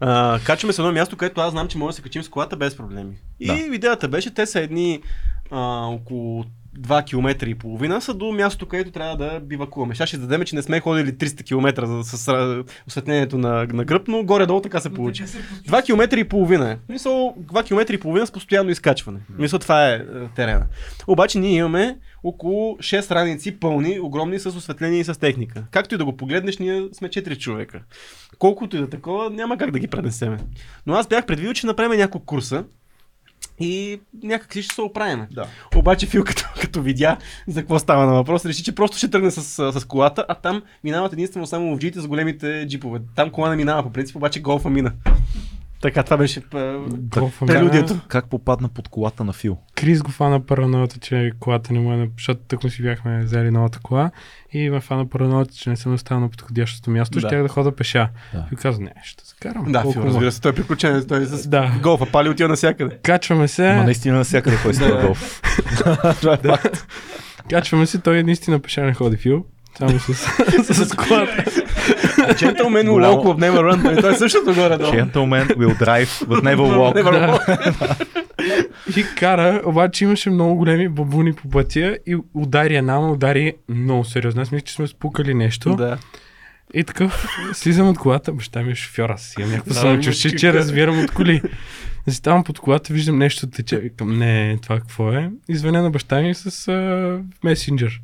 А, качваме се едно място, където аз знам, че може да се качим с колата без проблеми. И Да. идеята беше, те са едни а, около 2 км и половина са до мястото, където трябва да бивакуваме. Сега ще дадем, че не сме ходили 300 км с осветлението на, на гръб, но горе-долу така се получи. 2 км и половина е. Мисъл, 2 км и половина с постоянно изкачване. Мисля, това е, е терена. Обаче ние имаме около 6 раници пълни, огромни с осветление и с техника. Както и да го погледнеш, ние сме 4 човека. Колкото и да такова, няма как да ги пренесеме. Но аз бях предвидил, че направим няколко курса и някак си ще се оправим. Да. Обаче Фил *laughs* като, като видя за какво става на въпрос, реши, че просто ще тръгне с, с колата, а там минават единствено само ловджиите с големите джипове. Там кола не минава по принцип, обаче голфа мина. Така, това беше прелюдието. Как попадна под колата на Фил? Крис го фана параноята, че колата не му е, на- защото тък му си бяхме взели новата кола и ме фана параноята, че не съм останал на подходящото място, Да. щях да хода пеша. Да. И каза, не, ще се карам. Да, Фил, е. разбира се, той е приключен, той е с Да. голфа, пали отива навсякъде. Качваме се, Ама наистина навсякъде кой Да. голф. *laughs* *laughs* Това е факт. качваме се, той наистина пеша не ходи фил. Само с, *laughs* с колата. Gentleman will walk will never run. Той е същото горе-долу. Gentleman will drive, but never walk. Never walk. *laughs* И кара, обаче имаше много големи бабуни по пътя и удари една, удари много сериозно. Аз мисля, че сме спукали нещо. Да. И такъв, слизам от колата, баща ми е шофьор, аз си имам някакво Да, самочувствие, че разбирам от коли. Заставам под колата, виждам нещо тече, викам, не, това какво е? Извъня на баща ми с а, месенджер.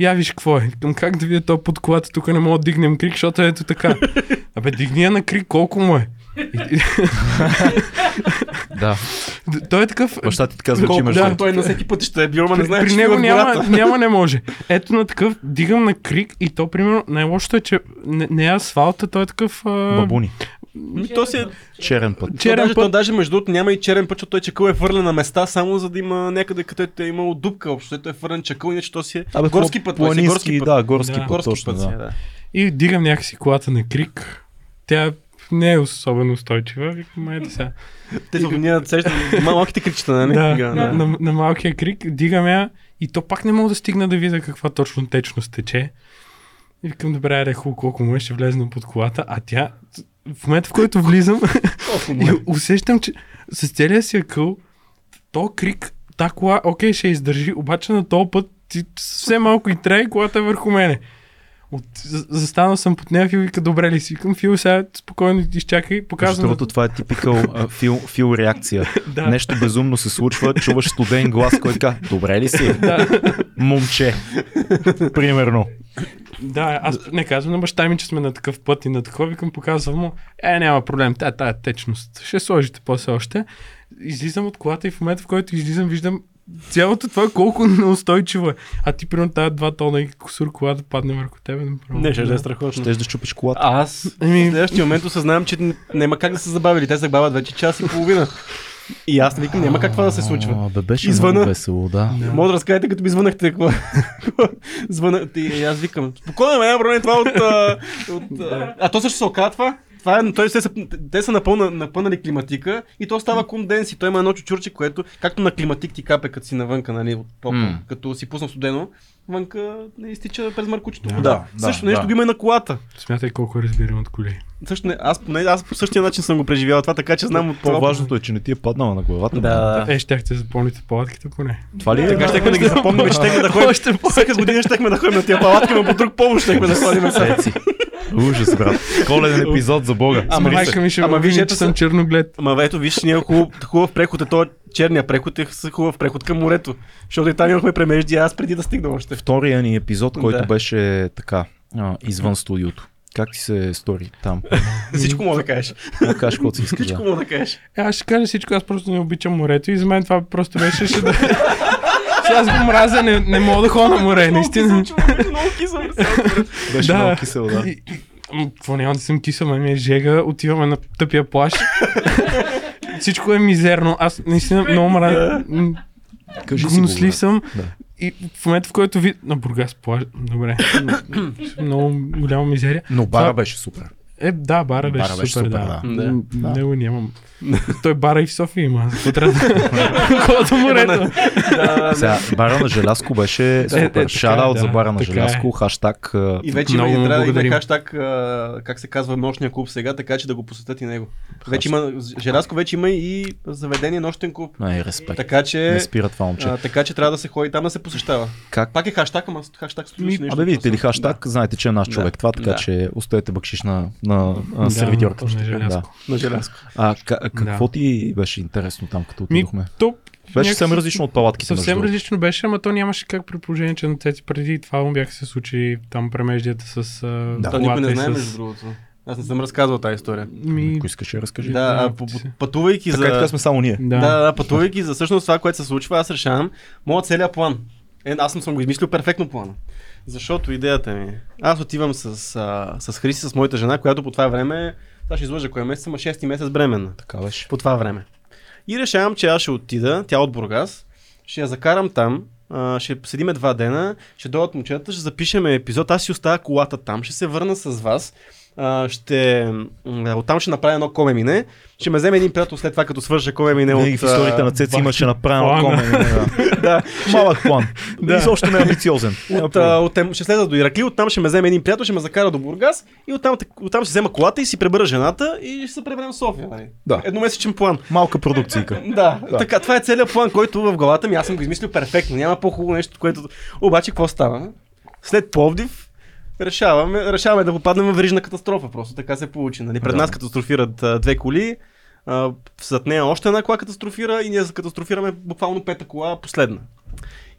Я виж какво е. Викам, как да видя то под колата, тук не мога да дигнем крик, защото ето така. Абе, дигни я на крик, колко му е? Да. той е такъв... Баща ти казва, че Колко имаш... да. той на всеки път ще е бил, ама не При, знае, при него няма, няма не може. Ето на такъв, дигам на крик и то, примерно, най-лошото е, че не, не е асфалта, той е такъв... А... Бабуни. Ми, То си е... Черен път. Черен Черен то, даже, път. то даже между другото няма и черен път, защото той чакъл е фърлен на места, само за да има някъде, където е имало дупка. Общо той е фърлен чакъл, иначе то си е Абе, горски път. е Планински, горски път. да, горски Да. път, Горски точно, път си е, да. да. И дигам някакси колата на крик. Тя не е особено устойчива. Викам, айде сега. Те са ние сещаме малките кричета, нали? Да, на, на, на, малкия крик, дигам я и то пак не мога да стигна да видя каква точно течност тече. И викам, добре, аре, хубаво, колко му е, ще влезна под колата, а тя, в момента в който влизам, му и е? усещам, че с целия си акъл, то крик, та кола, окей, ще издържи, обаче на този път ти все малко и трябва и колата е върху мене. От, за- застанал съм под нея, Фил вика, добре ли си? Викам, Фил, сега спокойно изчакай, показвам. другото, това е типикал фил, фил реакция. *laughs* Да. Нещо безумно се случва, чуваш студен глас, който казва, добре ли си? Да, Момче. Примерно. да, аз не казвам на баща ми, че сме на такъв път и на такова, викам, показвам му, е, няма проблем, тая, тая течност, ще сложите после още. Излизам от колата и в момента, в който излизам, виждам цялото това колко неустойчиво е. А ти, примерно, тази два тона и косур кола да падне върху тебе. направо. Не, ще да е страхотно. Ще да щупиш колата. Аз Ами- в следващия момент осъзнавам, че няма как да се забавили. Те се забавят вече час и половина. И аз не викам, няма как това да се случва. А, бе, беше Извъна. много весело, да. Да. Мога да разкажете, като ми звънахте. Какво? Звъна, и аз викам, спокойно, няма проблем това от... а, от а то също се оказва това? е, той се, те са напълна, напълнали климатика и то става конденс и той има едно чучурче, което, както на климатик ти капе, като си навънка, нали, от топа, М. като си пусна студено, вънка не изтича през мъркучето. Да. вода. Да, Също да, нещо да. го има и на колата. Смятай колко разбирам от коли. Също не, аз, не, аз по същия начин съм го преживял това, така че знам от това. По-важното е, че не ти е паднала на главата. Да. Е, щяхте запомните палатките поне. Това ли е? Така щехме да ги запомним, че щехме да *laughs* ходим. Всяка година щехме да ходим на тия палатки, но по друг повод щехме да ходим. Ужас, брат. Коледен епизод за Бога. Ама майка ми ще Ама виж, че съм черноглед. Ама ето, виж, ние хубав, хубав преход е то черния преход е хубав преход към морето. Защото и там имахме премежди, аз преди да стигна още. Втория ни епизод, който Да. беше така, а, извън студиото. Как ти се стори там? *laughs* Всичко мога да кажеш. Да кажеш, каквото си искаш. Всичко да. мога да кажеш. Е, аз ще кажа всичко, аз просто не обичам морето и за мен това просто беше ще да... Че аз го мразя, не, не мога да ходя на море, наистина. Много кисъл. *laughs* Беше Да. много кисел, да. Какво няма да съм кисел, ме ми е жега, отиваме на тъпия плаш. *laughs* Всичко е мизерно. Аз наистина много мразя. Кажи Гнослив съм. Да. И в момента, в който ви... На Бургас плаж... Добре. много голяма мизерия. Но бара Това- беше супер. Е, да, бара беше, Бара беше супер, супер, да. да. Да. Него нямам. Той бара и в София има. До *laughs* морето. Сега, бара на Желязко беше е, супер. така, Шараут за бара на е. Желязко, хаштаг. И вече има, и трябва да има благодарим. хаштаг, как се казва, нощния клуб сега, така че да го посетят и него. Вече има, Желязко вече има и заведение нощен клуб. Не, респект. Така че, Не спира това момче. така че трябва да се ходи там да се посещава. Как? Пак е хаштаг, ама хаштаг нещо. Абе, видите ли, хаштаг, знаете, че е наш човек това, така че оставете бъкшиш на, на, Да, сервитьорка. на Да. Желязко. Да, на Желязко. А, ка- какво Да. ти беше интересно там, като Ми, отидохме? то... Беше съвсем различно от палатките. Съвсем различно беше, ама то нямаше как при положение, че на Цеци преди това му бяха се случили там премеждията с а, Да. Това никой не знае, с... между другото. Аз не съм разказвал тази история. Ми... Ако искаш, я разкажи. Да, а, по- пътувайки Така, за... така сме само ние. Да. Да, да, пътувайки за всъщност това, което се случва, аз решавам моят целият план. Е, аз съм, съм го измислил перфектно плана. Защото идеята ми е, аз отивам с, а, с Хриси, с моята жена, която по това време, сега ще излъжа кой е месец, ама 6 месец бременна. Така беше. По това време. И решавам, че аз ще отида, тя от Бургас, ще я закарам там, а, ще седиме два дена, ще дойдат момчетата, ще запишеме епизод, аз си оставя колата там, ще се върна с вас, а, ще, оттам ще направя едно коме мине, ще ме вземе един приятел след това, като свърша коме мине Винаги от... в историите а, на Цеци имаше направено комен. Да. *laughs* Да, Малък план. *laughs* Да. И също не е амбициозен. От, а, от, ще слеза до Иракли, оттам ще ме вземе един приятел, ще ме закара до Бургас и оттам, оттам ще взема колата и си пребера жената и ще се преберем в София. Нали? Да. Едномесечен план. Малка продукцийка. *laughs* Да, Да. така, това е целият план, който в главата ми аз съм го измислил перфектно. Няма по-хубаво нещо, което... Обаче какво става? След Пловдив решаваме, решаваме да попаднем в верижна катастрофа. Просто така се получи. Нали? Пред Да. нас катастрофират а, две коли, а, зад нея още една кола катастрофира и ние катастрофираме буквално пета кола последна.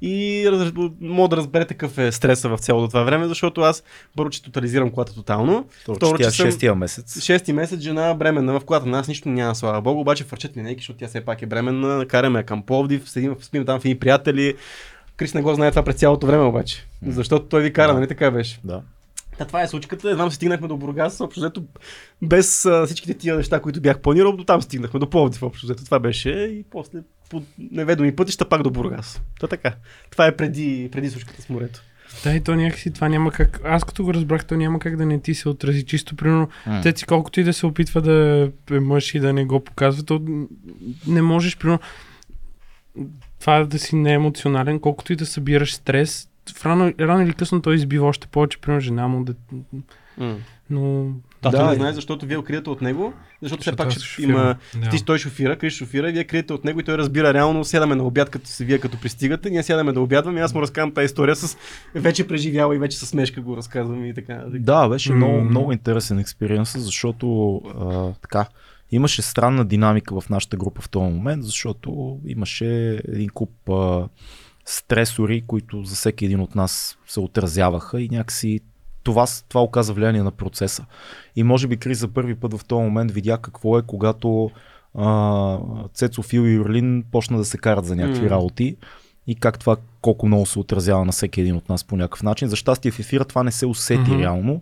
И раз, мога да разберете какъв е стреса в цялото това време, защото аз първо, че тотализирам колата тотално. Второ, че тя е съм- шестия месец. Шести месец жена бременна в колата. На нас нищо няма, слава богу, обаче фърчат линейки, защото тя все пак е бременна. Караме към Пловдив, седим, спим там в едни приятели. Крис не го знае това през цялото време обаче. Защото той ви кара, Да. нали така беше? Да. Та, това е случката. Едва се стигнахме до Бургас, общо взето без а, всичките тия неща, които бях планирал, до там стигнахме, до Пловдив, общо взето. Това беше и после по неведоми пътища пак до Бургас. Та така. Това е преди, преди случката с морето. Да, и то някакси това няма как. Аз като го разбрах, то няма как да не ти се отрази. Чисто, примерно, М. те си колкото и да се опитва да е мъж и да не го показва, то не можеш, примерно, това да си не емоционален, колкото и да събираш стрес, в рано, рано или късно той избива още повече, примерно, жена му, да... но... Да, Да, не знае, защото вие криете от него, защото все пак ще има Да. Ти той шофира, Крис шофира, и вие криете от него и той разбира реално, сядаме на обяд, като си вие като пристигате, ние сядаме да обядваме и аз му разказвам тази история с вече преживяла и вече с смешка го разказвам и така. Да, беше М. много, много интересен експириенс, защото а, така, имаше странна динамика в нашата група в този момент, защото имаше един куп а, стресори, които за всеки един от нас се отразяваха и някакси това, това оказа влияние на процеса. И може би Крис за първи път в този момент видя какво е, когато а, Цецо, Фил и Юрлин почна да се карат за някакви М. работи и как това колко много се отразява на всеки един от нас по някакъв начин. За щастие в ефира това не се усети Мгм. реално,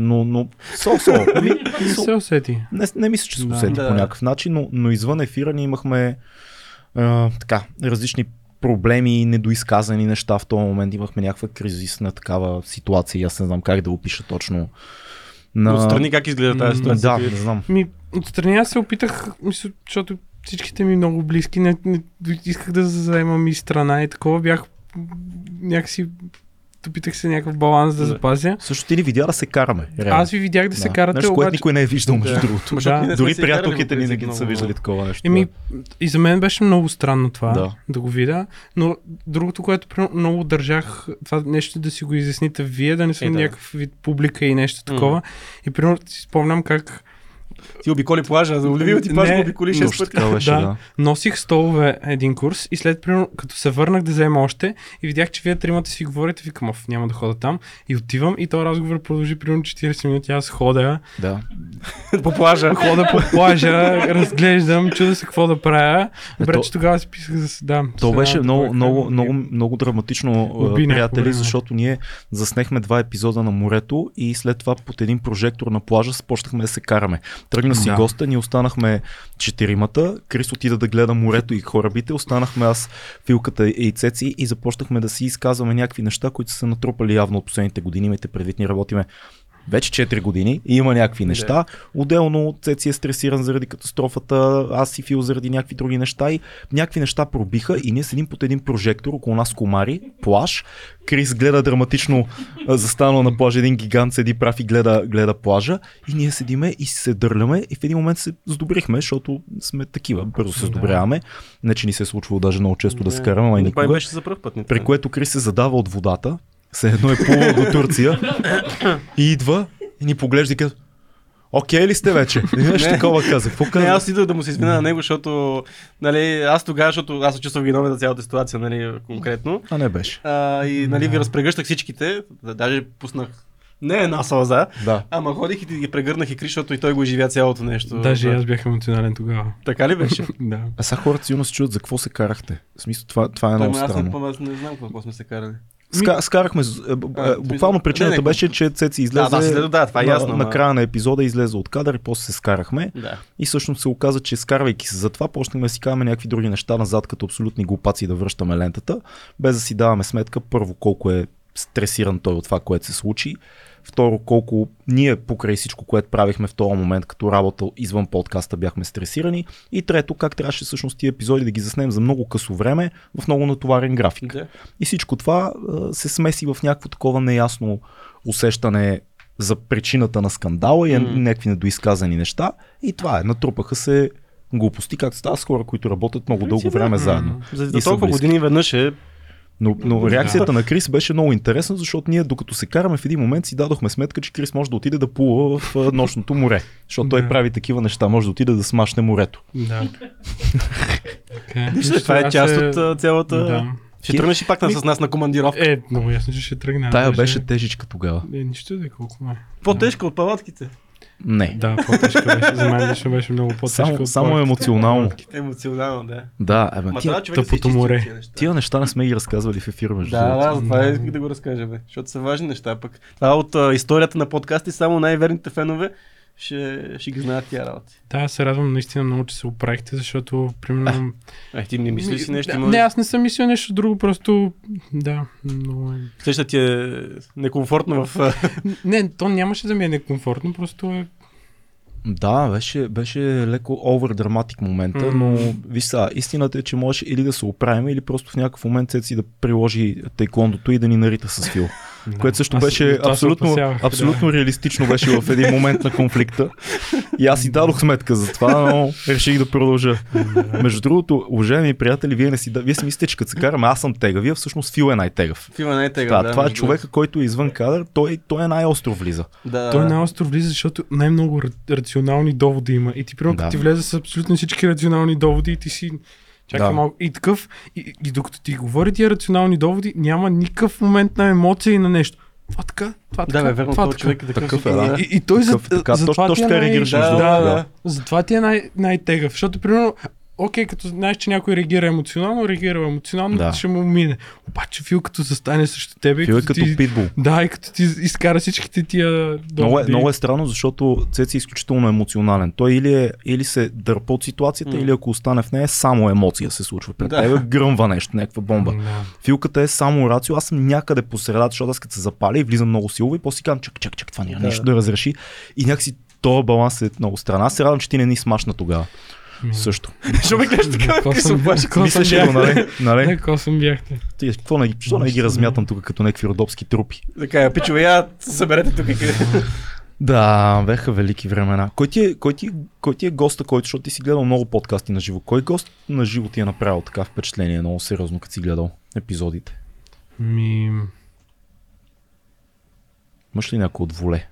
но, но *laughs* со, со, ми, Не со, се усети. не, не мисля, че се Да. усети Да. по някакъв начин, но, но извън ефира ние имахме а, така, различни проблеми и недоизказани неща в този момент. Имахме някаква кризисна такава ситуация аз не знам как да опиша точно на... Отстрани как изглежда тази ситуация? Да, не знам. Ми, отстрани аз се опитах, мисля, защото всичките ми много близки, не, не, исках да заемам и страна и такова, бях някакси, опитах се някакъв баланс да Да. запазя. Също ти ни видя да се караме. Реално. Аз ви видях да се Да. карате, Нещо, което обаче... никой не е виждал, между Да. другото. Сме Дори се приятелките ни не ги са виждали такова нещо. Еми, и за мен беше много странно това, Да. да. да го видя, но другото, което много държах, това нещо да си го изясните вие, да не съм Е, да. някакъв вид публика и нещо такова. И примерно си спомням как Ти обиколи плажа, за любимия ти плаж го обиколи 6 Точно пъти. така беше, Да. да. носих столове един курс и след примерно, като се върнах да взема още и видях, че вие тримата си говорите, викам, «Оф, няма да хода там. И отивам и този разговор продължи примерно 40 минути. Аз ходя, да. *laughs* По плажа. хода по плажа, разглеждам, чуда се какво да правя. Е, Добре, то- че тогава си писах за да. То беше много, е много, много, много драматично, приятели, защото ние заснехме два епизода на морето и след това под един прожектор на плажа започнахме да се караме. Тръгна си Да. госта, ние останахме четиримата, Крис отида да гледа морето и корабите, останахме аз, Филката и Цеци и започнахме да си изказваме някакви неща, които са натрупали явно от последните години. Имайте предвид, ние работиме вече 4 години и има някакви неща. Отделно Цеци е стресиран заради катастрофата, аз и Фил заради някакви други неща и някакви неща пробиха и ние седим под един прожектор, около нас комари, плаж. Крис гледа драматично застанал на плажа, един гигант седи прав и гледа, гледа плажа и ние седиме и се дърляме и в един момент се сдобрихме, защото сме такива, бързо се сдобряваме. Не, че ни се е случвало даже много често да, Да. се караме, Това никога. беше за първ път. При което Крис се задава от водата, се едно е плувал до Турция и идва и ни поглежда и казва Окей ли сте вече? Нещо Не. такова каза. Какво Не, аз идвах да му се извиня на него, защото нали, аз тогава, защото аз се чувствах виновен за цялата ситуация, нали, конкретно. А не беше. А, и нали, ви Да. разпрегръщах всичките, да, даже пуснах не една сълза, Да. ама ходих и ги прегърнах и Крис, защото и той го изживя цялото нещо. Даже и да. аз бях емоционален тогава. Така ли беше? *laughs* Да. А сега хората сигурно се чудят за какво се карахте. В смисъл, това, това е много ма, аз, странно. не, аз не знам какво сме се карали. Ска, скарахме, е, е, буквално причината не, не, беше, че Цеци излезе Да, да, да, това е на, ясно, на ма- края на епизода излезе от кадър и после се скарахме. Да. И всъщност се оказа, че скарвайки се за това, почнахме да си казваме някакви други неща назад, като абсолютни глупаци да връщаме лентата, без да си даваме сметка първо колко е стресиран той от това, което се случи. Второ, колко ние покрай всичко, което правихме в този момент като работа извън подкаста бяхме стресирани. И трето, как трябваше всъщност тия епизоди да ги заснем за много късо време в много натоварен график. Да. И всичко това се смеси в някакво такова неясно усещане за причината на скандала и mm. някакви недоизказани неща. И това е. Натрупаха се глупости, както става с хора, които работят много дълго време заедно. За, И толкова близки. години веднъж е Но, но реакцията на Крис беше много интересна, защото ние докато се караме в един момент си дадохме сметка, че Крис може да отиде да плува в нощното море. Защото той прави такива неща, може да отиде да смашне морето. Да. Вижте, това е част се- от цялата... Да. Ще тръгнеш и пак с нас на командировка. Е, много ясно, че ще тръгна. Тая беше тежичка тогава. Е, нищо да е колко ме. По-тежка от палатките. Не. Да, по-тежка беше. За мен лично беше много по-тежка. Само, само емоционално. Емоционално, да. Да, Ма тия, тъпото море. тия неща. тия неща не сме ги разказвали в ефир между Да, да, за това е да го разкажа, бе. Защото са важни неща. Пък това от а, историята на подкасти само най-верните фенове ще, ще ги знаят тия работи. Да, аз се радвам наистина много, че се оправихте, защото, примерно... Е, ти не мислиш си нещо? Да, Има... Не, аз не съм мислил нещо друго, просто... Да, много е... Сеща ти е некомфортно в... а, Не, то нямаше да ми е некомфортно, просто е... Да, беше, беше леко овер драматик момента, М. но виж сега, истината е, че можеше или да се оправим, или просто в някакъв момент Цеци да приложи тайкондото и да ни нарита с фил. Да. Което също Аз беше абсолютно, абсолютно реалистично беше в един момент на конфликта. И аз си дадох сметка за това, но реших да продължа. Между другото, уважаеми приятели, вие, не си, да- вие си мислите, че като се караме, аз съм тегавия, всъщност Фил е най-тегав. Не е тега. Да, да, това е човека, който е извън кадър, той, той е най-остро влиза. Да, Той да. на остров влиза, защото най-много ра- рационални доводи има. И ти, примерно, Да. ти влезе с абсолютно всички рационални доводи и ти си... Чакай Да. малко. И такъв. И, и докато ти говори тия рационални доводи, няма никакъв момент на емоция и на нещо. Това така, това така. Да, бе, верно, това този така. човек е такъв. Такъв е, да. И, и той за, Такъв, така, за точно- това точно ти е най- реагираш, Да, да, да. Затова ти е най- най-тегъв, защото примерно окей, като знаеш, че някой реагира емоционално, реагира емоционално, Да. ще му мине. Обаче Фил като застане срещу тебе, Фил е като като ти, питбул. да, и като ти изкара всичките тия Много е, много е странно, защото Цеци е изключително емоционален. Той или, е, или се дърпа от ситуацията, М. или ако остане в нея, само емоция се случва. Пред Да. тебе гръмва нещо, някаква бомба. Да. Филката е само рацио, аз съм някъде по средата, защото аз като се запаля и влизам много силово и после си казвам, чак, чак, чак, това няма Да. нещо да разреши. И някакси този баланс е много странен. Аз се радвам, че ти не ни смашна тогава. Също. Защо ме гледаш така? Какво съм- съм Мислеше го, бях? нали? нали? Какво съм бяхте? Ти, какво не, ги- защо не ги размятам тук като някакви родопски трупи? Така, е, пичове, я съберете тук. Да, беха велики времена. Кой ти е, кой ти, кой ти е госта, който, защото ти си гледал много подкасти на живо. Кой гост на живо ти е направил така впечатление, много сериозно, като си гледал епизодите? Ми, Имаш ли някой от воле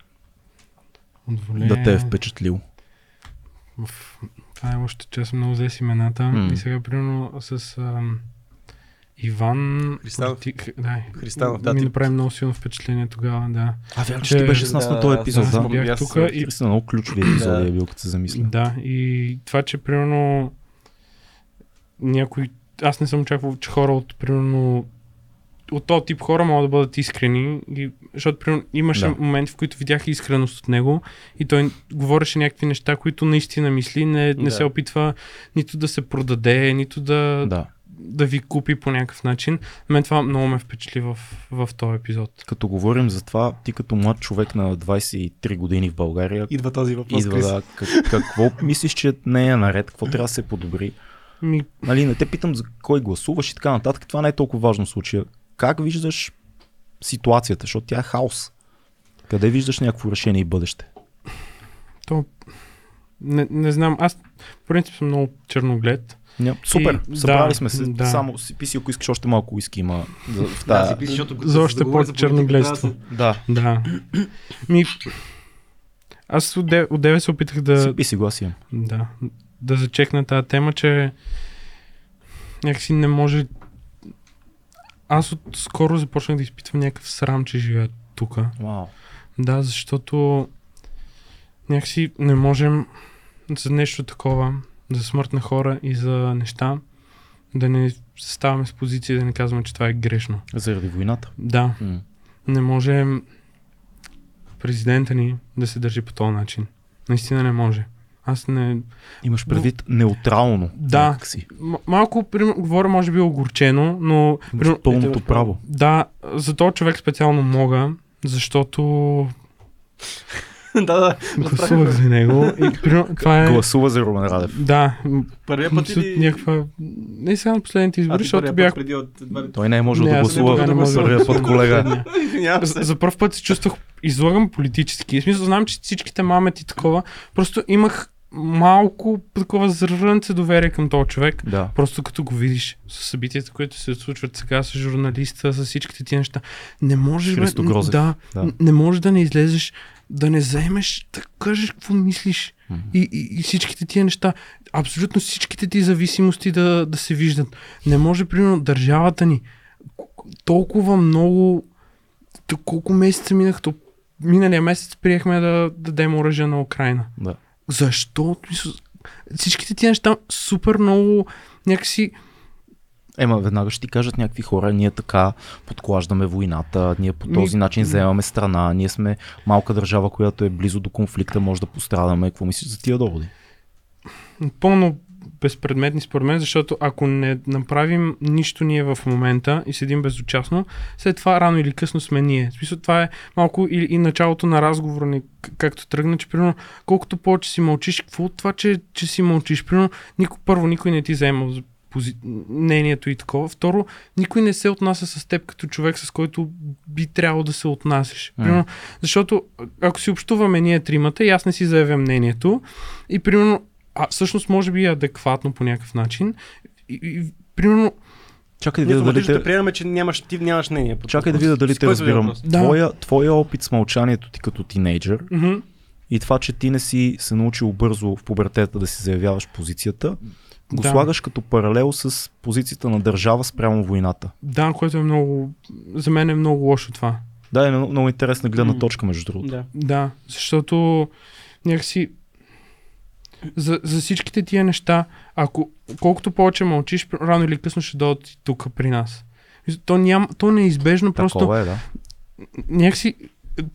от воле... да те е впечатлил? Уф, Това е още, че аз съм много взе с имената. М. И сега, примерно, с ам, Иван... Христанов. Ти- Да, Христанов, да, Ми ти- направи много силно впечатление тогава, да. А, вярно, че Че- ти беше с нас да, на този епизод, да. спомнил. Бях тук и... Наистина много ключови епизоди Да. е бил, като се замисля. Да, и това, че примерно някой... Аз не съм очаквал, че хора от примерно от този тип хора могат да бъдат искрени, и, защото примерно, имаше Да. моменти, в които видях искреност от него и той говореше някакви неща, които наистина мисли, не, не Да. се опитва нито да се продаде, нито да, Да. да ви купи по някакъв начин. Мен това много ме впечатли в, в този епизод. Като говорим за това, ти като млад човек на 23 години в България, Идва този въпрос. идва да, как, какво мислиш, че не е наред, какво трябва да се подобри? Ми, Нали, не те питам за кой гласуваш и така нататък, това не е толкова важно в случая. Как виждаш ситуацията, защото тя е хаос? Къде виждаш някакво решение и бъдеще? то... Не, не знам, аз в принцип съм много черноглед. Ня, супер, И- събрали да, сме се. да. Само си писи, ако искаш още малко уиски има за, в Да, тази. си защото За още да по-черногледство. да Да, Да. Ми, аз от де- от деве се опитах да, си писи, глас имам. да, да зачекна тази тема, че някакси не може... Аз от скоро започнах да изпитвам някакъв срам, че живея тук. Вау. Да, защото някакси не можем за нещо такова, за смърт на хора и за неща, да не ставаме с позиция да не казваме, че това е грешно. Заради войната. Да, М. не може президента ни да се държи по този начин. Наистина не може. Аз не... Имаш предвид неутрално. Да. някакси. М- малко, пример, говоря може би огорчено, но... Имаш примерно- пълното право. Да, за този човек специално мога, защото *laughs* Да, да. *laughs* гласувах за него. И, примерно, това е... Гласува за Румен Радев. Да, м- Първия път или... някаква... Не сега на последните избори, ти защото бях... преди от... Той не е можел Не, да гласува не да първия път, колега. За, първ път се чувствах излагам политически. В смисъл, знам, че всичките мамет и такова. Просто имах малко такова зрънце доверие към този човек. Да. Просто като го видиш с събитията, които се случват сега с журналиста, с всичките ти неща. Не можеш, бе, да, Да. не можеш да не излезеш, да не заемеш, да кажеш какво мислиш. И, и, и всичките тия неща, абсолютно всичките ти зависимости да, да се виждат. Не може, примерно, държавата ни толкова много, колко месеца минах, то миналия месец приехме да дадем оръжие на Украина. Да. Защо? Всичките тия неща супер много някакси Ема, веднага ще ти кажат някакви хора, ние така подклаждаме войната, ние по този Ми- начин заемаме страна, ние сме малка държава, която е близо до конфликта, може да пострадаме. Какво мислиш за тия доводи? пълно безпредметни според мен, защото ако не направим нищо ние в момента и седим безучастно, след това рано или късно сме ние. В смисъл, това е малко и, и началото на разговора ни, както тръгна, че примерно колкото повече си мълчиш, какво от това, че, че си мълчиш? Примерно, никой, първо, никой не ти заема за пози... мнението и такова. Второ, никой не се отнася с теб като човек, с който би трябвало да се отнасяш. М. Примерно, защото ако си общуваме ние тримата и аз не си заявя мнението и примерно а всъщност може би е адекватно по някакъв начин. И, и, примерно, Чакай да видя дали те... да приемаме, че нямаш, ти нямаш мнение. по Чакай да видя дали те разбирам. Да. Твоя, твоя опит с мълчанието ти като тинейджър мгм, и това, че ти не си се научил бързо в пубертета да си заявяваш позицията, го Да. слагаш като паралел с позицията на държава спрямо войната. да, което е много, за мен е много лошо това. Да, е много, много интересна гледна точка, между другото. Да. Да, защото някакси за, за всичките тия неща, ако колкото повече мълчиш, рано или късно ще дойдат тук при нас. То, ням, то неизбежно просто Такова е, да. някакси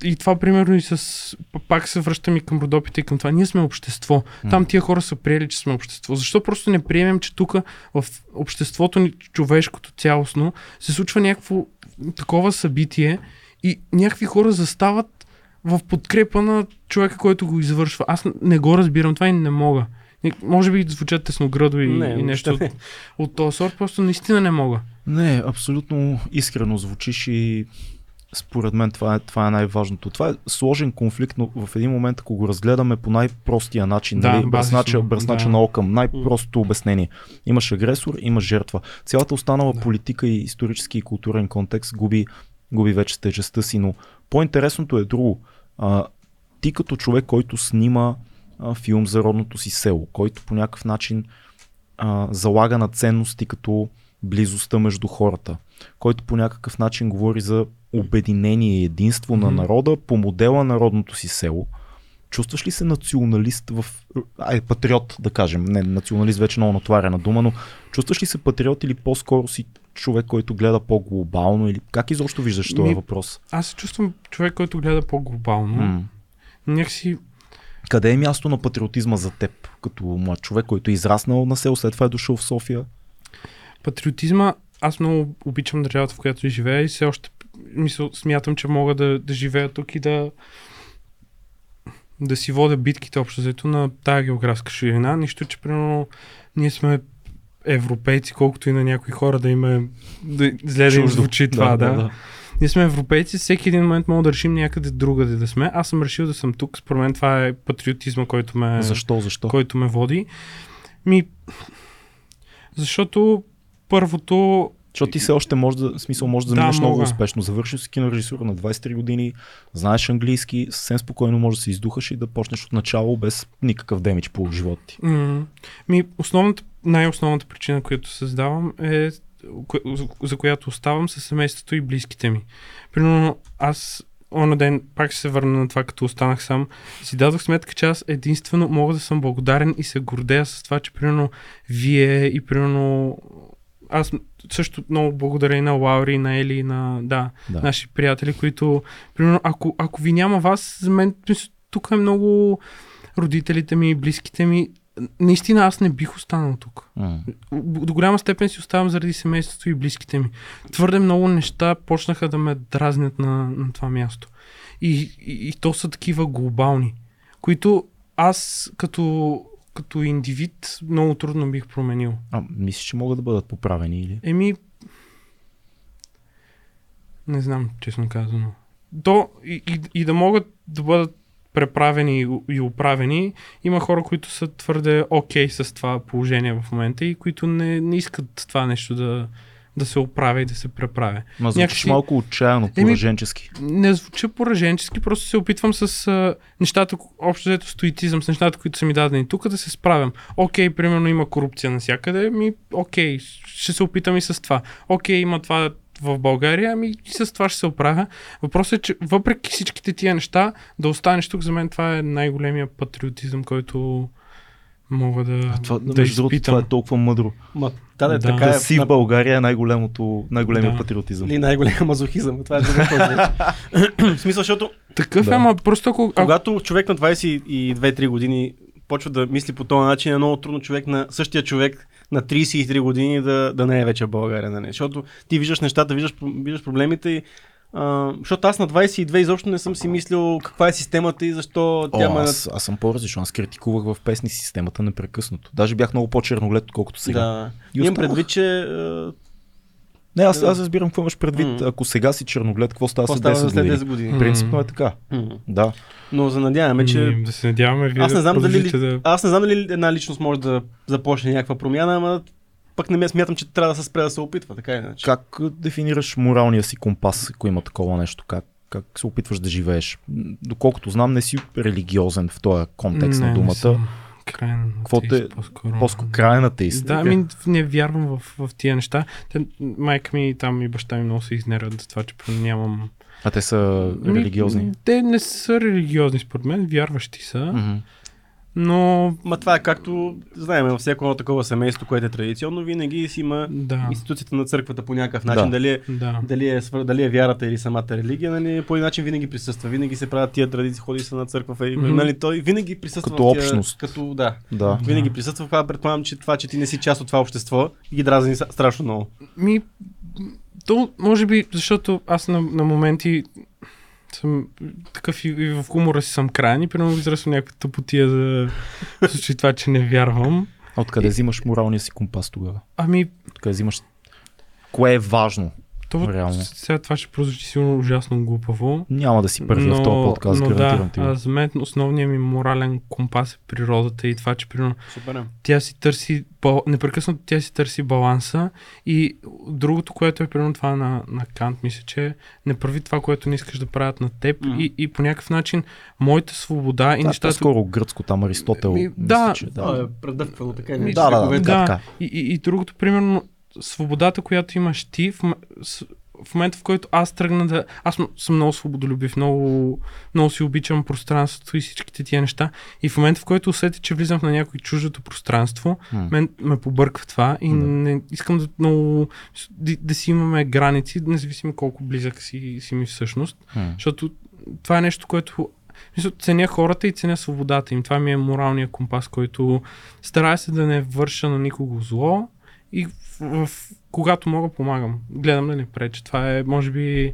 и това примерно и с... Пак се връщам и към Родопите и към това. Ние сме общество. Там тия хора са приели, че сме общество. Защо просто не приемем, че тук в обществото ни, човешкото цялостно, се случва някакво такова събитие и някакви хора застават в подкрепа на човека, който го извършва. Аз не го разбирам това и не мога. Може би звучат тесноградо и, Не, и нещо от, въобще от този сорт, просто наистина не мога. Не, абсолютно искрено звучиш и според мен това е, това е най-важното. Това е сложен конфликт, но в един момент, ако го разгледаме по най-простия начин, Да, нали, начин, без да. начин на окъм, най-простото обяснение. Имаш агресор, имаш жертва. Цялата останала Да. политика и исторически и културен контекст губи, губи вече тежестта си, но по-интересното е друго. А, ти като човек, който снима а, филм за родното си село, който по някакъв начин а, залага на ценности като близостта между хората, който по някакъв начин говори за обединение и единство на Мгм. народа по модела на родното си село. Чувстваш ли се националист в... Ай, патриот, да кажем. Не, националист вече много натварена дума, но чувстваш ли се патриот или по-скоро си човек, който гледа по-глобално или как изобщо виждаш този Ми- въпрос? Аз се чувствам човек, който гледа по-глобално. М. Някакси Къде е място на патриотизма за теб, като млад човек, който е израснал на село, след това е дошъл в София? патриотизма, аз много обичам държавата, в която живея и все още мисъл, смятам, че мога да, да живея тук и да да си водя битките общо взето на тая географска ширина. Нищо, че примерно ние сме европейци, колкото и на някои хора да има да, зле да им звучи това, да, Ние сме европейци, всеки един момент мога да решим някъде другаде да сме. Аз съм решил да съм тук. Според мен това е патриотизма, който ме, Защо, защо? който ме води. Ми, защото първото Защото ти все още може да, смисъл, може да Да, заминеш много мога. успешно. Завършил си кинорежисура на 23 години, знаеш английски, съвсем спокойно можеш да се издухаш и да почнеш от начало без никакъв демидж по живота ти. М, Ми, основната, най-основната причина, която създавам е, за която оставам със семейството и близките ми. Примерно аз оня ден, пак ще се върна на това, като останах сам, си дадох сметка, че аз единствено мога да съм благодарен и се гордея с това, че примерно вие и примерно аз също много благодаря и на Лаури, и на Ели, и на да, Да. наши приятели, които, примерно, ако, ако ви няма вас, за мен тук е много родителите ми, близките ми. Наистина аз не бих останал тук. М. До голяма степен си оставам заради семейството и близките ми. Твърде много неща почнаха да ме дразнят на, на това място. И, и, и то са такива глобални, които аз като, като индивид много трудно бих променил. А, мислиш, че могат да бъдат поправени или? Еми, не знам, честно казано. То и, и, и да могат да бъдат преправени и, и оправени, има хора, които са твърде окей с това положение в момента и които не, не искат това нещо да, да се оправя и да се преправя. Ма звучиш Някакси- малко отчаяно, Еми, пораженчески. Не звуча пораженчески, просто се опитвам с а, нещата, общо взето стоицизъм, с нещата, които са ми дадени тук, да се справям. Окей, примерно има корупция навсякъде, ми окей, ще се опитам и с това. Окей, има това в България, ами и с това ще се оправя. Въпросът е, че въпреки всичките тия неща, да останеш тук, за мен това е най-големия патриотизъм, който мога да, А това, да между другото, това е толкова мъдро. Ма, да, да, Да. така Да е. си в България е най-големото, най-големия Да. патриотизъм. Или най-голям мазохизъм. Това е. *laughs* В смисъл, защото Такъв Да. е, ама просто ако... ако когато човек на 22-3 години почва да мисли по този начин, е много трудно човек на същия човек на 33 години да, да не е вече в България. Нали? Защото ти виждаш нещата, виждаш, виждаш проблемите и а, защото аз на 22 изобщо не съм си мислил каква е системата и защо тя О, ме... аз, аз съм по-различен. Аз критикувах в песни системата непрекъснато. Даже бях много по-черноглед, отколкото сега. Да. И Имам предвид, че а, Не, аз, аз разбирам какво имаш предвид. М. Ако сега си черноглед, какво става какво след става 10 след години? 10 години. М. Принципно е така. М. Да. Но за надяваме, че... Ми, да се надяваме вие Аз не да знам дали да... аз не знам дали една личност може да започне някаква промяна, ама пък не ме смятам, че трябва да се спре да се опитва, така иначе. Как дефинираш моралния си компас, ако има такова нещо? Как, как се опитваш да живееш? Доколкото знам, не си религиозен в този контекст не, на Не думата. съм крайен Какво те- по-скоро. По-скоро крайен атеист. Да, ами не вярвам в, в тия неща. Те, майка ми там и баща ми много се изнервят за това, че нямам... А те са Ми, религиозни. Те не са религиозни според мен, вярващи са. Мгм. Но Ма това е както знаем, във всяко едно такова семейство, което е традиционно, винаги си има да, институцията на църквата по някакъв начин. Да. Дали, е, да. дали, е, свър- дали е вярата или самата религия, нали, по един начин винаги присъства. Винаги се правят тия традиции, ходи се на църква. И, Мгм. нали, той винаги присъства. Като тия, общност. Като, да, Да. винаги присъства. Това предполагам, че това, че ти не си част от това общество, ги дразни страшно много. Ми, то, може би, защото аз на, на моменти съм такъв и, и в хумора си съм крайен и примерно израсвам някаква тъпотия за случай това, че не вярвам. А Откъде взимаш моралния си компас тогава? Ами, Откъде взимаш... Кое е важно? То, Реално. сега това ще прозвучи сигурно ужасно глупаво. Няма да си първи в този подкаст, но гарантирам да, ти. а, за мен основният ми морален компас е природата и това, че примерно Супер. е. тя си търси, непрекъснато тя си търси баланса и другото, което е примерно това на, на Кант, мисля, че не прави това, което не искаш да правят на теб Мгм. и, и по някакъв начин моята свобода и Това е нещата... по-скоро гръцко, там Аристотел. Ми, мисля, да. че, Да, да. е предъвквано така. Да, да, да, Да. така. И, и, и другото, примерно, свободата, която имаш ти, в, в момента, в който аз тръгна да... Аз съм много свободолюбив, много, много си обичам пространството и всичките тия неща. И в момента, в който усетя, че влизам на някой чуждото пространство, М. мен ме побърква това и Да. не, искам да, много, да, да си имаме граници, независимо колко близък си, си ми всъщност. М. Защото това е нещо, което мисля, ценя хората и ценя свободата им. Това ми е моралния компас, който старая се да не върша на никого зло и в, в, когато мога помагам. Гледам да не преча. Това е, може би,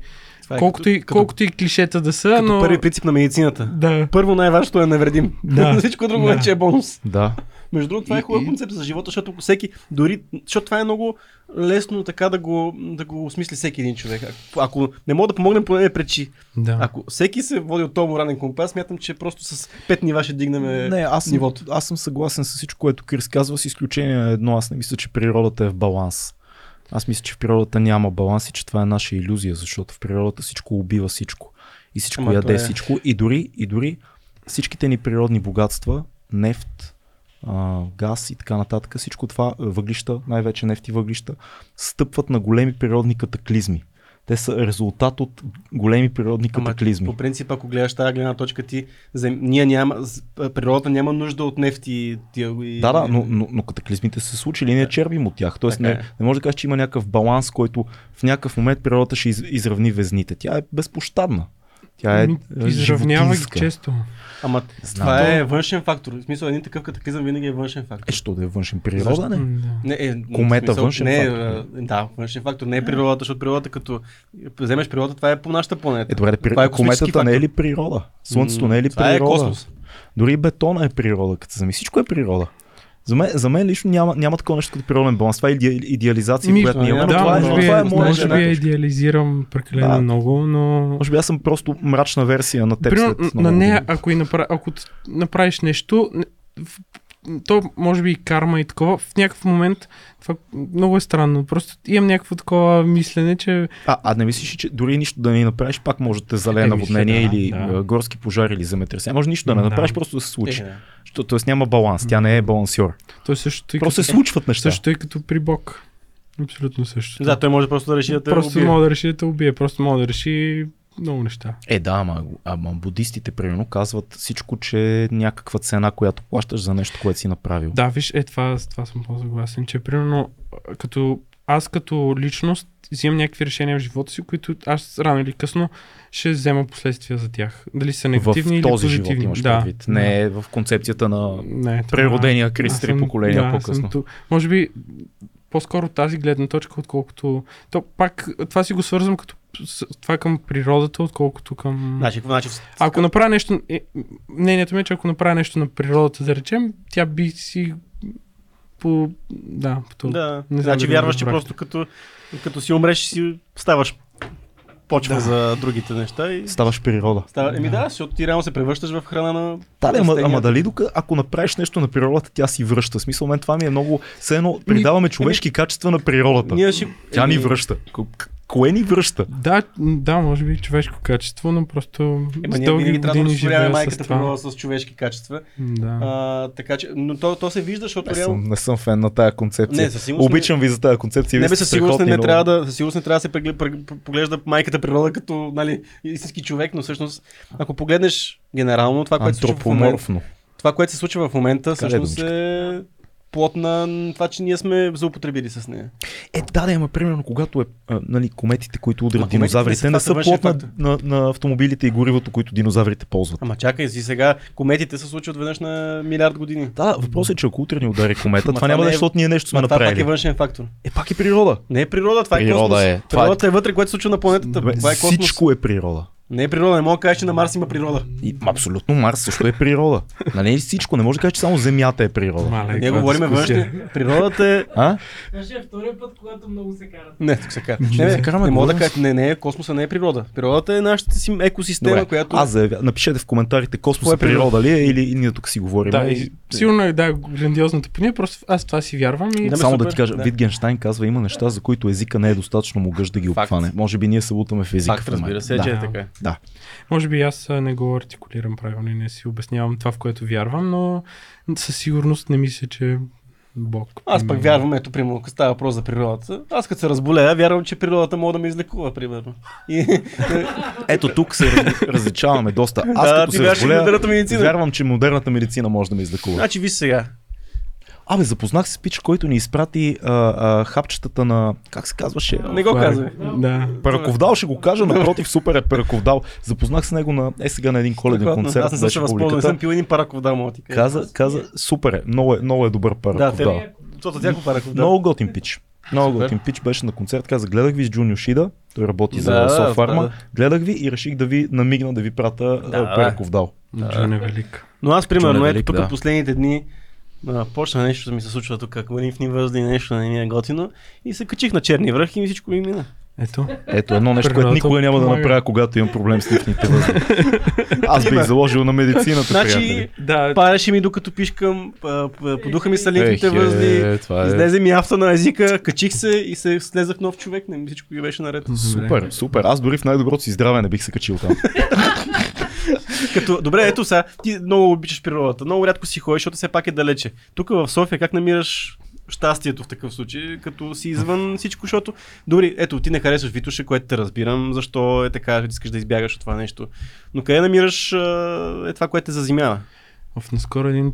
Това е колкото, като- и, като- колкото и клишета да са, Като но... първи принцип на медицината. Да. Първо най-важното е навредим. Да. *laughs* Всичко друго Да. вече е бонус. Да. Между другото, това И- е хубав и- концепт за живота, защото всеки, дори, защото това е много лесно така да го, да го осмисли всеки един човек. Ако, ако не мога да помогнем, поне не пречи. да. Ако всеки се води от този морален компас, смятам, че просто с пет нива ще дигнем Не, аз нивото. аз съм съгласен с всичко, което Крис казва, с изключение на едно. Аз не мисля, че природата е в баланс. Аз мисля, че в природата няма баланс и че това е наша иллюзия, защото в природата всичко убива всичко. И всичко Ама яде е- всичко. И дори, и дори всичките ни природни богатства, нефт, а, газ и така нататък, всичко това, въглища, най-вече нефт и въглища, стъпват на големи природни катаклизми. Те са резултат от големи природни Ама, катаклизми. по принцип, ако гледаш тази гледна точка, ти, зем... ние няма, природата няма нужда от нефт и тия... Да, да, но, но, но катаклизмите се случили и ние червим от тях. Тоест Така не, е. не може да кажеш, че има някакъв баланс, който в някакъв момент природата ще из, изравни везните. Тя е безпощадна. Тя е Ми, е Изравнява ги често. Ама Знам. това е външен фактор. В смисъл, един такъв катаклизъм винаги е външен фактор. Е, що да е външен природа, не? Не, е, Комета, смисъл, външен не, фактор. а, Да, външен фактор. Не е природата, защото природата като вземеш природата, това е по нашата планета. Е, добре, при... Това е кометата не е фактор. ли природа? Слънцето не е ли Това природа? е космос. Дори бетона е природа, като се зами. Всичко е природа. За мен, за мен лично няма, няма такова нещо като природен баланс. Това е иде, идеализация, Ми, която ние имаме. да, това е, може би, това е е, моя може би идеализирам прекалено Да. много, но... Може би аз съм просто мрачна версия на теб. Примерно, след на нея, ако, и направ... ако направиш нещо, то може би и карма и такова, в някакъв момент, това много е странно, просто имам някакво такова мислене, че А, а не мислиш, ли, че дори нищо да не направиш, пак може да те залее Еми, наводнение да, или да. горски пожар или земетресение. Може нищо да не Да. направиш, просто да се случи. Е, да. Що, тоест няма баланс, тя не е балансьор. той също и Просто като, се случват неща. също и като при Бог. Абсолютно също. Да, той може просто да реши да те просто убие. мога да реши да те убие, просто мога да реши много неща. Е, да, ама, ама будистите, примерно, казват всичко, че е някаква цена, която плащаш за нещо, което си направил. Да, виж, е това, това съм по-съгласен, че примерно като аз като личност взимам някакви решения в живота си, които аз рано или късно ще взема последствия за тях. Дали са негативни в или този позитивни. живот имаш да, предвид. Не е в концепцията на Не, това- преродения Крис аз три поколения да, по-късно. съм Може би по-скоро тази гледна точка, отколкото... То пак това си го свързвам като това към природата, отколкото към... Значи, какво значи? Ако направя нещо... Е, мнението ми е, че ако направя нещо на природата, да речем, тя би си по... Да, по това. Да, Не знам значи дали вярваш, че просто като, като си умреш, си ставаш почва Да. за другите неща и Ставаш природа. става... Еми Да. да, защото ти реално се превръщаш в храна на Да, ама, ама дали дока, ако направиш нещо на природата, тя си връща. В Смисъл, мен това ми е много... Все едно придаваме човешки качества на природата. Ние ще... Тя ни връща. Кое ни връща? Да, да, може би човешко качество, но просто Ема с ние дълги винаги трябва да години живея с майката това. природа с човешки качества. Да. А, така че, но то, то се вижда, защото Не реално... съм, не съм фен на тая концепция. Не, със сигурност Обичам ви за тази концепция. Не, бе, със сигурност не, не трябва да, със сигурност не трябва да се преглед, поглежда майката природа като нали, истински човек, но всъщност, ако погледнеш генерално това, което се случва в момента, това, което се случва в момента, е, всъщност е плод на това, че ние сме злоупотребили с нея. Е, да, да, ама примерно, когато е, а, нали, кометите, които удрят кометите динозаврите, са не са плод на, на, на, автомобилите и горивото, които динозаврите ползват. Ама чакай си сега, кометите се случват веднъж на милиард години. Да, въпросът е, че ако утре ни удари комета, това това няма да е, защото ние нещо сме Ма това пак е направили. външен фактор. Е, пак е природа. Не е природа, това е Природа космос. е. Това е- Природата е вътре, което се случва на планетата. Бе, Това е космос. Всичко е природа. Не е природа, не мога да кажеш, че на Марс има природа. И, абсолютно Марс също е природа. Нали всичко? Не може да кажеш, че само Земята е природа. Мале, Ние говорим външни. Природата е... А? Това ще е втория път, когато много се карат. Не, тук се казва. Не Не, се не, караме, не мога да кажа, не, не, космоса не е природа. Природата е нашата си екосистема, Добре, която... аз заявя, напишете в коментарите космос Кое е е природа? ли е или и ние тук си говорим. Да, И- и, сигурно е, да, грандиозната пония, просто аз това си вярвам и Да, Само супер, да ти кажа, да. Витгенштайн казва, има неща, за които езика не е достатъчно могъщ да ги обхване. Може би ние се лутаме в езика. Факт, разбира се, че е така. Да. може би аз не го артикулирам правилно и не си обяснявам това, в което вярвам, но със сигурност не мисля, че Бог. Аз пък вярвам, ето, примерно, като става въпрос за природата. Аз като се разболея, вярвам, че природата може да ме излекува, примерно. И... *laughs* Ето тук се раз- различаваме доста. Аз Да, като се модерната медицина. вярвам, че модерната медицина може да ме излекува. Значи, виж сега. Абе, запознах се с пич, който ни изпрати а, а, хапчетата на... Как се казваше? Не го е- казвай. Да. Параковдал ще го кажа, напротив, супер е Параковдал. Запознах се с него на е сега на един коледен Страхотно. концерт. Аз не съм се възползвал, съм пил един параков, да, мога да ти кажа. Каза, каза, супер е, много е, много е добър Да, Параковдал. те, защото всяко параков, да. Много готин пич. Много готин пич беше на концерт. Каза, гледах ви с Джунио Шида, той работи за Да, Софарма. да. Гледах ви и реших да ви намигна да ви прата Да, да, Параковдал. Джон е велик. Но аз, примерно, е ето тук да. последните дни а, почна нещо да ми се случва тук, ако в възли нещо не ми е готино и се качих на черни връх и всичко ми мина. Ето. Ето едно нещо, което никога няма да помага. направя, когато имам проблем с нифните възли. *laughs* Аз бих заложил на медицината, Значи. Да, Пареше ми докато пишкам, подуха ми са лимфните Ех, е, възли, е. излезе ми авто на езика, качих се и се слезах нов човек, не, всичко ги беше наред. Супер, супер. Аз дори в най-доброто си здраве не бих се качил там. *laughs* Като, добре, ето сега, ти много обичаш природата, много рядко си ходиш, защото все пак е далече. Тук в София как намираш щастието в такъв случай, като си извън всичко, защото дори, ето, ти не харесваш Витуша, което те разбирам, защо е така, искаш да избягаш от това нещо. Но къде намираш е това, което те заземява? В наскоро един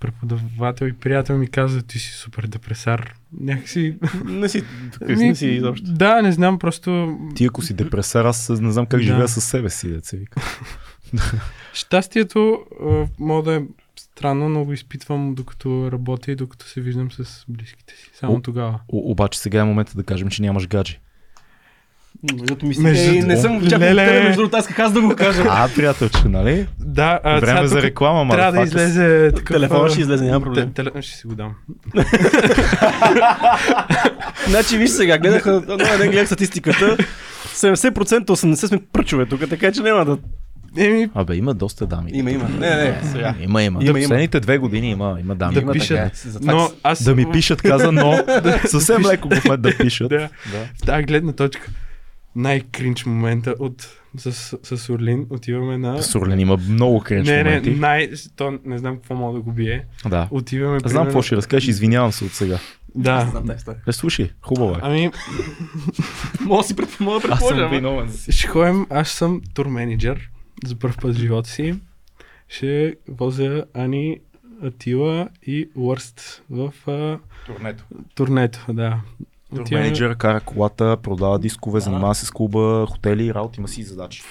преподавател и приятел ми каза, ти си супер депресар. Някакси... Не си, Ми, *laughs* не си изобщо. Да, не знам, просто Ти ако си депресар, аз не знам как Да. живея със себе си, деца вика. *laughs* *laughs* щастието мога да е странно, но го изпитвам докато работя и докато се виждам с близките си. Само О. тогава. О, обаче сега е момента да кажем, че нямаш гаджи. Защото ми си, Между- е, не съм чакал Леле. тебе, между другото, аз аз да го кажа. А, приятелче, нали? Да, а, Време сега за реклама, ма. Трябва да излезе такъв... Телефона ще излезе, няма проблем. те- Телефон ще си го дам. *laughs* Значи, виж сега, гледах, на на един гледах статистиката. *laughs* 70% 80% сме пръчове тук, така че няма да... Еми, Абе, има доста дами. Има, има. Не, не, сега. Има, има. Има, Да, има. Последните две години има, има дами. Да Има пишат. така. Но аз... Да ми пишат, каза, но съвсем леко го да пишат. Да. В тази гледна точка най-кринч момента от с, с Орлин отиваме на... Сурлен има много кренч не, не, моменти. най... То, не знам какво мога да го бие. Да. Отиваме... Знам примерно- какво ще разкажеш, извинявам се от сега. Да. Е, слушай, хубаво е. Ами, *laughs* Мога да си пред- мога да Аз съм предположа. виновен. ще ходим, аз съм тур менеджер за първ път в живота си. Ще возя Ани, Атила и Уърст в а, Турнето. турнето, да. Тур менеджер кара колата, продава дискове, занимава се с клуба, хотели, работа, има си задачи.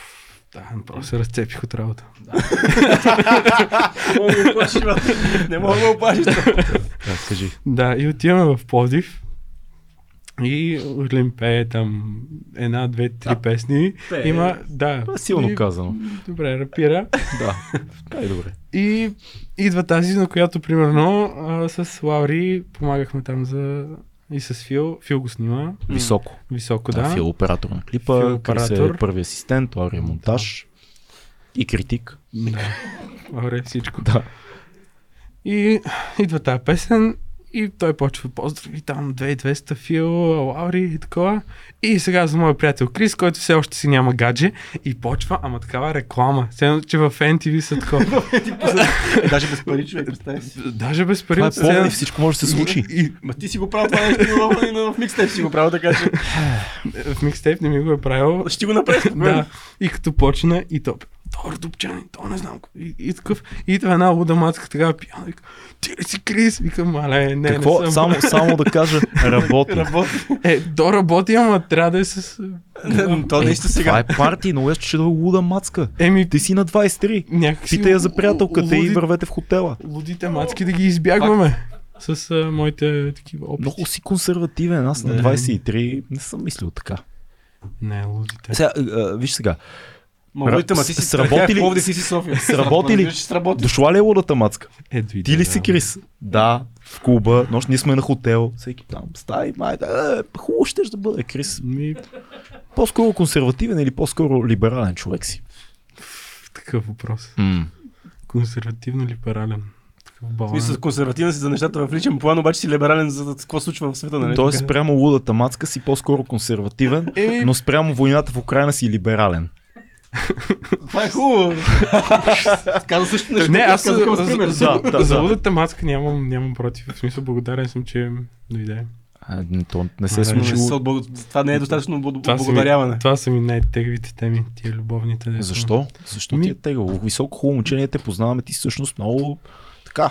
Да, просто се разцепих от работа. Да. *laughs* Не мога да го оплашиш. Да, кажи. Да, и отиваме в Пловдив. И Орлин пее там една, две, три песни. пее. Има, да. Е силно и, казано. Добре, рапира. Да. Ай, добре. И идва тази, на която примерно а, с Лаури помагахме там за... И с Фил. Фил го снима. Високо. Високо, Да, да. фил оператор на клипа, Фил Крис е оператор. първи асистент, Лаури е монтаж и критик. Да. Лаури, всичко. Да. И идва тази песен и той почва поздрави там 2200 Фил, Лаури и такова. И сега за моят приятел Крис, който все още си няма гадже и почва, ама такава реклама. Едно, че в NTV *laughs* са такова. Даже без пари, човек, представи си. Даже без пари. Това е всичко може да се случи. И, Ма ти си го правил това нещо, но- но в микстейп си го правил, така че *sighs* в микстейп не ми го е правил. ще ти го направиш. Да. И като почна и то Тор Дубчани, то не знам. какво». И, и такъв, и идва една луда мацка, така пияна, вика, ти ли си Крис? Викам, мале, не, Какво? не съм. Само, само да кажа, *laughs* работи. Работи. Е, до работи, ама трябва да е с... То нещо Това сега. е парти, но ще да е луда мацка. Еми, Ти си на 23. някакси... Питай я за приятелката и вървете в хотела. Лудите мацки да ги избягваме. С а, моите такива опити. Много си консервативен. Аз на Да. 23 не съм мислил така. Не, лудите. Сега, а, виж сега. Молите, ма ти си Сработи ли- Пловдив, ти си София. Сработи ли? Дошла ли е лудата мацка? Е, дойде, Ти ли си Крис? Да, в клуба. Нощ ние сме на хотел. Всеки там. Стай, майде. Е, хубаво ще да бъде Крис. Ми, По-скоро консервативен или по-скоро либерален човек си? такъв въпрос. Консервативно-либерален. В смисъл, консервативен си за нещата в личен план, обаче си либерален за какво случва в света, нали? Тоест спрямо лудата мацка си по-скоро консервативен, Еми- но спрямо войната в Украина си либерален. Това е хубаво. Каза също нещо. Не, аз за, маска нямам, нямам против. В смисъл, благодарен съм, че дойде. А, то не се е случило. Това не е достатъчно бл- Това са ми- благодаряване. Това са ми най-тегавите теми, тия любовните. дето- Защо? Защо Ми- ти е тегаво? Високо хубаво момче, ние те познаваме, ти всъщност много така,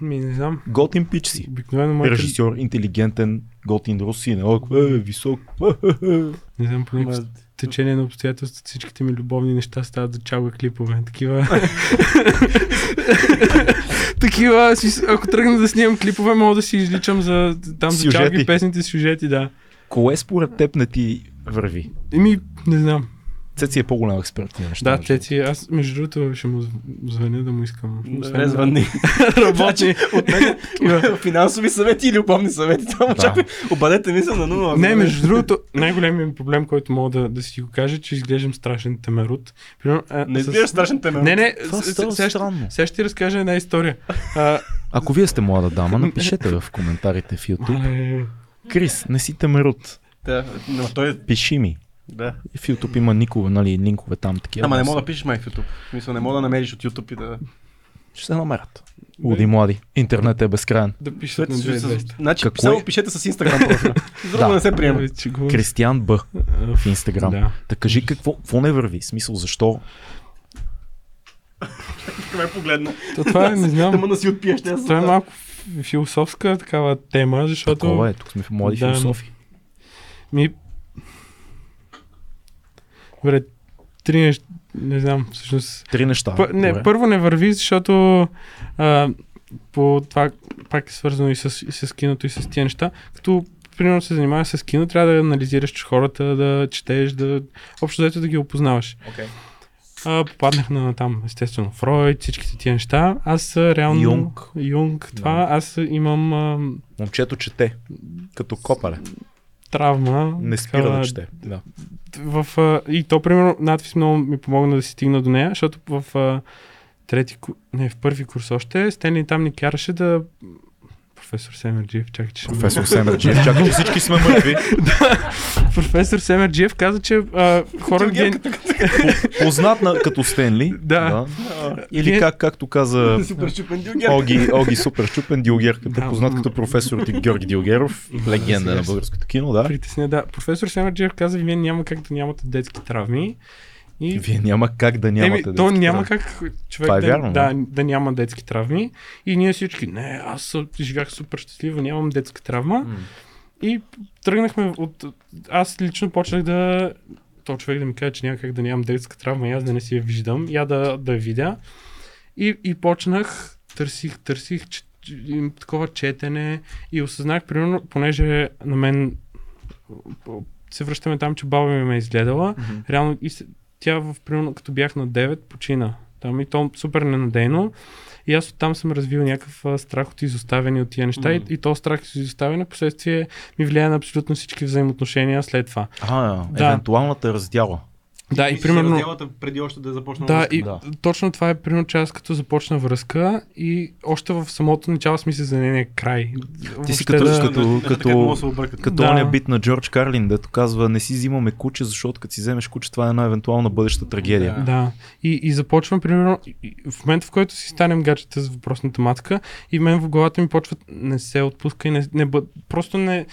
Ми, не знам. готин пич си. Обикновено моите... Режисьор, интелигентен, готин русин, о, е, висок. Не знам, по някакво Ма, течение на обстоятелствата всичките ми любовни неща стават за чалга клипове. Такива... *laughs* Такива, ако тръгна да снимам клипове, мога да си изличам за там за чалги песните сюжети, да. Кое според теб не ти върви? Еми, не знам. Цеци е по-голям експерт неща. Да, Цеци, аз между другото ще му звъня да му искам. Добре, звънни. *laughs* Работи. От мен финансови съвети и любовни съвети. Там очаквай. Обадете ми се на нула. Не, между другото, най-големият ми проблем, който мога да, да си го кажа, че изглеждам страшен темерут. Примерно, а, Не с- избираш страшен темен. Не, не, с- с- сега, ще, ти разкажа една история. А, Ако вие сте млада дама, напишете в коментарите в YouTube. Крис, не си темерут. Да, но той е... Пиши ми. Да. И в YouTube има никове, нали, линкове там такива. Ама не мога да пишеш май в YouTube. Смисъл, не мога да намериш от YouTube и да... Ще се намерят. Луди млади. Интернет е безкрайен. да пишат на С- с- 2200. Значи, Какво само е? пишете с Instagram профила. *laughs* Друго Да. не се приема. Го- Кристиян Б А, в Инстаграм. Да. Да кажи какво, какво не върви? Смисъл, защо? Ме погледна. То това е, не Да знам, му да си отпиеш тези. това е малко философска такава тема, защото... Такова е, тук сме в млади Да. философи. Ми... Добре, три неща, не знам, всъщност... Три неща. Пър, не, Добре. първо не върви, защото а, по това пак е свързано и с, и с киното и с тия неща. Като примерно се занимаваш с кино, трябва да анализираш хората, да четеш, да общо взето да ги опознаваш. Okay. А, попаднах на там, естествено, Фройд, всичките тия неща. Аз реално... Юнг. Юнг, това. Аз имам а, Момчето чете. Като копале. Травма. Не спира да чете. Да. в, и то, примерно, надпис много ми помогна да си стигна до нея, защото в трети, не, в първи курс още, Стенли там ни караше да... Професор Семерджиев, чакай, че Професор Семерджиев. Чакай, че всички сме мъртви. *laughs* Професор Семерджиев каза, че а, хора ген... Познат на, като Стенли. Да. Или Вие- как, както каза. Оги, Оги Супер Щупен Дилгер, като Да. познат като професор Георги Дилгеров, легенда на българското кино, да. Притесня, да. Професор Семерджиев каза, вие няма как да нямате детски травми. И Вие няма как да нямате. Еми, то детски няма травми. как човек Това е да, вярно, да, да няма детски травми. И ние всички, не, аз живях супер щастливо, нямам детска травма. М. И тръгнахме от... Аз лично почнах да... То човек да ми каже, че няма как да нямам детска травма и аз да не си я виждам, я да, да я видя. И, и почнах, търсих, търсих че, такова четене и осъзнах, примерно, понеже на мен се връщаме там, че баба ми ме е изгледала, Мгм. реално и тя в примерно като бях на 9 почина. Там и то супер ненадейно. И аз оттам съм развил някакъв страх от изоставяне от тия неща. Мгм. И, и то страх от изоставяне последствие ми влияе на абсолютно всички взаимоотношения след това. А, Да. евентуалната раздяла. Да, и примерно... преди още да започна. Да, и Да. точно това е примерно, че аз като започна връзка и още в самото начало смисъл за нейния край. Ти си като- да, като- като-. Като Да. ония бит на Джордж Карлин, дето казва не си взимаме куче, защото като си вземеш куче, това е една евентуална бъдеща трагедия. Да. Да. И, и започвам, примерно, и- и в момента, в който си станем гаджета с въпросната матка, и мен в главата ми почват, не се отпуска и не, не бъд, просто не,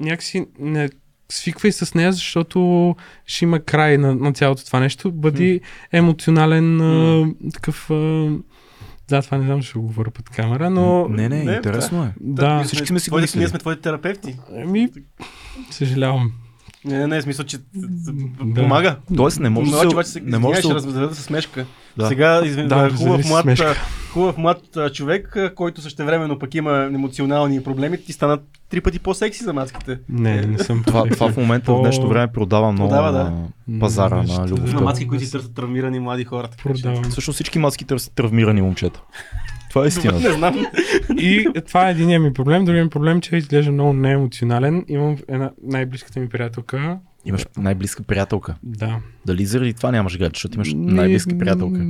някакси не свиквай с нея, защото ще има край на, на цялото това нещо. Бъди емоционален, а, такъв... А, да, това не знам, ще го говоря под камера, но... Не, не, Не, интересно е. Да, всички сме си. Ние сме твоите терапевти. Еми, съжалявам. Не, не, не, в смисъл, че Да. помага. Тоест не може да се... Не може да се... с смешка. Да. Сега, извин, Да, хубав, млад, хубав млад човек, който същевременно пък има емоционални проблеми, ти станат три пъти по-секси за маските. Не, не съм. *laughs* Това, това в момента в По- днешно време продава много Продава, да. на пазара Нещо, на любовта. маски, които си търсят травмирани млади хора. Всъщност всички маски търсят травмирани момчета. Това е истина. Не знам. И това е единият ми проблем. Другият ми проблем, че изглежда много неемоционален. Имам една най-близката ми приятелка. Имаш най-близка приятелка. Да. Дали заради това нямаш гледат, защото имаш най-близка приятелка.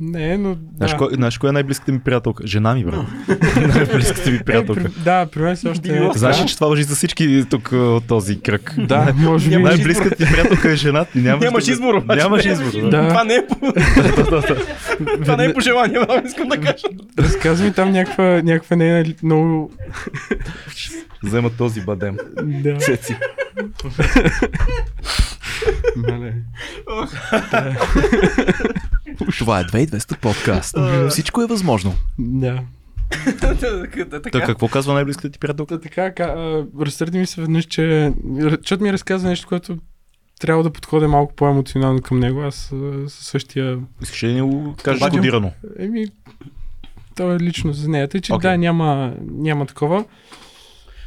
Не, но. Знаеш, да. кой, знаеш коя е най-близката ми приятелка? Жена ми, брат. *laughs* най-близката ми Е, приятелка. при- да, при мен все още е. Знаеш ли, че това въжи за всички тук от този кръг? Да, може би. Най-близката ти приятелка е жена ти. Нямаш, Нямаш избор, обаче. Нямаш избор. Да. Това не е по, *laughs* това не е по желание, но искам да кажа. Разказвай ми там някаква, някаква нейна ли- много... Взема този бадем. Да. Цеци. *laughs* Мале. Това е 2200 подкаст. Всичко е възможно. Да. Та какво казва най-близката ти приятелка? Та така, ка- разсърди ми се веднъж, че... Защото ми разказа нещо, което трябва да подходя малко по-емоционално към него. Аз със същия... Искаш ли да го кажеш кодирано? Еми, то е лично за нея. Тъй, че да, няма, няма такова.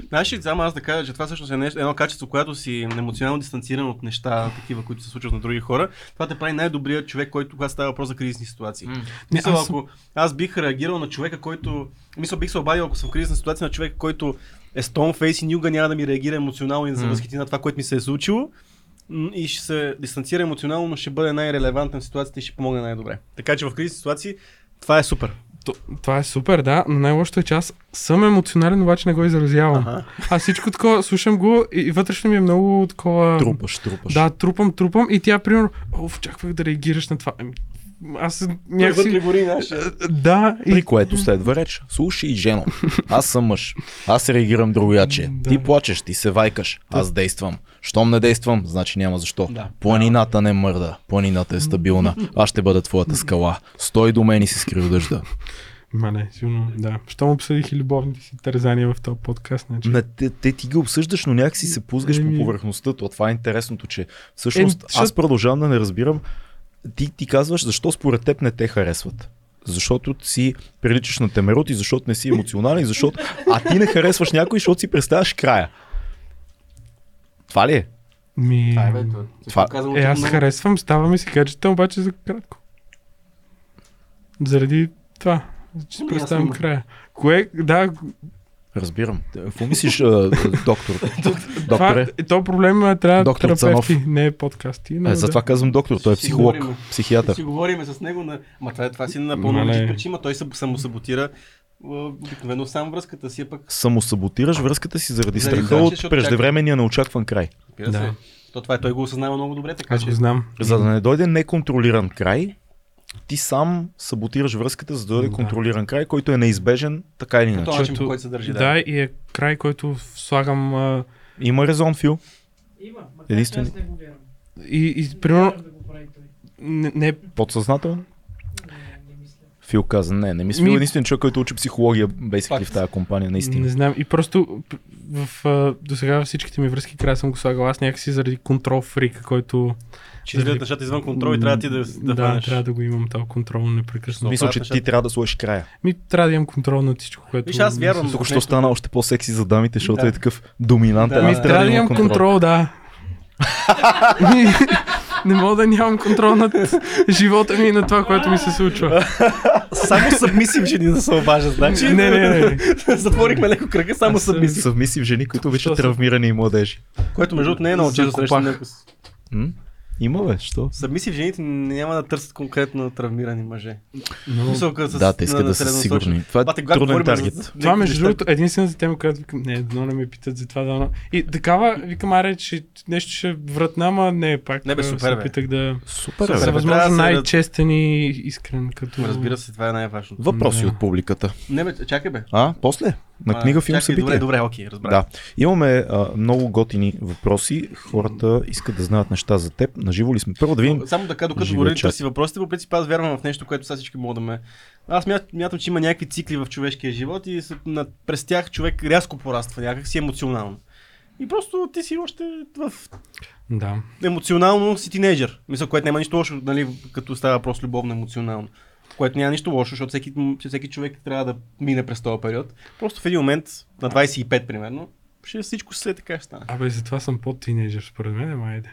Знаеш ли, само аз да кажа, че това всъщност е нещо, едно качество, когато си емоционално дистанциран от неща, такива, които се случват на други хора. Това те прави най-добрият човек, който когато става въпрос за кризисни ситуации. Не, Мисля, аз ако аз бих реагирал на човека, който... Мисля, бих се обадил, ако съм в кризисна ситуация, на човек, който е face и никога няма да ми реагира емоционално и да се възхити на това, което ми се е случило. И ще се дистанцира емоционално, но ще бъде най-релевантен в ситуацията и ще помогне най-добре. Така че в кризисни ситуации това е супер. То, това е супер, да, но най-лошото е, че аз съм емоционален, обаче не го изразявам. Ага. Аз всичко такова, слушам го и, и вътрешно ми е много такова... Трупаш, трупаш. Да, трупам, трупам и тя, примерно, оф, очаквах да реагираш на това. Ами, Аз някакси... гори нашия. Да, При и... което следва реч. Слушай, жено, аз съм мъж. Аз реагирам другояче. Да. Ти плачеш, ти се вайкаш. Аз действам. Щом не действам, значи няма защо. Да. Планината не мърда. Планината е стабилна. Аз ще бъда твоята скала. Стой до мен и се скри дъжда. Ма не, сигурно, да. Щом обсъдих и любовните си тързания в този подкаст, значи... Не, те, те ти ги обсъждаш, но някакси се пузгаш Еми. по повърхността. То, това е интересното, че всъщност Е, аз продължавам да не разбирам. Ти, ти казваш защо според теб не те харесват. Защото си приличаш на темерот и защото не си емоционален, и защото... А ти не харесваш някой, защото си представяш края. Това ли е? Ми... Това е, бе, това. Това- Казвам, Е, аз много- харесвам, става ми си гаджета, обаче за кратко. Заради това. Че си Ами, представям края. Кое, да, Разбирам. Какво мислиш, доктор? *laughs* това, Докторе? е, то проблем е, трябва Доктор терапевти, не подкасти. Но, Е, затова казвам доктор, той е Си психолог, говорим. психиатър. Си говориме с него, на... Ма това, е- това си напълно Мале. легит причина, той се самосаботира обикновено сам връзката си, пък Самосаботираш връзката си заради Заради страха от преждевременния неочакван край. Да. То това е, той го осъзнава много добре, така Аз че... го знам. За да не дойде неконтролиран край, ти сам саботираш връзката, за да дойде Да. контролиран край, който е неизбежен, така или иначе. начин, по Защото- който се държи. Да, и е край, който слагам а, Има резон, Фил. Има, макар аз не го вярвам. и, и примерно да не, не Подсъзнателно. Не, не мисля. Фил каза, не, не мисля. Ми- Ми... Единствен човек, който учи психология, basically в тази компания, Не наистина. знам. И просто в, а, до сега всичките ми връзки края съм го слагал аз някакси заради контрол фрик, който... Че излизат нещата извън контрол и трябва ти да, да, да, хванеш. трябва да го имам този контрол непрекъснато. Мисля, че ти трябва да сложиш края. Ми трябва да имам контрол над всичко, което... Виж, аз вярвам. Тук ще стана още по-секси за дамите, защото Да. е такъв доминантен. Да, Ми Аз да, трябва да имам контрол, да. Не мога да нямам контрол над живота ми и на това, което ми се случва. Само събмисив жени да се обажат, значи. Не, не, не. Затворихме леко кръга, само. Съвмисив жени, които са? травмирани младежи. Което между другото не е много често Закопах. Има бе, що? Събмисив жените няма да търсят конкретно травмирани мъже. Но... Мисъл, с- Да, те искат на- да са сигурни. Това Бате, е когато труден таргет. за Това между другото единствената тема, която викам, не, дано не ме питат за това, дано. И такава, викам, аре, че нещо ще вратна, ама не, пак Не, бе, супер, бе. опитах да Супер, бе. възможно да най-честен и искрен като... Разбира се, това е най-важното. Въпроси Да. от публиката. Не бе, чакай бе. А, после? На А, книга, филм, чакай, събитие. Добре, добре, окей, разбрах. Да. Имаме а, много готини въпроси. Хората искат да знаят неща за теб. Наживо ли сме? Първо да видим. Само така, докато говорим, си въпросите, по принцип аз вярвам в нещо, което сега всички могат да ме... Аз мят- мятам, че има някакви цикли в човешкия живот и през тях човек рязко пораства някак си емоционално. И просто ти си още в Да. емоционално си тинейджър. Мисля, което няма нищо лошо, нали, като става просто любовно емоционално. Което няма нищо лошо, защото всеки, всеки човек трябва да мине през този период. Просто в един момент, на 25 примерно, ще всичко се така ще стане. Абе, затова съм под тинейджър, според мен, ама айде.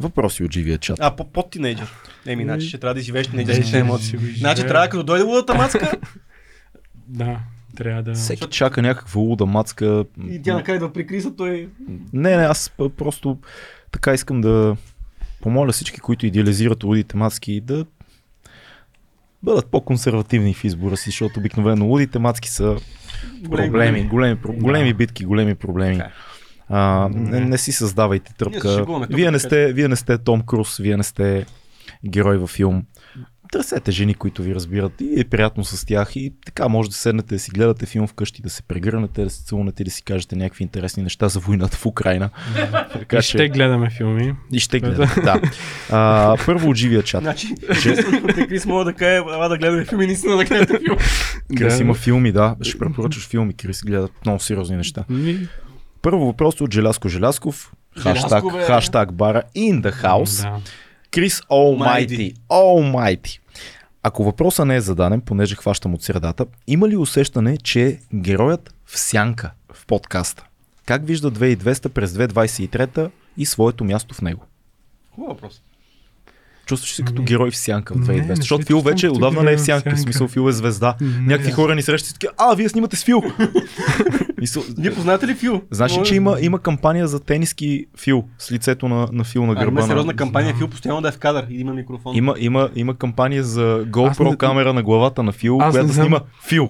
Въпроси от живия чат. А, по- под тинейджър. Еми, значи ще трябва да живееш тинейджърските емоции. Значи трябва като дойде лудата мацка Да, трябва да... Всеки чака някаква луда мацка. и тя накрая да прикриса той. Не, не, аз просто така искам да помоля всички, които идеализират лудите мацки, да бъдат по-консервативни в избора си, защото обикновено лудите мацки са проблеми, големи, про- големи битки, големи проблеми. Е. А, не, не си създавайте тръпка. Вие не, сте, вие не сте Том Круз, вие не сте герой във филм. Търсете жени, които ви разбират и е приятно с тях и така може да седнете да си гледате филм вкъщи, да се прегърнете, да се целунете, да си кажете някакви интересни неща за войната в Украина. *laughs* така И ще гледаме филми. и ще гледате, да. А, първо от живия чат. Значи, *laughs* те Крис мога да каже, да гледаме филми, наистина да гледате филм. *laughs* Крис Да. има филми, да. Ще препоръчаш филми, Крис гледа много сериозни неща. Първо въпрос от Желязко Желязков. Хаштаг, бе. хаштаг бара in the house. Да. Крис Almighty. Almighty. Ако въпросът не е зададен, понеже хващам от средата, има ли усещане, че е героят в сянка в подкаста? Как вижда 2200 през 2023 и своето място в него? Хубав въпрос. Чувстваш се като герой в сянка в Не, 2200. не се защото Фил вече отдавна не е в сянка. В смисъл Фил е звезда. Не, Някакви хора ни срещат и а, вие снимате с Фил. *laughs* Мисъл, Вие познате ли Фил? Значи, Може- че има, има кампания за тениски Фил с лицето на, на Фил на А, гърба. има на- сериозна кампания. Фил постоянно да е в кадър и да има микрофон. Има, има, има кампания за Аз GoPro не- камера на главата на Фил, Аз която не снима знам. Фил,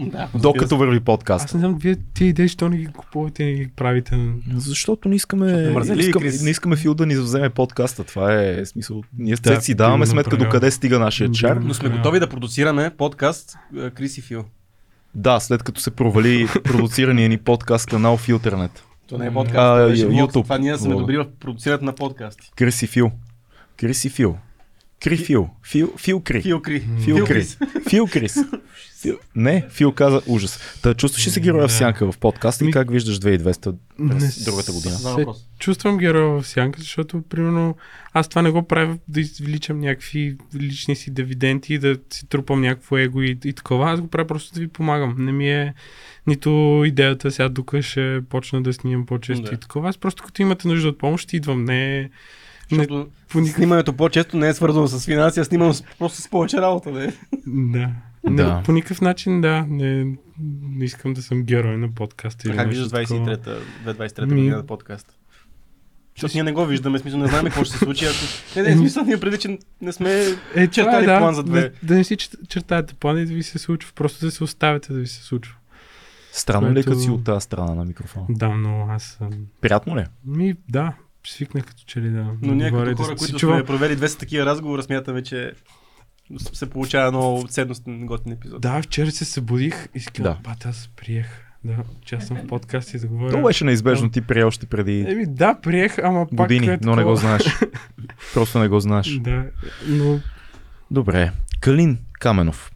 Да, докато върви Аз подкаст. не знам, вие тия идеи, що не ги купувате и ги правите. Защото не искаме, Защото не Крис. не искаме Фил да ни вземе подкаста. Това е смисъл. Ние Да, да, си даваме ти сметка до къде стига нашия чар. Да. Но сме готови да продуцираме подкаст е, Крис и Фил. Да, след като се провали продуцирания ни подкаст канал Филтернет. То не е А, подкаст, това беше YouTube. Това ние сме добри в продуцирането на подкасти. Крис и Фил. Крис и Фил. Кри Фил. Фил, Фил Кри. Фил Кри. Фил Крис. Фил Крис. *laughs* Фил... Не, Фил каза ужас. Та чувстваш ли се героя в сянка в подкаста и Ми- как виждаш 2200 Не през другата година? Се чувствам героя в сянка, защото, примерно, аз това не го правя да извличам някакви лични си дивиденти да си трупам някакво его и, и такова. Аз го правя просто да ви помагам. Не ми е нито идеята сега тук ще почна да снимам по-често Да. и такова. Аз просто като имате нужда от помощ, идвам. Не, не Защото никакъв... снимането по-често не е свързано с финанси, а снимам с- просто с повече работа. Не? Да. Да. Не, по никакъв начин, да. Не, не искам да съм герой на подкаста. или Как виждаш такова. 23-та, 2023 Ми- година на подкаст? Защото ние не го виждаме, смисъл не знаем какво ще се случи. Ако... Не, не, смисъл ние преди, че не сме Е, това е, чертали да, план за две. Да, да не си чертаете план и да ви се случва. Просто да се оставяте да ви се случва. Странно ли е Което- като си от тази страна на микрофона? Да, но аз съм... Приятно ли? е? Ми, да, свикнах като че ли да. Но ние като да хора, които чувам- сме провели 200 такива разговора, смятаме, че се получава много ценностен готин епизод. Да, вчера се събудих и си Да. бат, аз приех да участвам в подкаст и да говоря. То беше неизбежно, ти прие още преди Еми, да, приех, ама пак години, е но не го знаеш. *laughs* Просто не го знаеш. Да, но Добре. Калин Каменов.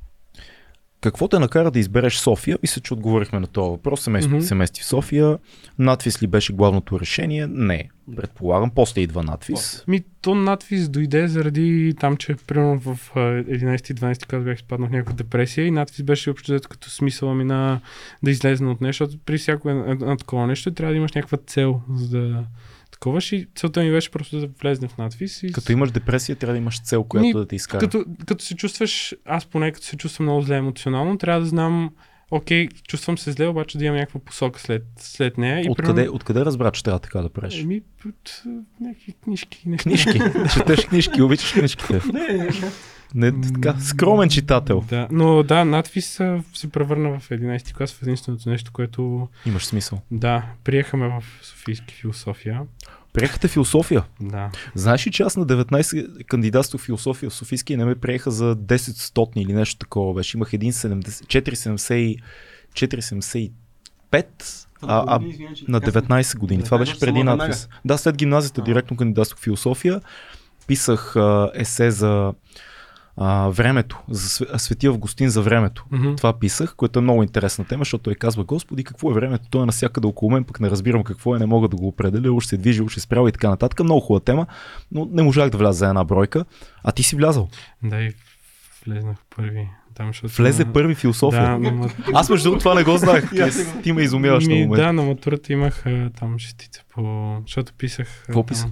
Какво те накара да избереш София? Мисля, че отговорихме на този въпрос. Семейството Мгм. се мести в София. Надвис ли беше главното решение? Не. Предполагам, после идва надвис. Ми, то надвис дойде заради там, че примерно в а, 11-12, когато бях изпаднал в някаква депресия и надвис беше общо взето като смисъла ми на да излезна от нещо, защото при всяко едно такова нещо трябва да имаш някаква цел, за да таковаш и целта ми беше просто да влезне в надвис. И Като имаш депресия, трябва да имаш цел, която Ми, да те изкара. като, като се чувстваш, аз поне като се чувствам много зле емоционално, трябва да знам, окей, чувствам се зле, обаче да имам някаква посока след, след нея. И Откъде, примерно- откъде разбра, че трябва така да правиш? Еми, от някакви книжки. Неща. Книжки. *laughs* Четеш книжки, обичаш книжките. Не, така, скромен читател. Да, но да, надвис а, се превърна в 11 клас в единственото нещо, което Имаш смисъл. да, приехаме в Софийски философия. Приехате философия. Да. Знаеш ли, че аз на 19 кандидатствах в философия в Софийски не ме приеха за 10 стотни или нещо такова беше. Имах 1,70 4,70 и- 4,73 5, а, а на така съм- 19 години. Това 19 беше преди надпис. Да, след гимназията директно кандидатствах в философия. Писах а, есе за а, времето, за Св- Свети Августин за времето. Мгм. Това писах, което е много интересна тема, защото той казва, Господи, какво е времето? То е навсякъде около мен, пък не разбирам какво е, не мога да го определя, уж се движи, уж се спрява и така нататък. Много хубава тема, но не можах да вляза за една бройка. А ти си влязал. Да, и влезнах първи. Там, защото Влезе на- първи философия. Да, на, Аз между другото това не го го- *laughs* ти ме изумяваш на момента. да, на матурата имах там шестица по... Защото писах... Какво там- писа?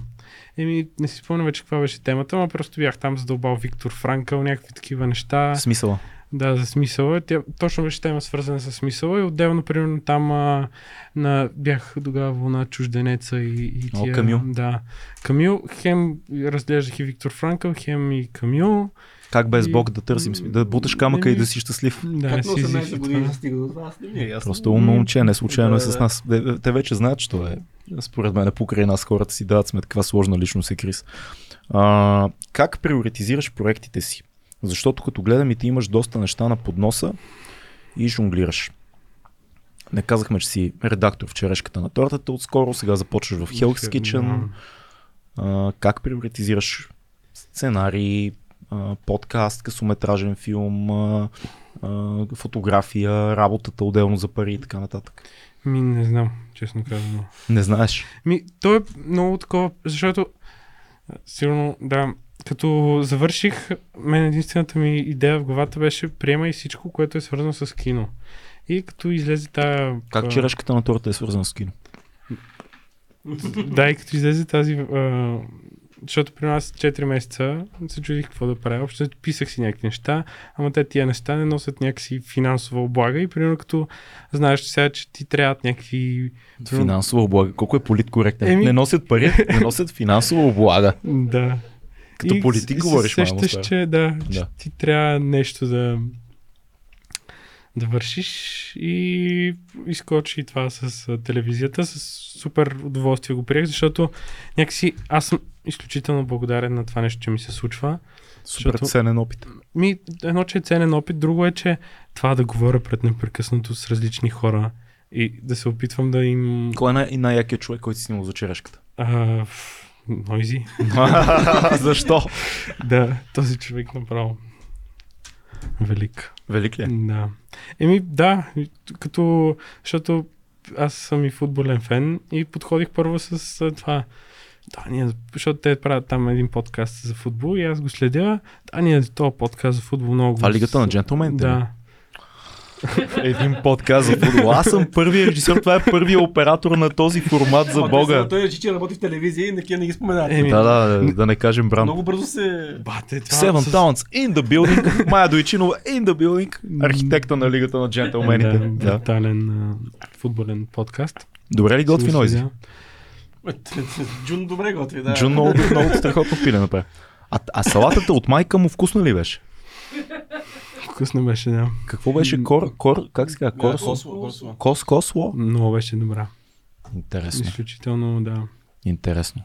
Еми, не си спомням вече каква беше темата, но просто бях там задълбал Виктор Франкъл, някакви такива неща. Смисъла. Да, за смисъла. Тя, точно беше тема свързана с смисъла и отделно, примерно, там а, на, бях тогава на чужденеца и, и О, тия... Камю. Да. Камил, хем разглеждах и Виктор Франкъл, хем и Камил. Как без И- Бог да търсим, да буташ камъка и да си щастлив. Да, Как си 18 изих и години това. се стига до това, не ми е ясно. Просто умно момче, не случайно е Да, с да. нас. Те, те вече знаят, че е. Според мен покрай нас хората си дават сметка каква сложна личност е Крис. А, как приоритизираш проектите си? Защото като гледам и ти имаш доста неща на подноса и жонглираш. Не казахме, че си редактор в черешката на тортата отскоро, сега започваш в Hell's Kitchen. А, как приоритизираш сценарий, а, подкаст, късометражен филм, а, а, фотография, работата отделно за пари и така нататък? Ми, не знам, честно казано. Не знаеш. Ми, то е много такова, защото сигурно, да, като завърших, мен единствената ми идея в главата беше приема и всичко, което е свързано с кино. И като излезе тая... Как черешката на торта е свързана с кино? Да, и като излезе тази... А, защото при нас 4 месеца се чудих какво да правя. Общо писах си някакви неща, ама те тия неща не носят някакси финансова облага и примерно като знаеш сега, че ти трябват някакви... Финансова облага. Колко е политкоректен? Еми- Не носят пари, не носят финансова облага. Да. Като И политик се говориш, мамо, сещаш, че да, че Да. ти трябва нещо да да вършиш и изкочи това с телевизията. С супер удоволствие го приех, защото някакси аз съм изключително благодарен на това нещо, че ми се случва. Супер Защото- ценен опит. Ми, едно, че е ценен опит, друго е, че това да говоря пред непрекъснато с различни хора и да се опитвам да им... Кой е най- най-якият човек, който си снимал за черешката? А, нойзи. *laughs* Защо? Да, този човек направо. Велик. Велик ли е? Да. Еми, да, като, защото аз съм и футболен фен и подходих първо с това. Да, ние, защото те правят там един подкаст за футбол и аз го следя. Да, ние този подкаст за футбол много. Това е лигата на джентлмените. Да. Един подкаст за футбол. Аз съм първият режисьор, това е първият оператор на този формат за Бога. Той речи, че работи в телевизия и такива не ги споменават. Еми, Да, да, да не кажем бранд. Много бързо се... Бате, това Seven с- Towns in the building. Майя Дойчинова in the building. Архитекта на лигата на джентълмените. Да, Да. брутален а, футболен подкаст. Добре ли готви нойзи? следя. Джун добре готви, да. Джун много, много страхотно пиле направи. А, а салатата от майка му вкусна ли беше? Вкусно беше, да. Какво беше? Кор, кор, как се казва? Да, Корс? косло, косло. Кос, косло? Много беше добра. Интересно. Изключително, да. Интересно.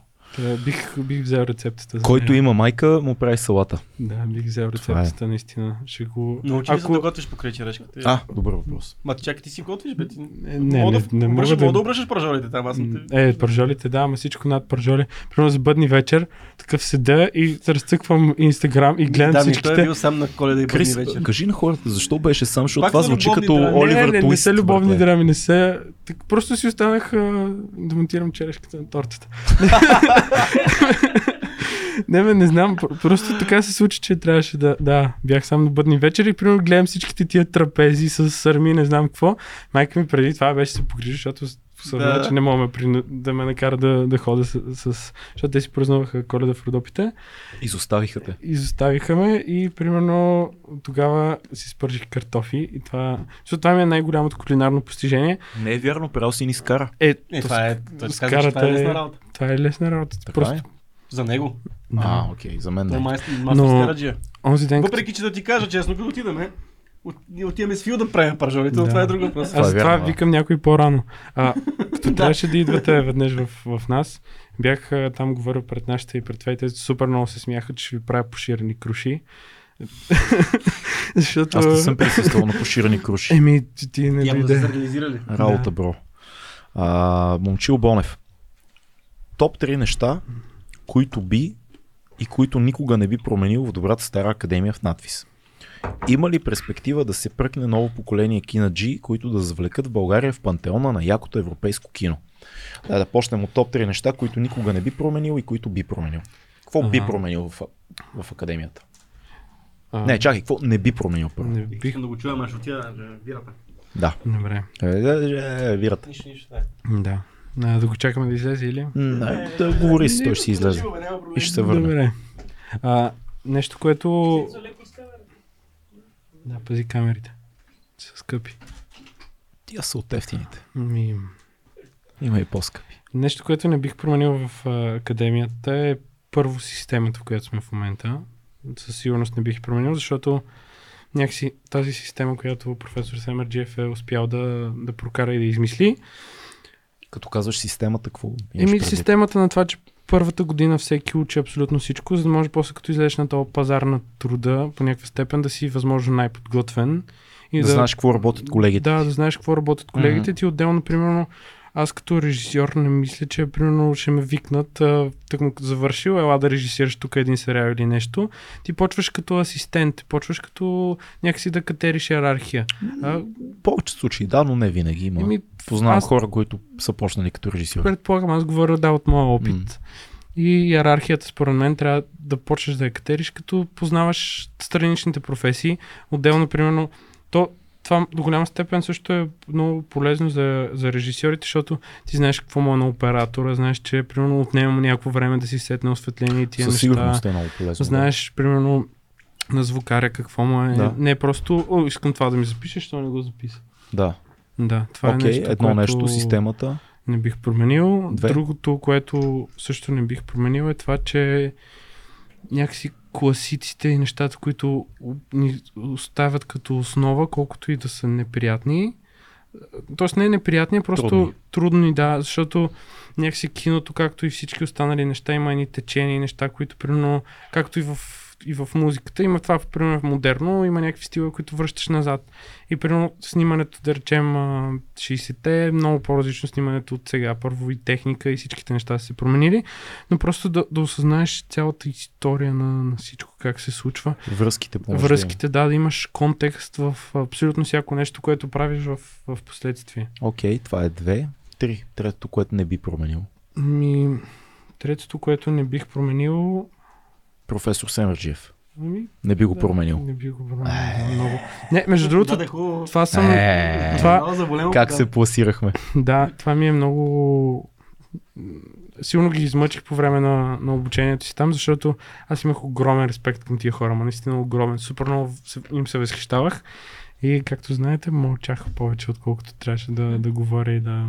Бих, бих взел рецептата. За Който има майка, му прави салата. Да, бих взел е. рецептата, наистина. Ще го... Научи Ако- да готвиш покрай черешката? А, добър въпрос. Ма чакай, ти си готвиш, бе. Ти... Не, не, Мога не, да, не може, мога да да... обръщаш пържолите там, аз. Е, пържолите, да, ама всичко над пържоли. Примерно за бъдни вечер, такъв седа и разцъквам Инстаграм и гледам да, ми, той е всичките... бил сам на коледа и бъдни Крис, вечер. кажи на хората, защо беше сам, защото това звучи като. Оливер не, не, не Туист. са любовни драми, не са. Так, просто си останах а, да монтирам черешката на тортата. *laughs* не, бе, не знам. пр- Просто така се случи, че трябваше да. Да, бях сам на бъдни вечери примерно гледам всичките тия трапези с сърми, не знам какво. Майка ми преди това беше се погрижи, защото съвна, Да. че не мога да ме накара да, да хода с, с... Защото те си празнуваха коледа в Родопите. Изоставиха те. Изоставиха ме и примерно тогава си спържих картофи и това... Защото това ми е най-голямото кулинарно постижение. Не е вярно, правил си ни скара. Е, Е, то това е, той с каза, че това е карата лесна е- работа. Това е лесна работа. Така Просто... е? За него. Да. А, окей, за мен е не. майстор, майсторска раджия. Онзи ден, като... Въпреки, че да ти кажа честно, като отидеме, от, отиваме с Фил да правим пържолите, но Да. това е друг въпрос. Е Аз това викам някой по-рано. А, като *laughs* трябваше да идвате веднъж в, в нас, бях а, там говорил пред нашите и пред това и те супер много се смяха, че ще ви правя поширени круши. *laughs* Защото... Аз не съм присъствал на поширани круши. Еми, ти, ти не Явно дойде. да се реализирали. Работа, Да. бро. А, Момчил Бонев. Топ 3 неща, които би и които никога не би променил в добрата стара академия в надвис. Има ли перспектива да се пръкне ново поколение кинаджи, които да завлекат България в пантеона на якото европейско кино? Да, да почнем от топ 3 неща, които никога не би променил и които би променил. Какво би Ага. променил в, в академията? А, Не, чакай, какво не би променил първо? Не бих. Искам да го чуя, ще отида да вирата. Да. Добре. Е, е, е, Вирата. Нищо, нищо. Да. Да. А, да го чакаме да излезе или? Не, да говори си, той ще си излезе. И ще се върне. Добре. А, нещо, което... За леко с камерата. Да, пази камерите. Са скъпи. Тия са от ефтините. Ми... Има и по-скъпи. Нещо, което не бих променил в а, академията е първо системата, в която сме в момента. Със сигурност не бих променил, защото някакси тази система, която професор Семерджиев е успял да, да прокара и да измисли, Като казваш системата, какво Еми системата на това, че първата година всеки учи абсолютно всичко, за да може после като излезеш на този пазар на труда по някаква степен да си възможно най-подготвен. И Да, знаеш какво работят колегите. Да, да знаеш какво работят колегите ти. Отделно, примерно, аз като режисьор не мисля, че примерно ще ме викнат, тък му завършил, ела да режисираш тук един сериал или нещо. Ти почваш като асистент, почваш като някакси да катериш иерархия. А, В повечето случаи, да, но не винаги има. еми, Познавам аз- хора, които са почнали като режисьори. предполагам, аз говоря да от моя опит. М. И иерархията, според мен, трябва да почнеш да я катериш, като познаваш страничните професии. Отделно, примерно, то, това до голяма степен също е много полезно за, за режисьорите, защото ти знаеш какво му е на оператора, знаеш, че примерно отнема му някакво време да си сетне осветление и тия Със неща. сигурност е много полезно. Знаеш, примерно, на звукаря какво му е. Да. Не е просто, о, искам това да ми запишеш, що не го записа. Да. Да, това Окей, е нещо, едно което нещо, системата. не бих променил. Две. Другото, което също не бих променил е това, че някакси класиците и нещата, които ни оставят като основа, колкото и да са неприятни. Тоест не е неприятни, а просто Трудни. трудни. да, защото някакси киното, както и всички останали неща, има едни течения и неща, които примерно, както и в, и в музиката, има това, примерно в модерно, има някакви стила, които връщаш назад. И примерно снимането, да речем, а, 60-те е много по-различно снимането от сега. Първо и техника и всичките неща са се променили, но просто да, да осъзнаеш цялата история на, на всичко, как се случва. Връзките им. Връзките, да, да имаш контекст в абсолютно всяко нещо, което правиш в, в последствие. Окей, това е две. Три. Третото, което не би променил. Ми, третото, което не бих променил, Професор Семерджиев. ами, Не би го да, променил. Не би го променил. да, много. Не, между другото, Даде хубаво. това съм... Е, това- заболено, Как да. се пласирахме? Да, това ми е много... Силно ги измъчих по време на, на обучението си там, защото аз имах огромен респект към тия хора, ма наистина огромен. Супер много им се възхищавах и както знаете, мълчах повече, отколкото трябваше да, да говоря и да,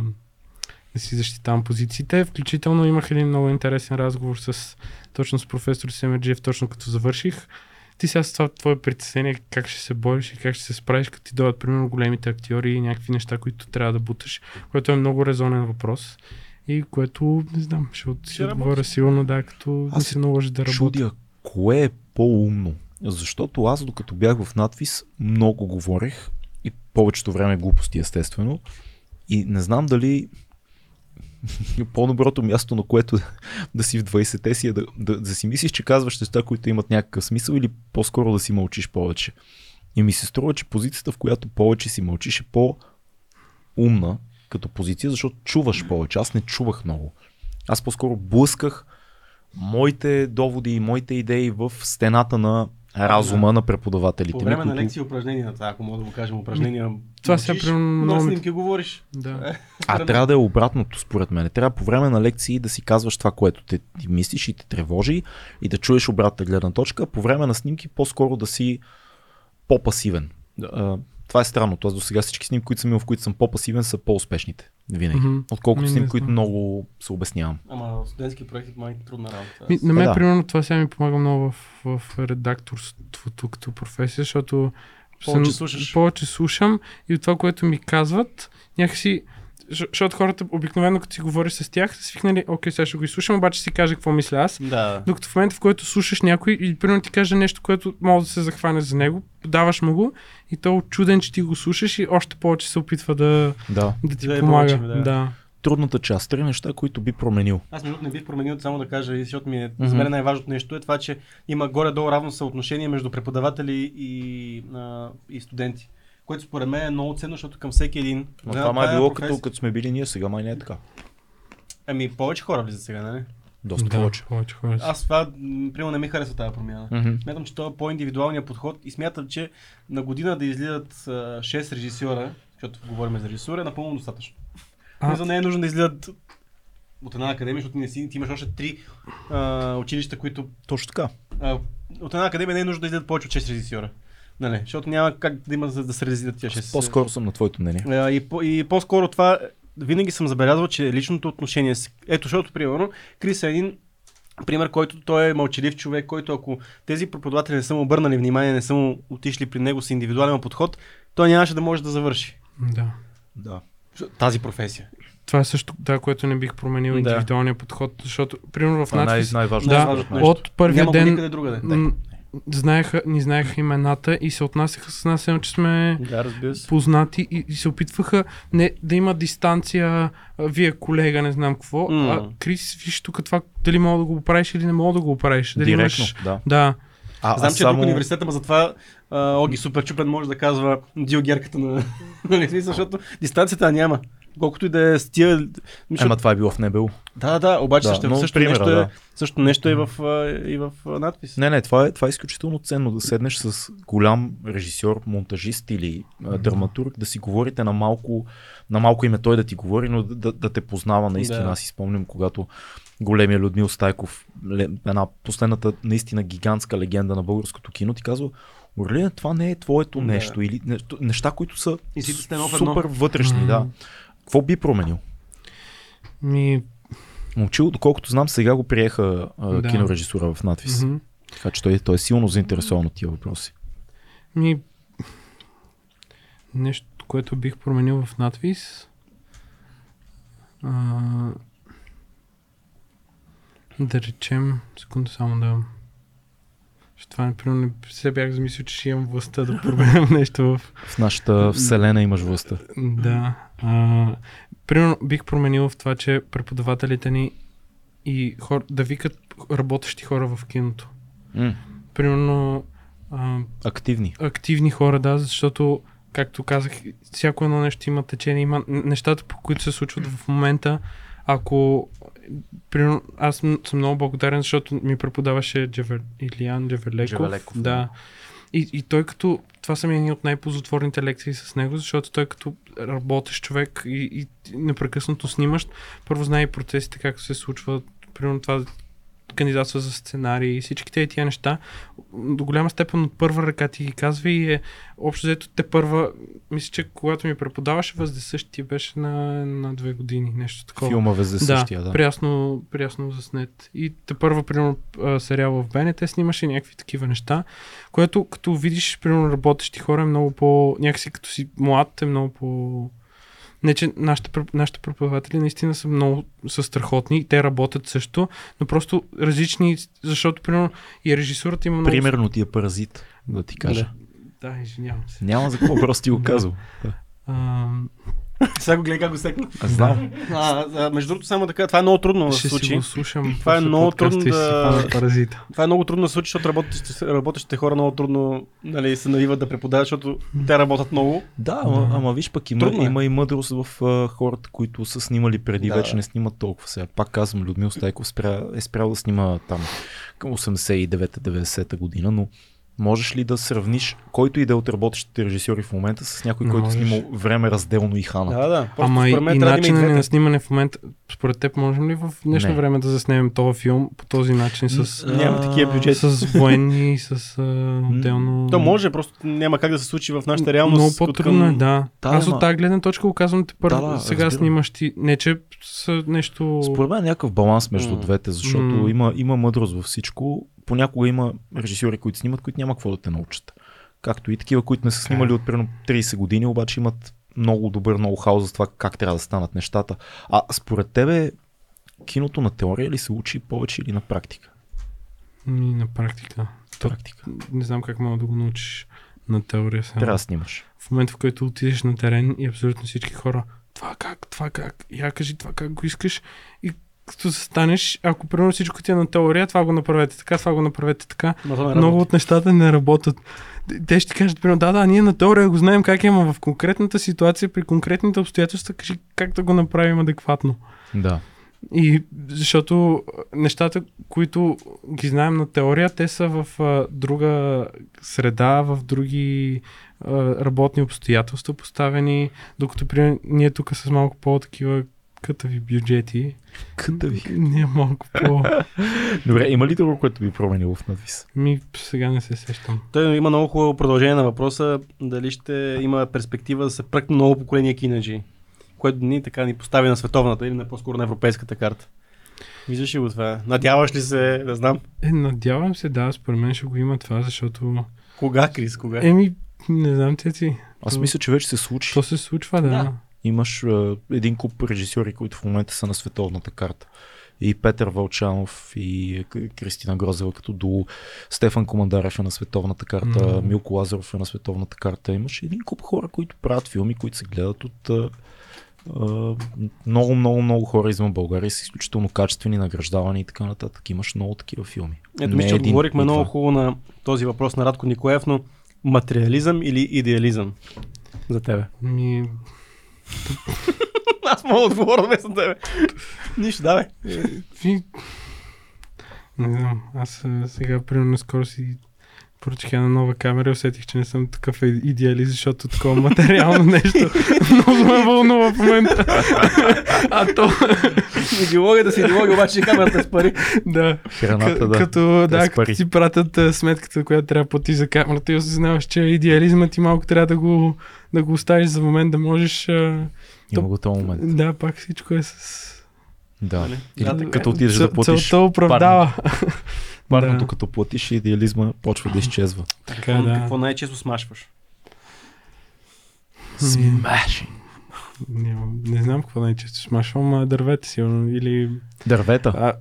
да си защитавам позициите. Включително имах един много интересен разговор с точно с професор Семерджиев, точно като завърших. Ти сега с това твое притеснение, как ще се бориш и как ще се справиш, като ти дойдат, примерно, големите актьори и някакви неща, които трябва да буташ, което е много резонен въпрос. И което, не знам, ще, от- ще Ще отговоря сигурно, да, като Аз ми се наложи да работя. Чудя, кое е по-умно? Защото аз, докато бях в надвис, много говорех и повечето време глупости, естествено. И не знам дали по-доброто място, на което *laughs* да си в 20-те си е да, да, да си мислиш, че казваш неща, които имат някакъв смисъл или по-скоро да си мълчиш повече. И ми се струва, че позицията, в която повече си мълчиш е по-умна като позиция, защото чуваш повече. Аз не чувах много. Аз по-скоро блъсках моите доводи и моите идеи в стената на разума на преподавателите. По ми, време на които- лекции упражнения, това, ако мога да го кажем упражнения. Това учиш, примерно, на ми- снимки говориш. Да. А трябва да е обратното, според мен. Трябва по време на лекции да си казваш това, което те, ти мислиш и те тревожи и да чуеш обратната гледна точка. По време на снимки по-скоро да си по-пасивен. А, Това е странното. Аз до сега всички снимки, които съм имал, в които съм по-пасивен, са по-успешните. Винаги. Мгм. Отколкото Ми, не снимки, които много се обяснявам. Ама студентски проекти май трудна работа. Ми, на мен, Е, да. примерно, това сега ми помага много в, в редакторството като професия, защото Повече съм- слушаш. повече слушам и от това, което ми казват, някакси Защото хората обикновено, като си говориш с тях, са свикнали, окей, сега ще го изслушам, обаче си кажа какво мисля аз. Да. Докато в момента, в който слушаш някой и примерно ти каже нещо, което може да се захване за него, даваш му го и то е чуден, че ти го слушаш и още повече се опитва да, Да. да ти Да е помага. повече, да. да. Трудната част. Три неща, които би променил. Аз между не бих променил, само да кажа, защото ми е, Мгм. за мен най-важното нещо е това, че има горе-долу равно съотношение между преподаватели и, а, и студенти. Което според мен е много ценно, защото към всеки един. Но за това май е било професия- като, като сме били ние, сега май не е така. Ами повече хора влизат сега, нали? Доста да, повече. повече хора. Аз това, примерно, не ми харесва тази промяна. Мгм. Смятам, че това е по-индивидуалният подход и смятам, че на година да излизат а, 6 режисьора, защото говорим за режисура, е напълно достатъчно. А- А... не е нужно да излизат от една академия, защото не си, ти имаш още три а, училища, които Точно така. а, от една академия не е нужно да излизат повече от 6 режисьора. Нали? Защото няма как да има за да се резидат тия 6. По-скоро съм на твоето мнение. А, и, по, и по-скоро това, винаги съм забелязал, че личното отношение, с- ето защото, примерно, Крис е един пример, който той е мълчалив човек, който ако тези преподаватели не са му обърнали внимание, не са му отишли при него с индивидуален подход, той нямаше да може да завърши Да. Да. тази професия. Това е също да, което не бих променил Да. индивидуалния подход, защото, примерно в Това е най- надпис, най-важното. да, най-важното нещо. от първия Няма ден никъде другаде. Знаеха, ни знаеха имената и се отнасяха с нас, едно, че сме Да, познати и, и се опитваха не, да има дистанция, а, вие колега, не знам какво. М. А, Крис, виж тук това, дали мога да го правиш или не мога да го правиш. Дали Директно, имаш... да. Да, А, Знам, аз че е друг само... университет, ама затова а, Оги Супер Чупен може да казва диогерката на *laughs* нали, защото дистанцията няма. Колкото и да е с тия... Защото... Ема това е било в НБУ. Да, да, обаче Да, също, също, примера, нещо е, да. също нещо е в, и в надпис. Не, не, това е, това е изключително ценно да седнеш с голям режисьор, монтажист или а, драматург, да си говорите на малко, на малко име той да ти говори, но да, да, да те познава наистина. Да. Аз си спомням, когато големия Людмил Стайков, една последната наистина гигантска легенда на българското кино, ти казва, Орлин, това не е твоето Да. нещо. Или неща, които са И си супер вътрешни, да. Какво би променил? ми... Момчил, доколкото знам, сега го приеха а, Да. кинорежисура в надпис. мгм. Така че той, той е силно заинтересован от тия въпроси. Ми, нещо, което бих променил в надвис. А, да речем, секунда само да... Защото това, например, не се бях замислил, че ще имам властта да променям *laughs* нещо в... В нашата вселена имаш властта. Да. А, примерно бих променил в това, че преподавателите ни и хор, да викат работещи хора в киното. М, Примерно а, активни. активни хора, да, защото, както казах, всяко едно нещо има течение, има нещата, по които се случват в момента. Ако, примерно, аз съм много благодарен, защото ми преподаваше Джевер, Илиян Джевелеков. Джевелеков, да. И, и той като, това са ми едни от най-ползотворните лекции с него, защото той като работещ човек и, и непрекъснато снимащ, първо знае и процесите, как се случват, примерно това кандидатства за сценарии и всички тези тия неща, до голяма степен от първа ръка ти ги казва и е общо взето те първа, мисля, че когато ми преподаваше възде същия беше на, на две години, нещо такова. Филма везе Да, да. прясно, прясно заснет. И те първа, примерно, а, сериал в БНТ снимаше някакви такива неща, което като видиш, примерно, работещи хора е много по... Някакси като си млад е много по... Не, че нашите, нашите преподаватели наистина са много са страхотни те работят също, но просто различни, защото, примерно, и режисурата има много... Примерно ти е паразит, да ти кажа. Да, извинявам се. Няма за какво, просто ти го Да. казвам. А, *laughs* Сега го гледай как го секна. Знам. А, а, между другото, само така, това е много трудно да се ще си случи. го слушам. Това е много трудно да- Паразита. Това е много трудно да се случи, защото работещите, работещите хора много трудно нали, се навиват да преподават, защото те работят много. Да, ама, ама виж пък има, Трудно е. има и мъдрост в а, хората, които са снимали преди, Да. вече не снимат толкова сега. Пак казвам, Людмил Стайков спря, е спрял да снима там към 89-90 година, но можеш ли да сравниш който и да е от работещите режисьори в момента с някой, който е Можеш. снимал време разделно и хана? Да, да. Просто Ама и, според мен и да начинът ни на снимане в момента, според теб, можем ли в днешно Не. време да заснемем този филм по този начин с, Няма такива бюджети. с военни, с а, отделно... То може, просто няма как да се случи в нашата реалност. Много по-трудно е, да. Да, Аз от тази гледна точка го казвам те първо. Да, да, сега разбирам. снимаш ти. Не, че са нещо... Според мен е някакъв баланс между двете, защото има, има мъдрост във всичко. Понякога има режисьори, които снимат, които няма какво да те научат. Както и такива, които не са снимали от примерно 30 години, обаче имат много добър ноу-хау за това как трябва да станат нещата. А според тебе, киното на теория ли се учи повече или на практика? Ми, на практика. Практика. Не знам как мога да го научиш на теория сега. Трябва да снимаш. В момента, в който отидеш на терен и абсолютно всички хора, това как, това как, я кажи това как го искаш и като застанеш, ако примерно всичко ти е на теория, това го направете така, това го направете така, много работи. от нещата не работят. Те ще ти кажат, примерно, да, да, ние на теория го знаем как е, ама в конкретната ситуация, при конкретните обстоятелства, кажи как да го направим адекватно. Да. И защото нещата, които ги знаем на теория, те са в а, друга среда, в други а, работни обстоятелства поставени, докато при ние тук с малко по-такива кътави бюджети, Къдави. ние малко по... *laughs* Добре, има ли друго, което би променило в надвис? Ми сега не се сещам. Той има много хубаво продължение на въпроса дали ще има перспектива да се пръкне ново поколение кинаджи, което ни така ни постави на световната или на по-скоро на европейската карта. Виждаш ли го това? Надяваш ли се, да знам. Е, надявам се, да, според мен ще го има това, защото... Кога, Крис, кога? Еми, не знам те ти. Аз мисля, че вече се случи. То се случва, да. Да. Имаш е, един куп режисьори, които в момента са на световната карта. И Петър Вълчанов, и Кристина Грозева като дуо, Стефан Командарев е на световната карта, Мгм. Милко Лазаров е на световната карта. Имаш един куп хора, които правят филми, които се гледат от е, е, много, много, много хора извън България, са изключително качествени, награждавани и така нататък. Имаш много такива филми. Ето, Не мисля, че отговорихме много хубаво на този въпрос на Радко Николаев, но материализъм или идеализъм за тебе? Ми, *laughs* Аз мога да отговоря вместо тебе. Нищо, давай. Ви... Не знам, аз сега, примерно, скоро си поръчах една нова камера и усетих, че не съм такъв идеалист, защото такова материално *laughs* нещо много ме вълнува в момента. а то, Идеологията си идеология, обаче камерата е с пари. да, Храната, К- да. като, да, като пари. ти пратят а, сметката, която трябва да плати за камерата и осъзнаваш, че идеализмът ти малко трябва да го, да го оставиш за момент, да можеш... Има го този момент. да, пак всичко е с... Да. Нали? Или Да, като отидеш Цел- да платиш Целта оправдава. Парното, Да. като платиш идеализма, почва да изчезва. Така, да. Какво най-често смашваш? Смаши. Не, не знам какво най-често смашвам, а дървета сигурно. Или... Дървета. А,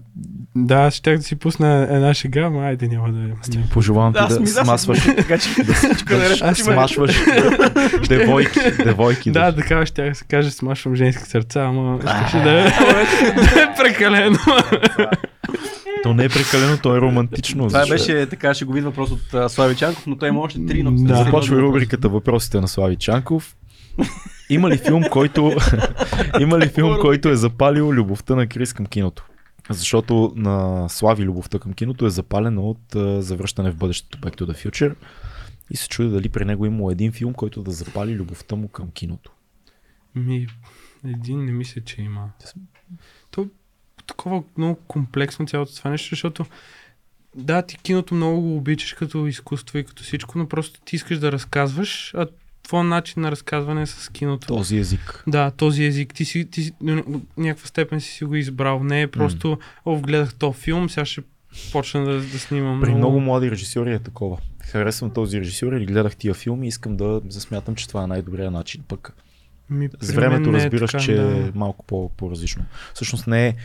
да, аз щях да си пусна една шега, ама айде няма да... Не. Пожелавам ти да, ми- смасваш, Така че всичко *laughs* да, да смашваш *laughs* девойки, девойки. Да, да. така ще да се каже, смашвам женски сърца, ама ще да, е- *laughs* да е прекалено. То не е прекалено, то е романтично. Това защо- беше така шеговит въпрос от а, Слави Чанков, но той има още три. Но Да. Започва рубриката Въпросите на Слави Чанков. Има ли филм, който, *laughs* има ли филм, който е запалил любовта на Крис към киното? Защото на Слави любовта към киното е запалена от а, завръщане в бъдещето Back to the Future и се чуди дали при него има един филм, който да запали любовта му към киното. Ми, един не мисля, че има. Е такова много комплексно цялото това нещо, защото да, ти киното много го обичаш като изкуство и като всичко, но просто ти искаш да разказваш, а твой начин на разказване е с киното. Този език. Да, този език. Ти си, ти някаква степен си си го избрал. Не е просто, о, гледах то филм, сега ще почна да, да снимам. При много млади режисьори е такова. Харесвам този режисьор или гледах тия филми и искам да засмятам, че това е най-добрият начин. Пък Ми, с времето е разбираш, така, че да. е малко по- по-различно. Всъщност не е,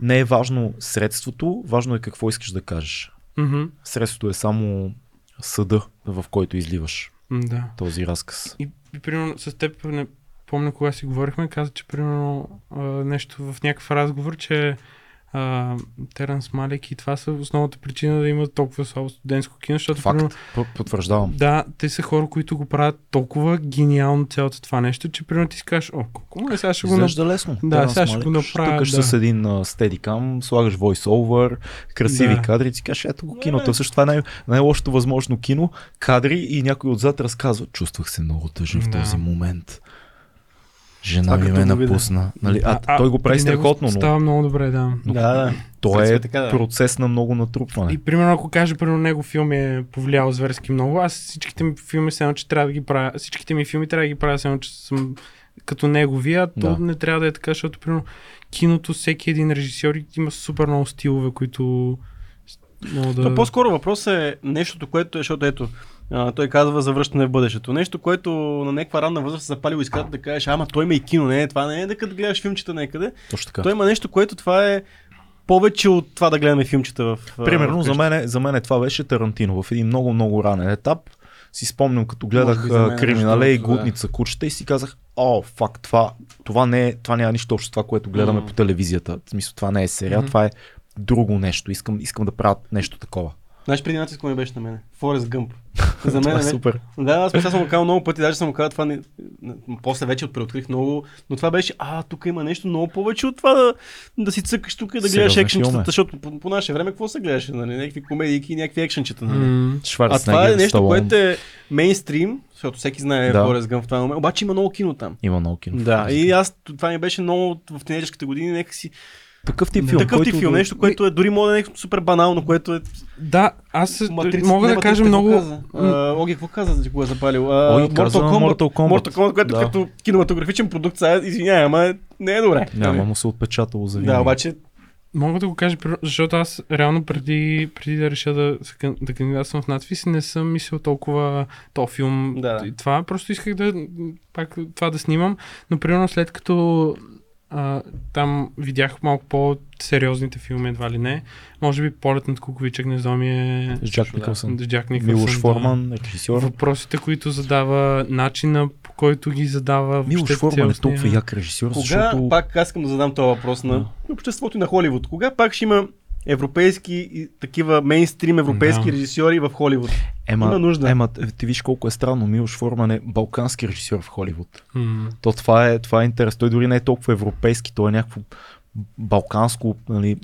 не е важно средството, важно е какво искаш да кажеш. Мгм, Средството е само съда, в който изливаш Да. този разказ. И, и примерно с теб, не помня кога си говорихме, каза, че примерно а, нещо в някакъв разговор, че а, Теранс Малек и това са основната причина да има толкова слабо студентско кино, защото Факт. примерно, Потвърждавам. да, те са хора, които го правят толкова гениално цялото това нещо, че примерно ти си кажеш, о, колко му е, сега ще го. Изглежда лесно. Да, Теренс сега ще Малик. го направя, Тук да. с един uh, стедикам, слагаш voice-over, красиви Да. кадри, ти кажеш, ето го киното. Също това е най- най-лошото възможно кино. Кадри и някой отзад разказва, чувствах се много тъжен в Да. този момент. Жена ми ме напусна. Нали? А, той го прави страхотно, но Става много добре, да. Но- Да, да. то Средства е така, да. процес на много натрупване. И примерно ако кажа, примерно него филм е повлиял зверски много, аз всичките ми филми едно, че трябва да ги правя, всичките ми филми трябва да ги правя едно, че съм като неговия, то Да. не трябва да е така, защото примерно киното, всеки един режисьор има супер много стилове, които могат да... То по-скоро въпрос е нещото, което е, защото ето, А, той казва за връщане в бъдещето. Нещо, което на някаква ранна възраст се запалило искрата да кажеш, ама той има и кино, не, това не е да като гледаш филмчета някъде. Точно така. Той има нещо, което това е повече от това да гледаме филмчета в. Примерно за вкъщи. мен, за мен това беше Тарантино в един много, много ранен етап. Си спомням, като гледах за е Криминале и. Глутница кучета и си казах, о, фак, това, това, не е, това няма нищо общо с това, което гледаме Мгм. по телевизията. В смисъл, това не е сериал, Мгм. това е друго нещо. Искам, искам да правя нещо такова. Знаеш, преди нациско кое беше на мен? Форест Гъмп. За *laughs* мен е е супер. Да, аз сега съм го казал много пъти, даже съм го казал това. Не, после вече преоткрих много, но това беше, а, тук има нещо много повече от това да, да си цъкаш тук и да гледаш Сериозни екшенчета, филми. защото по, по наше време какво се гледаше? Нали? Някакви комедии и някакви екшенчета. Нали? М, А това е нещо, което е мейнстрим, защото всеки знае Да. Форест Гъмп в това момент, обаче има много кино там. Има много кино. Да, и аз това ми беше много в тинейджерските години, нека си Такъв тип Да. филм. такъв ти който филм, да- нещо, което е дори може да е нещо супер банално, което е Да, аз Матрица, мога да кажа много... Оги, какво каза, че го е запалил? Оги каза Mortal Kombat. Mortal Kombat, което Да. като кинематографичен продукт, сега, извинявай, ама не е добре. Няма му се отпечатало за Да, винаги. обаче Мога да го кажа, защото аз реално преди, преди да реша да, да кандидатствам в надвис, не съм мислил толкова то филм Да. и това. Просто исках да пак това да снимам, но примерно след като а, там видях малко по-сериозните филми, едва ли не. Може би полет над куковича гнездо ми е... С Джак Никълсън. Да, Джак Никълсън. Милош да. Форман, режисьор. Въпросите, които задава, начина по който ги задава. Милош Форман е толкова як режисьор, кога, защото... пак аз искам да задам този въпрос на обществото и на Холивуд, кога пак ще има европейски и такива мейнстрим европейски Да. режисьори в Холивуд? Ема, Има нужда. Ема, ти виж колко е странно. Милош Форман е балкански режисьор в Холивуд. М. То това е, това е интерес. Той дори не е толкова европейски, той е някакво балканско нали,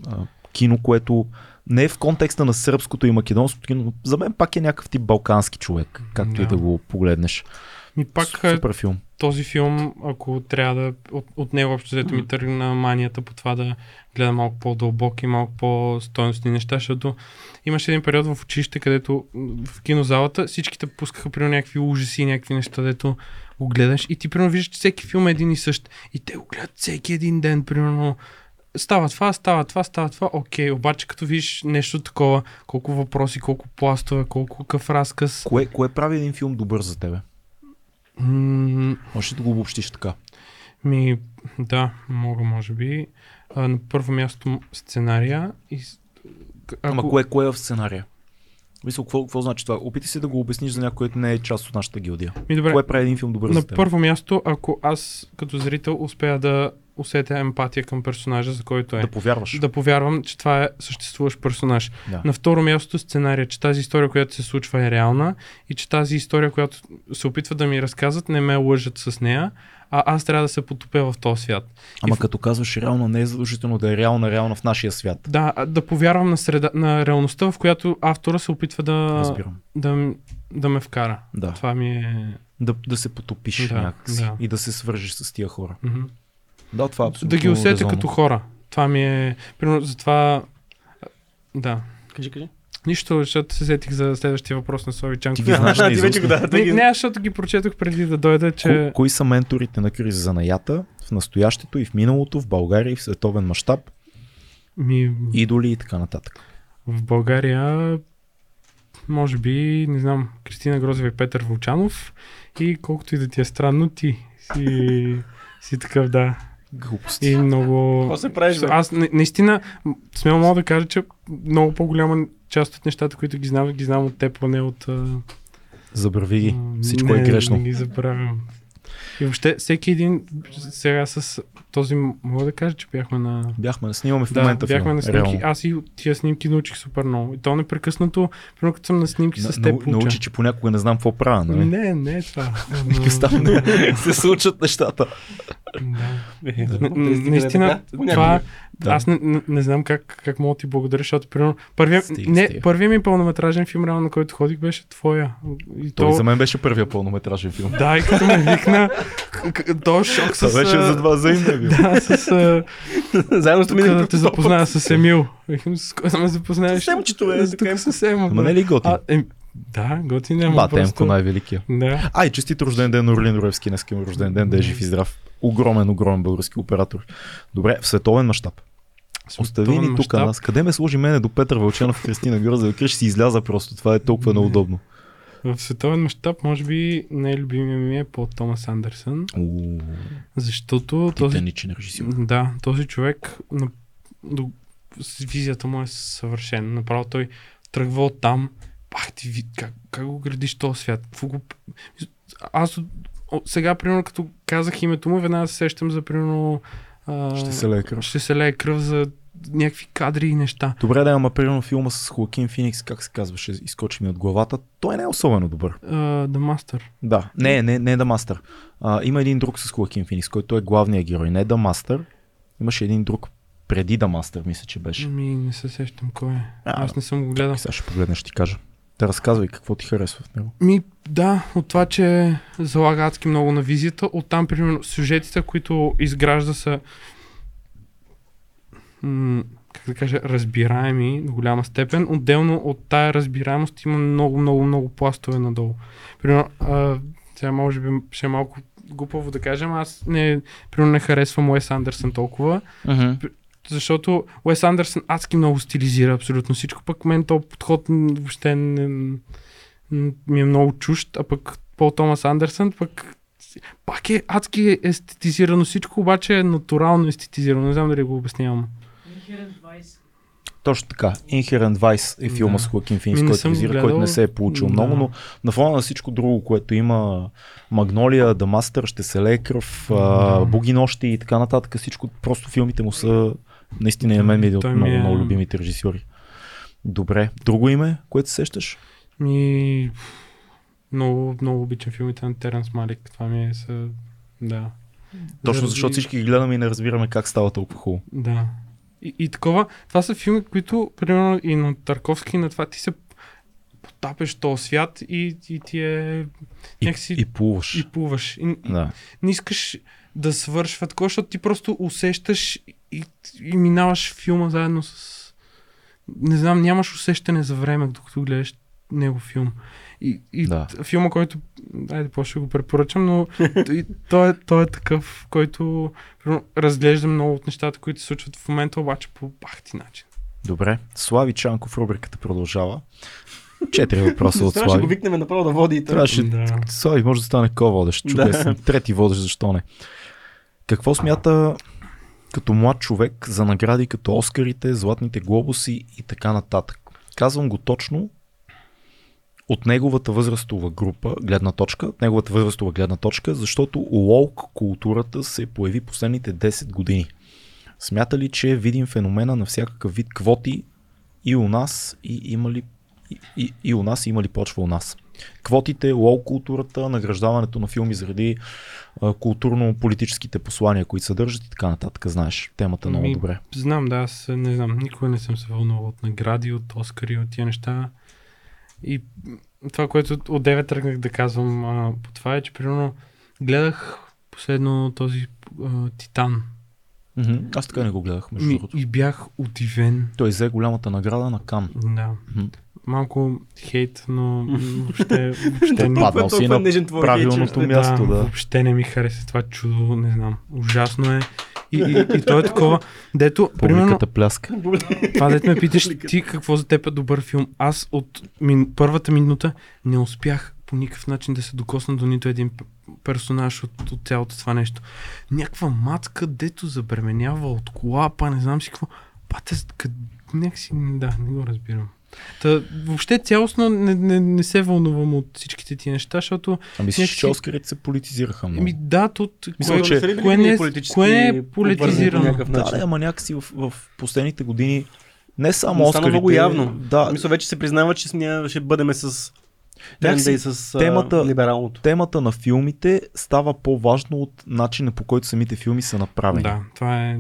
кино, което не е в контекста на сръбското и македонското кино, но за мен пак е някакъв тип балкански човек, както и Да. да го погледнеш. И пак е, Супер филм. Този филм, ако трябва да. От, от него общо взето ми тръгна манията по това да гледам малко по-дълбоки, малко по-стойностни неща, защото имаше един период в училище, където в кинозалата всичките пускаха примерно някакви ужаси, някакви неща, дето го гледаш и ти примерно виждаш, че всеки филм е един и същ. И те го гледат всеки един ден, примерно. Става това, става това, става това, окей, обаче като видиш нещо такова, колко въпроси, колко пластове, колко какъв разказ. Кое, кое прави един филм добър за тебе? М- Може ли да го обобщиш така? Ми, да, мога, може би. А, на първо място сценария. И, к- Ама кое, кое е в сценария? Мисля, какво, какво значи това? Опитай се да го обясниш за някой, който не е част от нашата гилдия. Ми, добре, Кое прави един филм добър на за теб? първо място, ако аз като зрител успея да усетя емпатия към персонажа, за който е. Да повярваш. Да повярвам, че това е съществуващ персонаж. Да. На второ място сценария, че тази история, която се случва е реална и че тази история, която се опитват да ми разказват, не ме лъжат с нея, а аз трябва да се потопя в този свят. Ама И в- като казваш реална, не е задължително да е реална, реална в нашия свят. Да, да повярвам на, среда, на реалността, в която автора се опитва да, Разбирам. да, да ме вкара. Да. Това ми е... Да, да се потопиш Да, някакси да. и да се свържиш с тия хора. Мгм. Да, това е абсолютно Да ги усетя резонно. като хора. Това ми е... Примерно, затова... Да. Кажи, кажи. Нищо, защото се сетих за следващия въпрос на Слави Чанков. Ти ги знаеш *laughs* Ти вече го да, ти Не, ги- не, защото ги прочетох преди да дойда, че... Ко- кои са менторите на Крис Занаята в настоящето и в миналото, в България и в световен мащаб, Ми, идоли и така нататък? в България може би, не знам, Кристина Грозева и Петър Вълчанов и колкото и да ти е странно, ти си, си такъв, да. Глупости. И много... Какво се правиш, бе? Аз на- наистина смело мога да кажа, че много по-голяма част от нещата, които ги знам, ги знам от теб, а не от... Забрави ги. Всичко не, е грешно. Не ги забравям. И въобще, всеки един, сега с този, мога да кажа, че бяхме на... Бяхме, снимаме в Да, момента бяхме филм. на снимки. реално. Аз и тия снимки научих супер много. И то непрекъснато, примерно като съм на снимки с На- теб, нау- Научи, че понякога не знам какво правя, нали? Не, не е това. *laughs* Там не *laughs* се случат нещата. Да. Е, Наистина, това. Да. аз не, не, не знам как, как мога да ти благодаря, защото примерно първия, Стига, не, стига. първият ми пълнометражен филм, реално, на който ходих, беше твоя. И Той то, за мен беше първия пълнометражен филм. Да, и като ме викна, *laughs* то шок с... Това беше за два взаимно. *laughs* Да, с... Заедно сте Тук минали да те запозная с Емил. С кой да ме запознаеш? С Емчето, бе, С- така Тук с Емо. Ама не е ли готин? Е, да, готин няма. Бате Емко просто... най-великия. Да. Ай, честит рожден ден на Орлин Руевски, днес му рожден ден, да е жив и здрав. Огромен, огромен български оператор. Добре, в световен мащаб. Остави ни тук нас. Къде ме сложи мене до Петър Вълчанов и Кристина Грозева? Къщи си изляза просто. Това е толкова неудобно. В световен мащаб, може би най-любимия ми е Пол Томас Андерсън, У, защото този, режисьор. да, този човек визията му е съвършена. Направо той тръгва от там, пах ти вид, как, как го градиш този свят? Какво го... Аз сега, примерно, като казах името му, веднага се сещам за, примерно, а, Ще се лее кръв. ще се лее кръв за някакви кадри и неща. Добре да ама примерно филма с Хоакин Феникс, как се казваше, изкочи ми от главата. Той не е особено добър. Uh, The Master. Да, не, не, не The Master. А, има един друг с Хоакин Феникс, който е главният герой. Не The Master. Имаше един друг преди The Master, мисля, че беше. Ми, не се сещам кой е. А, Аз не съм го гледал. Сега ще погледнеш, ще ти кажа. Да разказвай какво ти харесва в него. Ми, да, от това, че залага адски много на визията, оттам, примерно, сюжетите, които изгражда са м- как да кажа, разбираеми до голяма степен. Отделно от тая разбираемост има много, много, много пластове надолу. Примерно, а, сега може би ще е малко глупаво да кажем, аз не, примерно не харесвам Уес Андерсън толкова, защото Уес Андерсън адски много стилизира абсолютно всичко, пък мен този подход въобще не, ми е много чужд, а пък Пол Томас Андерсън пък пак е адски естетизирано всичко, обаче е натурално естетизирано. Не знам дали го обяснявам. Точно така. Inherent Vice е филма Да. с Хоакин не който визира, гледал. който не се е получил Да. много, но на фона на всичко друго, което има Магнолия, The Master, Ще се лее кръв, Да. Буги нощи и така нататък, всичко, просто филмите му са наистина и на мен ми е един от много, е- много любимите режисьори. Добре. Друго име, което се сещаш? Ми, много, много обичам филмите на Теренс Малик. Това ми е са... Да. Точно Заради- защото всички ги гледаме и не разбираме как става толкова хубаво. Да. И, и такова, това са филми, които, примерно, и на Тарковски, и на това ти се потапеш този свят и, и ти е... И, Някакси- и плуваш. И плуваш. И, и Да. не искаш да свършва такова, защото ти просто усещаш и, и минаваш филма заедно с... Не знам, нямаш усещане за време, докато гледаш него филм. И, и Да. да. филма, който... Айде, по ще го препоръчам, но и той, е, той е такъв, който разглежда много от нещата, които се случват в момента, обаче по бахти начин. Добре. Слави Чанков, рубриката продължава. Четири въпроса от Трябваше да го Слави. викнем направо да води и той. Трябваше Да. Слави може да стане ко-водещ. Чудесен. Трети водещ, защо не? Какво смята като млад човек за награди като Оскарите, Златните глобуси и така нататък? Казвам го точно от неговата възрастова група, гледна точка, от неговата възрастова гледна точка, защото лоук културата се появи последните 10 години. Смята ли, че е видим феномена на всякакъв вид квоти и у нас, и има ли и, и, и у нас, и има ли почва у нас? Квотите, лоу културата, награждаването на филми заради а, културно-политическите послания, които съдържат и така нататък. Знаеш, темата много Ми, добре. Знам, да, аз не знам. Никога не съм се вълнувал от награди, от Оскари, от тия неща. И това, което от 9 тръгнах да казвам а, по това е, че примерно гледах последно този а, Титан. Мгм. Аз така не го гледах, между другото. и бях удивен. Той взе голямата награда на Кан. Да. Мгм. Малко хейт, но въобще, въобще, не, Паднал си толкова на правилното хейчер. място, да. Въобще не ми хареса това чудо, не знам. Ужасно е. И, и, и то е такова, дето, примерно, пляска. Това дете ме питаш ти какво за теб е добър филм. Аз от мин, първата минута не успях по никакъв начин да се докосна до нито един персонаж от, от цялото това нещо. Някаква мацка, дето забременява от колапа, не знам си какво. Пате, къд... някакси, да, не го разбирам. Та, въобще цялостно не, не, не се вълнувам от всичките ти неща, защото А мислиш, Някакси- че Оскарите се политизираха много? ми да, тут, Мисля, кое, че- кое, не, е- кое е политизирано? Да, да, ама някакси в, в последните години не само Оскарите. стана много явно. Да, Мисля, вече се признава, че ние ще бъдеме с Някакси с темата- а, либералното. темата на филмите става по-важно от начина по който самите филми са направени. Да, това е.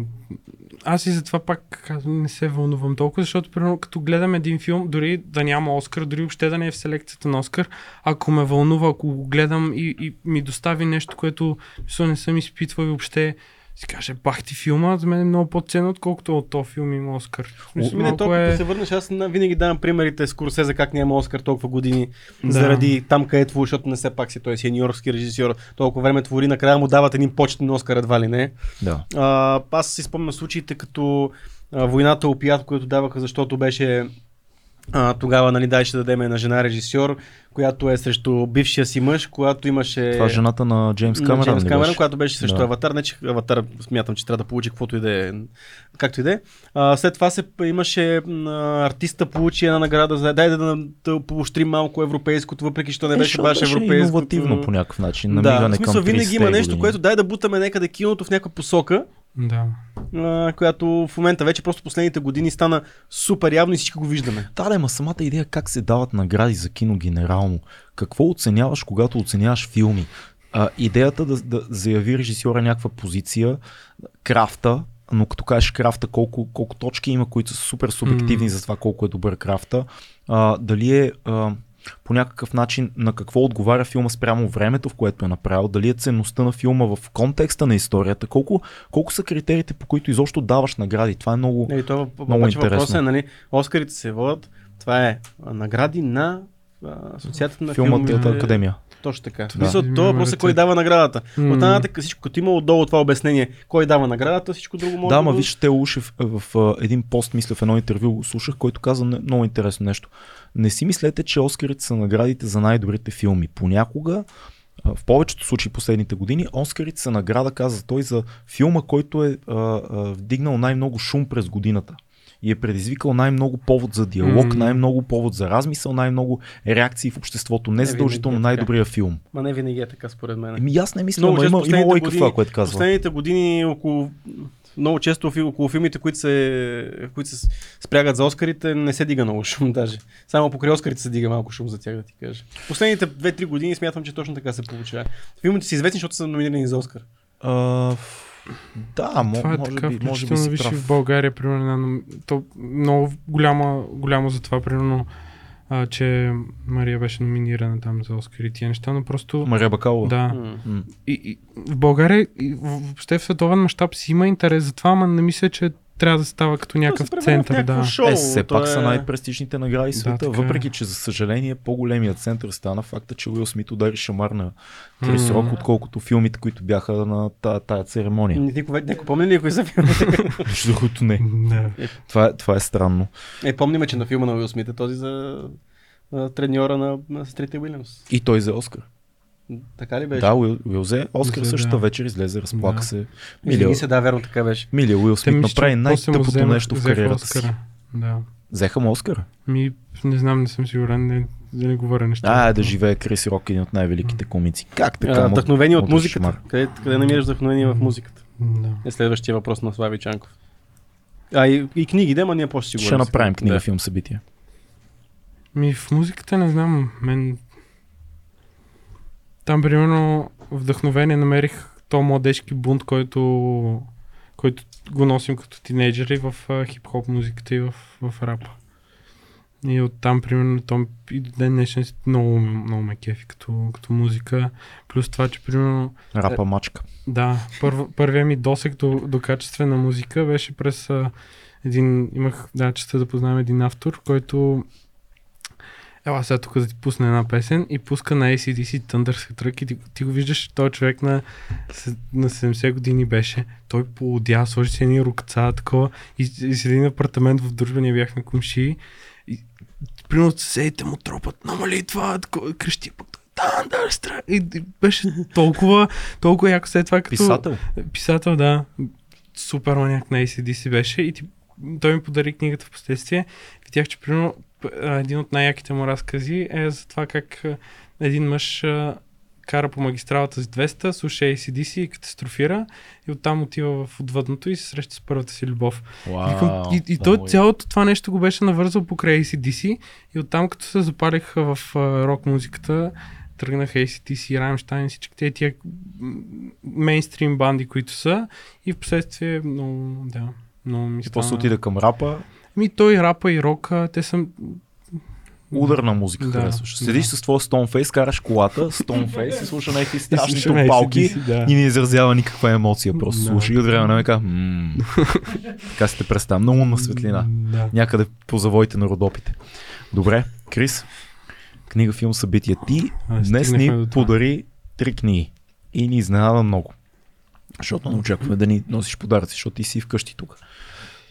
Аз и затова пак не се вълнувам толкова, защото примерно като гледам един филм, дори да няма Оскар, дори въобще да не е в селекцията на Оскар, ако ме вълнува, ако го гледам и, и ми достави нещо, което не съм изпитвал и въобще си каже, бах ти филма, за мен е много по-ценно, отколкото от този филм има Оскар. В смисъл, Ми не, толкова е... да се върнеш, аз на- винаги давам примерите с Курсеза как няма Оскар толкова години, Да. заради там където, защото не все пак си той е сеньорски режисьор, толкова време твори, накрая му дават един почетен Оскар едва ли не. да. А, аз си спомням случаите като а, войната опият, които даваха, защото беше А, тогава, нали, дай ще дадем на жена режисьор, която е срещу бившия си мъж, когато имаше... Това е жената на Джеймс Камерън. Джеймс Камерън, беше? която беше срещу Да. Аватар. Не, че Аватар смятам, че трябва да получи каквото и да е, както и да е. А, След това се, имаше м, артиста получи една награда за дай да, да, да поощрим малко европейското, въпреки че не Е, беше защото баш беше европейското. иновативно по някакъв начин. Да, в смисъл винаги 30-те има нещо, години. което дай да бутаме някъде киното в някаква посока, Да. а, която в момента вече просто последните години стана супер явно и всички го виждаме. Да, да, ма самата идея как се дават награди за кино генерално. Какво оценяваш, когато оценяваш филми? А, идеята да, да заяви режисьора някаква позиция, крафта, но като кажеш крафта, колко, колко точки има, които са супер субективни М. за това колко е добър крафта, а, дали е а, по някакъв начин на какво отговаря филма спрямо времето, в което е направил, дали е ценността на филма в контекста на историята, колко, колко са критериите, по които изобщо даваш награди. Това е много... Нали, това Много обаче въпросът интересно. е, нали, Оскарите се водят, това е награди на Асоциацията на Филмата филмовите- академия. Точно така. Да. Мисля, Да. това въпрос е кой дава наградата. М. От нататък всичко, като има отдолу това обяснение, кой дава наградата, всичко друго може Да, ма го- виж, те Ушев в, в, а, един пост, мисля, в едно интервю слушах, който каза не- много интересно нещо. Не си мислете, че Оскарите са наградите за най-добрите филми. Понякога, в повечето случаи последните години, Оскарите са награда, каза той, за филма, който е а, а, вдигнал най-много шум през годината. И е предизвикал най-много повод за диалог, М. най-много повод за размисъл, най-много реакции в обществото. Не Не задължително е така. най-добрия филм. Ма не винаги е така според мен. Еми аз не мисля, но има, има лойка в това, което казва. Последните години около много често около филмите, които се, които се спрягат за Оскарите, не се дига много шум даже. Само покрай Оскарите се дига малко шум за тях, да ти кажа. Последните 2-3 години смятам, че точно така се получава. Филмите са известни, защото са номинирани за Оскар. А, да, мо, Това е може, така, би, може би си прав. в България, примерно, то много голяма, голямо за това, примерно, а, че Мария беше номинирана там за Оскар и тия неща, но просто... Мария Бакалова. Да. М. И, и, в България, и въобще в световен мащаб си има интерес за това, ама не мисля, че трябва да става като някакъв в център. Да. Шоу, Е, все пак е- са най-престижните награди в Да, света, така е. въпреки че за съжаление по-големият център стана факта, че Уил Смит удари шамар на Крис. Рок, отколкото филмите, които бяха на тая, тая церемония. Никой, някой помни ли кои са филмите? *laughs* Между другото не. Да. Това е, това е странно. е, помниме, че на филма на Уил Смит е този за, за треньора на, на сестрите Уилямс. И той взе Оскар. Така ли беше? Да, Уил, Уил взе Оскар Взе, същата да. вечер, излезе, разплака Да. се. Милия се, да, верно, така беше. Милия Уил Смит мисля, направи най-тъпото взема- нещо в кариерата си. Оскара. Да. Взеха му Оскара. Ми, не знам, не съм сигурен, не, да не говоря неща. А, да живее Крис Рок, един от най-великите комици. Как така? А, вдъхновение от му музиката. Къде, къде намираш вдъхновение в музиката? Да. Е следващия въпрос на Слави Чанков. А и, и книги, да, ма ние после ще направим книга, Да. филм, събитие. Ми в музиката не знам, мен... Там, примерно, вдъхновение намерих то младежки бунт, който, който го носим като тинейджери в хип-хоп музиката и в, в рапа. И оттам, примерно, то и до ден днешен много, много ме кефи като, като музика. Плюс това, че, примерно, Рапа мачка. да, първ, първия ми досек до, до качествена музика беше през а, един, имах да, честа да познавам един автор, който Ела сега тук да ти пусна една песен и пуска на ACDC Thunderstruck Truck и ти, ти го виждаш, този човек на, с- на 70 години беше. Той поудя, сложи си едни рукца, такова и, и седи на апартамент в дружба, ние бяхме кумши и примерно съседите му тропат, намали това, такова, крещи пък Thunderstruck и, и беше толкова, толкова яко след това като... Писател. Писател, да. Супер маняк на ACDC беше и ти, той ми подари книгата в последствие. Видях, че примерно един от най-яките му разкази е за това как един мъж кара по магистралата с 200, слуша ACDC и катастрофира и оттам отива в отвъдното и се среща с първата си любов. Викам, и, и той цялото това нещо го беше навързал покрай ACDC и оттам като се запалиха в рок музиката, тръгнаха ACDC, Rammstein, всички те тия мейнстрим банди, които са. И в последствие много, да, много ми И после отида към рапа, Ми той рапа и рока, те са... ударна музика Да, харесваш. да. Седиш с твоя Stoneface, караш колата, *laughs* Stoneface и слуша някакви страшни топалки AC/DC, да. и не изразява никаква емоция. Просто Да. слуша и от време на «Мм». *laughs* така си те представя. Много на светлина. Да. Някъде по завоите на родопите. Добре, Крис, книга, филм, събитие. Ти А, днес ни подари три книги и ни изненада много. Защото не очакваме да ни носиш подаръци, защото ти си вкъщи тук.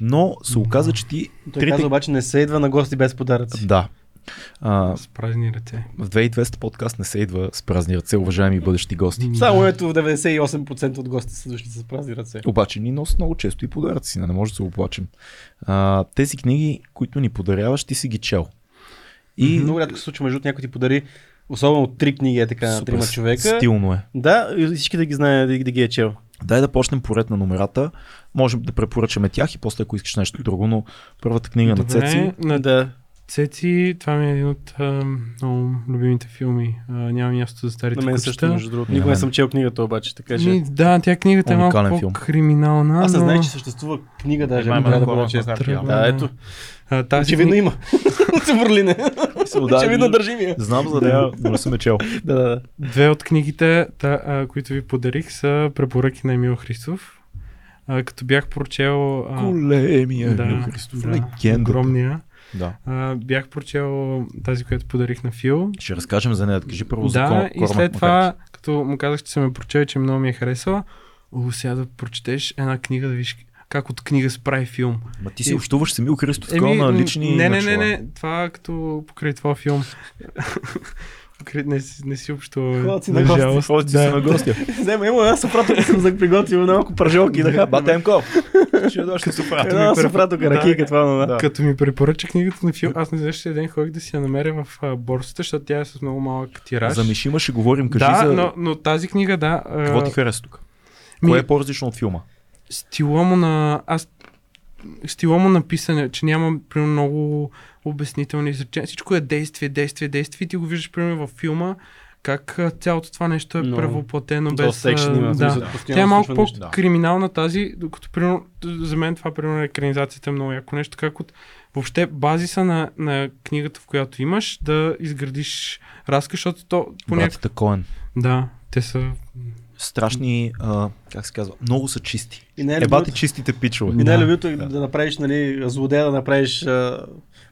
Но се оказа, че ти Той трите... каза обаче не се идва на гости без подаръци. Да. А, С празни ръце. в 2200 подкаст не се идва с празни ръце, уважаеми бъдещи гости. Само ето в 98% от гостите са дошли с празни ръце. Обаче ни носят много често и подаръци, не може да се оплачем. А, тези книги, които ни подаряваш, ти си ги чел. И много рядко се случва, между някой ти подари, особено три книги е така на трима човека. стилно е. Да, и всички да ги знае, да, ги- да ги е чел. Дай да почнем поред на номерата. Можем да препоръчаме тях и после ако искаш нещо друго, но първата книга на Цеци. на Да. Цеци, това ми е един от а, много любимите филми. А, няма място за старите На мен кучета. също, между другото. На Никога не съм чел книгата обаче, така че... Ми, да, тя книгата е малко филм. по-криминална. Аз не но... знаех, че съществува книга даже. Има трябва да честен. макар Трябва, Да, ето. А, тази Очевидно кни- има. *laughs* От Берлине. Очевидно държим я. Знам за нея, но не съм я чел. *laughs* Да, да, да. Две от книгите, та, а, които ви подарих, са препоръки на Емил Христов. А, като бях прочел... А, Големия да, Емил Христов. да, Легенда. огромния. Да. А, бях прочел тази, която подарих на Фил. Ще разкажем за нея. Кажи първо за да, и след това, Макарти. като му казах, че съм я прочел и че много ми е харесала, о, сега да прочетеш една книга, да видиш как от книга се прави филм. Ма ти си общуваш с Емил Христов такова на лични не, не, не, не, това като покрай това филм. *laughs* не, си- не си общува. Ходят си на на гости, жалост. Ходят си Да. си на гостя. Взема, *laughs* има една супрата, която съм за приготвил на малко пържолки. Да, Бата Емко. Ще дойдеш като супра. Една супрата, ракийка, това, но да. Като ми препоръча книгата на филм, аз на следващия ден ходих да си я намеря в борсата, защото тя е с много малък тираж. За Мишима ще говорим. Кажи да, за... но, но тази книга, да. Какво ти хареса тук? ми- Кое е по-различно от филма? стила му на... Аз стила му на писане, че няма примерно много обяснителни изречения. Всичко е действие, действие, действие. И ти го виждаш примерно във филма, как цялото това нещо е Но, превоплатено без... Има. да. постоянно Тя е малко по-криминална тази, докато примерно, за мен това примерно екранизацията е много яко нещо, как от въобще базиса на, на книгата, в която имаш, да изградиш разказ, защото то по някакъв... Братята Коен. Да, те са... Страшни, а, как се казва, много са чисти. И не е Ебати чистите пичове. И Да. най-любимото е да направиш, нали, злодея, да направиш а,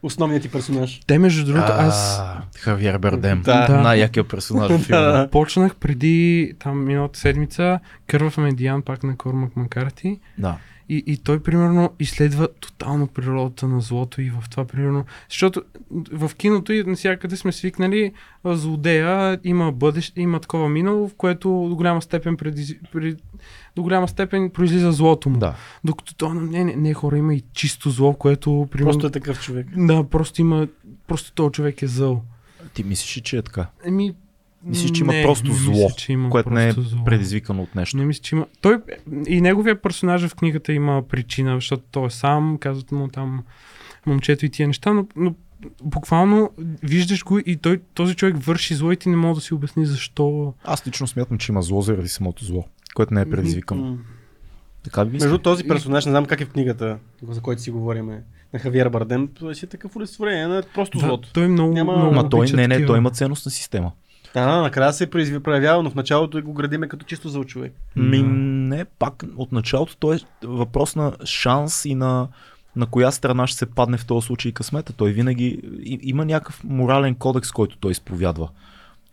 основният ти персонаж. Те, между другото, аз... Хавиер Бардем. Да. Да. Най-якият персонаж в филма. Да. Почнах преди там миналата седмица Кървав медиан пак на Кормак Макарти Да. И, и той примерно изследва тотално природата на злото и в това примерно, защото в киното и навсякъде сме свикнали злодея има бъдеще, има такова минало, в което до голяма степен предиз... пред... до голяма степен произлиза злото му. Да. Докато то не, не, не хора има и чисто зло, което примерно... Просто е такъв човек. Да, просто има, просто този човек е зъл. Ти мислиш, ли, че е така? Еми, Мислиш, че има не, просто не зло, мисля, че има което не е зло. предизвикано от нещо. Не мисля, че има. Той и неговия персонаж в книгата има причина, защото той е сам, казват му там момчето и тия неща, но, но буквално виждаш го и той, този човек върши зло и ти не мога да си обясни защо. Аз лично смятам, че има зло заради самото зло, което не е предизвикано. Така ли Между този персонаж, не знам как е в книгата, за който си говорим, на Хавиер Бардем, той си е такъв олицетворение на просто Да, злото. той много, Няма- много Ма той не, не, той има ценностна система. Да, накрая се произви- проявява, но в началото го градиме като чисто зъл човек. Ми, не, пак от началото той е въпрос на шанс и на, на коя страна ще се падне в този случай късмета. Той винаги и, има някакъв морален кодекс, който той изповядва,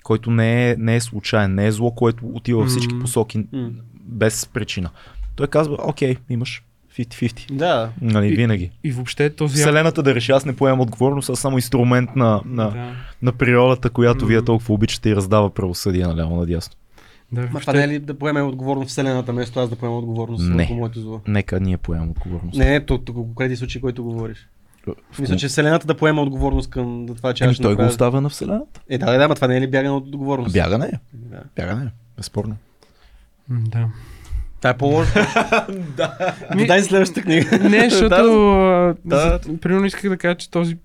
който не е, не е случайен, не е зло, което отива във всички посоки М. без причина. Той казва, окей, имаш 50-50. Да, Нали, И- винаги. И въобще този. Вселената да реши, аз не поемам отговорност, аз само инструмент на, на, Да, на природата, която вие толкова обичате и раздава правосъдие наляво надясно. да, Ма въобще, това не е ли да поеме отговорност Вселената, вместо аз да поема отговорност Не. върху моето зло? Нека ние поемем отговорност. Не, то, конкретни случай, който говориш. В Мисля, че Вселената да поема отговорност към да това, че Еми, той го оставя на Вселената. Е, да, да, да, ма това не е ли бягане от отговорност? Бягане е. Да. Бягане е. Безспорно. Да. Та е по-лошо. *laughs* да. Ми- Дай следващата книга. *laughs* Не, защото да. примерно исках да кажа, че този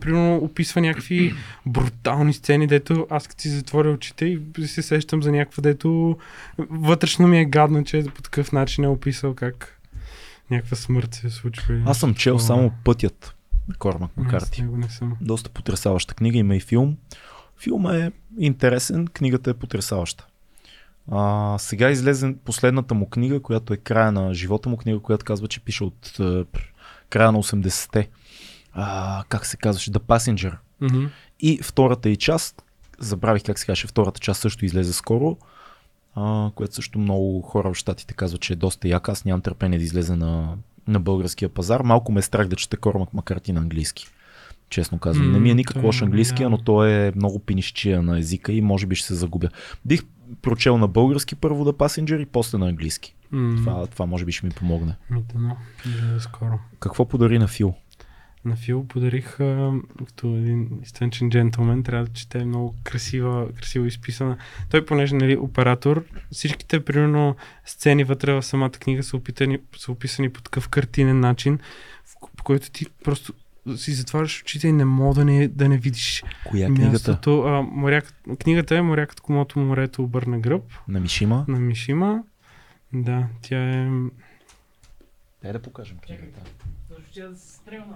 примерно описва някакви брутални сцени, дето аз като си затворя очите и се сещам за някаква, дето вътрешно ми е гадно, че по такъв начин е описал как някаква смърт се случва. Аз съм чел Това. само пътят на Кормак Макарти. него не съм. Доста потрясаваща книга, има и филм. Филма е интересен, книгата е потрясаваща. А, сега излезе последната му книга, която е края на живота му, книга, която казва, че пише от е, края на 80-те. А, как се казваше? The Passenger. Мгм. И втората и част, забравих как се каже, втората част също излезе скоро, а, което също много хора в щатите казват, че е доста яка. Аз нямам търпение да излезе на на българския пазар. Малко ме е страх да чета Кормак Макарти на английски. Честно казвам. Не ми е никак лош английския, няма. но той е много пинищия на езика и може би ще се загубя. Бих прочел на български първо да пасенджер и после на английски. Това, това може би ще ми помогне. Ми, да, скоро. Какво подари на Фил? На Фил подарих а, като един изтънчен джентлмен, трябва да чете много красива, красиво изписана. Той, понеже нали, оператор, всичките примерно сцени вътре в самата книга са, опитани, са описани по такъв картинен начин, в, който ти просто си затваряш очите и не мога да не, да не видиш Коя е книгата? мястото. А, моряк, книгата е Морякът, комото морето обърна гръб На Мишима? на Мишима. Да, тя е... Дай да покажем книгата.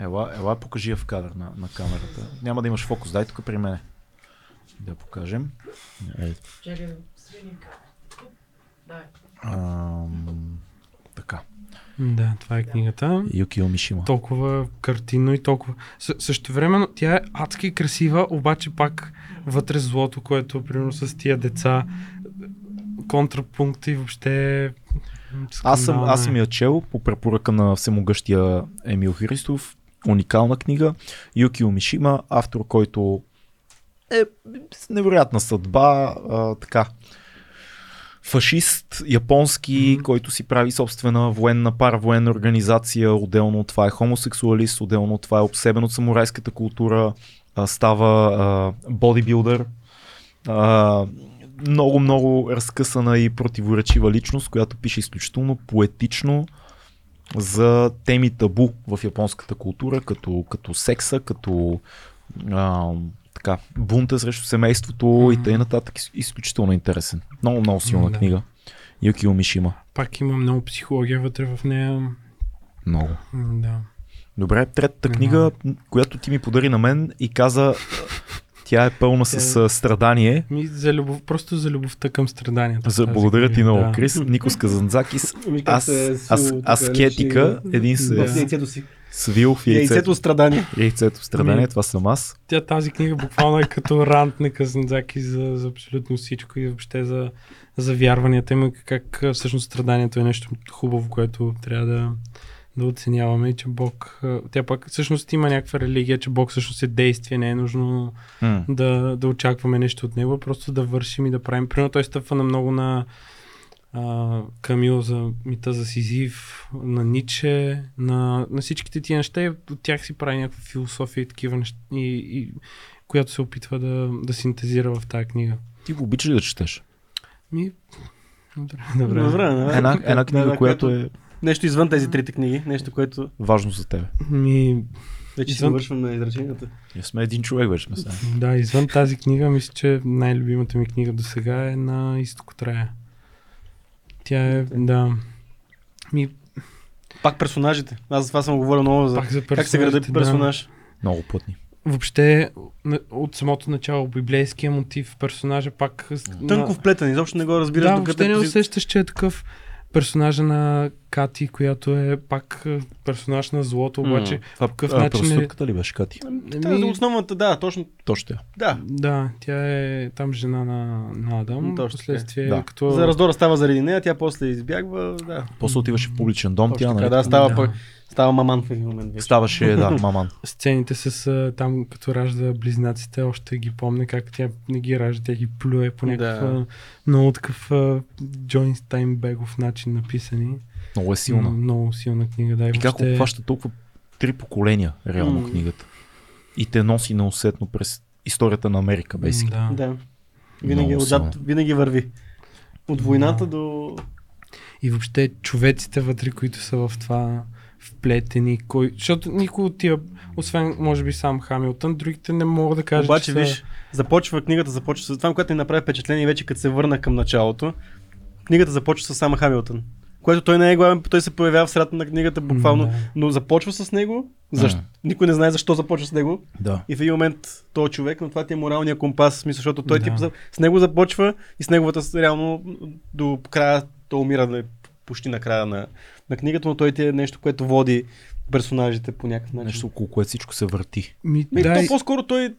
Ела, ела покажи я в кадър на, на камерата. Няма да имаш фокус, дай тук при мене. Да покажем. Е. Дай. ам. Да, това е книгата. Юкио Мишима. толкова картинно и толкова. С- също времено тя е адски красива, обаче пак вътре злото, което примерно с тия деца, контрапункта и въобще е Аз съм, аз е. съм я чел по препоръка на всемогъщия Емил Христов. Уникална книга. Юкио Мишима, автор, който е с невероятна съдба. А, така. Фашист, японски, Мгм. който си прави собствена военна, паравоенна организация. Отделно от това е хомосексуалист, отделно от това е обсебен от самурайската култура. А, става а, бодибилдър. А, много, много разкъсана и противоречива личност, която пише изключително поетично за теми табу в японската култура, като, като секса, като а, така, бунта срещу семейството Мгм. и т.н. нататък. Из- Изключително интересен. Много, много силна Да. книга. Юкио Мишима. Пак има много психология вътре в нея. Много. Да. Добре, третата книга, която ти ми подари на мен и каза, тя е пълна с е- страдание. Ми за любов, просто за любовта към страданията. За, благодаря ти много, да. Крис. Никос Казанзакис. Аз, е аз, аскетика, един яйцето си. Свил в Яйцето яйцето. страдание. Яйцето страдание, Ми- това съм аз. Тя тази книга буквално е като рант на Казанзаки за, за абсолютно всичко и въобще за, за вярванията им, как всъщност страданието е нещо хубаво, което трябва да, да оценяваме и че Бог, тя пак всъщност има някаква религия, че Бог всъщност е действие, не е нужно да, да очакваме нещо от него, просто да вършим и да правим. Примерно той стъпва на много на а, Камил за мита за Сизив, на Ниче, на, на всичките тия неща и от тях си прави някаква философия и такива неща, и, и, която се опитва да, да синтезира в тази книга. Ти го обичаш ли да четеш? Ми, добре, добре. Добре, да. Една, една книга, да, която е Нещо извън тези трите книги, нещо, което важно за теб. Ми, вече си Извън- вършваме изреченията. Ние сме един човек вече сме сега. да, извън тази книга, мисля, че най-любимата ми книга до сега е на Изток от рая. Тя е, да. Ми, Пак персонажите. Аз за това съм говорил много за пак за как се гради персонажите, да. персонаж. Много плътни. Въобще, от самото начало, библейския мотив, персонажа пак... Тънко вплетен, изобщо не го разбираш. Да, въобще не усещаш, че е такъв персонажа на Кати, която е пак е, персонаж на злото, обаче... Това какъв а, начин е- ли беше Кати? Та, Еми, основната, да, точно. Точно тя. Да. Да, тя е там жена на, на Адам. Точно. Последствие, Да. като... За раздора става заради нея, тя после избягва. Да. После отиваше в публичен дом, Точно тя така, нали? да, става, Да. пък, става маман в един момент. Вече. Ставаше, да, *laughs* маман. Сцените с там, като ражда близнаците, още ги помня как тя не ги ражда, тя ги плюе по някакъв Да. много такъв а, Джон Стайнбегов начин написани. Много е силна. Много силна книга, да. И как въобще- обхваща толкова три поколения, реално М. книгата. И те носи неусетно през историята на Америка, бейсик. Да. Да. Винаги, Много отзад, винаги върви. От войната Да. до... И въобще човеците вътре, които са в това вплетени, кой... защото никой от тия, освен може би сам Хамилтън, другите не мога да кажа, Обаче, че са... виж, започва книгата, започва с това, което ни направи впечатление вече като се върна към началото. Книгата започва с сама Хамилтън. Което той не е главен, той се появява в средата на книгата буквално, да. но започва с него. Защо? М. Никой не знае защо започва с него. Да. И в един момент този човек, но това ти е моралния компас, в смисъл, защото той Да. тип, с него започва и с неговата реално до края, той умира нали, почти на края на, на книгата, но той ти е нещо, което води персонажите по някакъв начин. Нещо, около което всичко се върти. Ми, Ми, да, то по-скоро той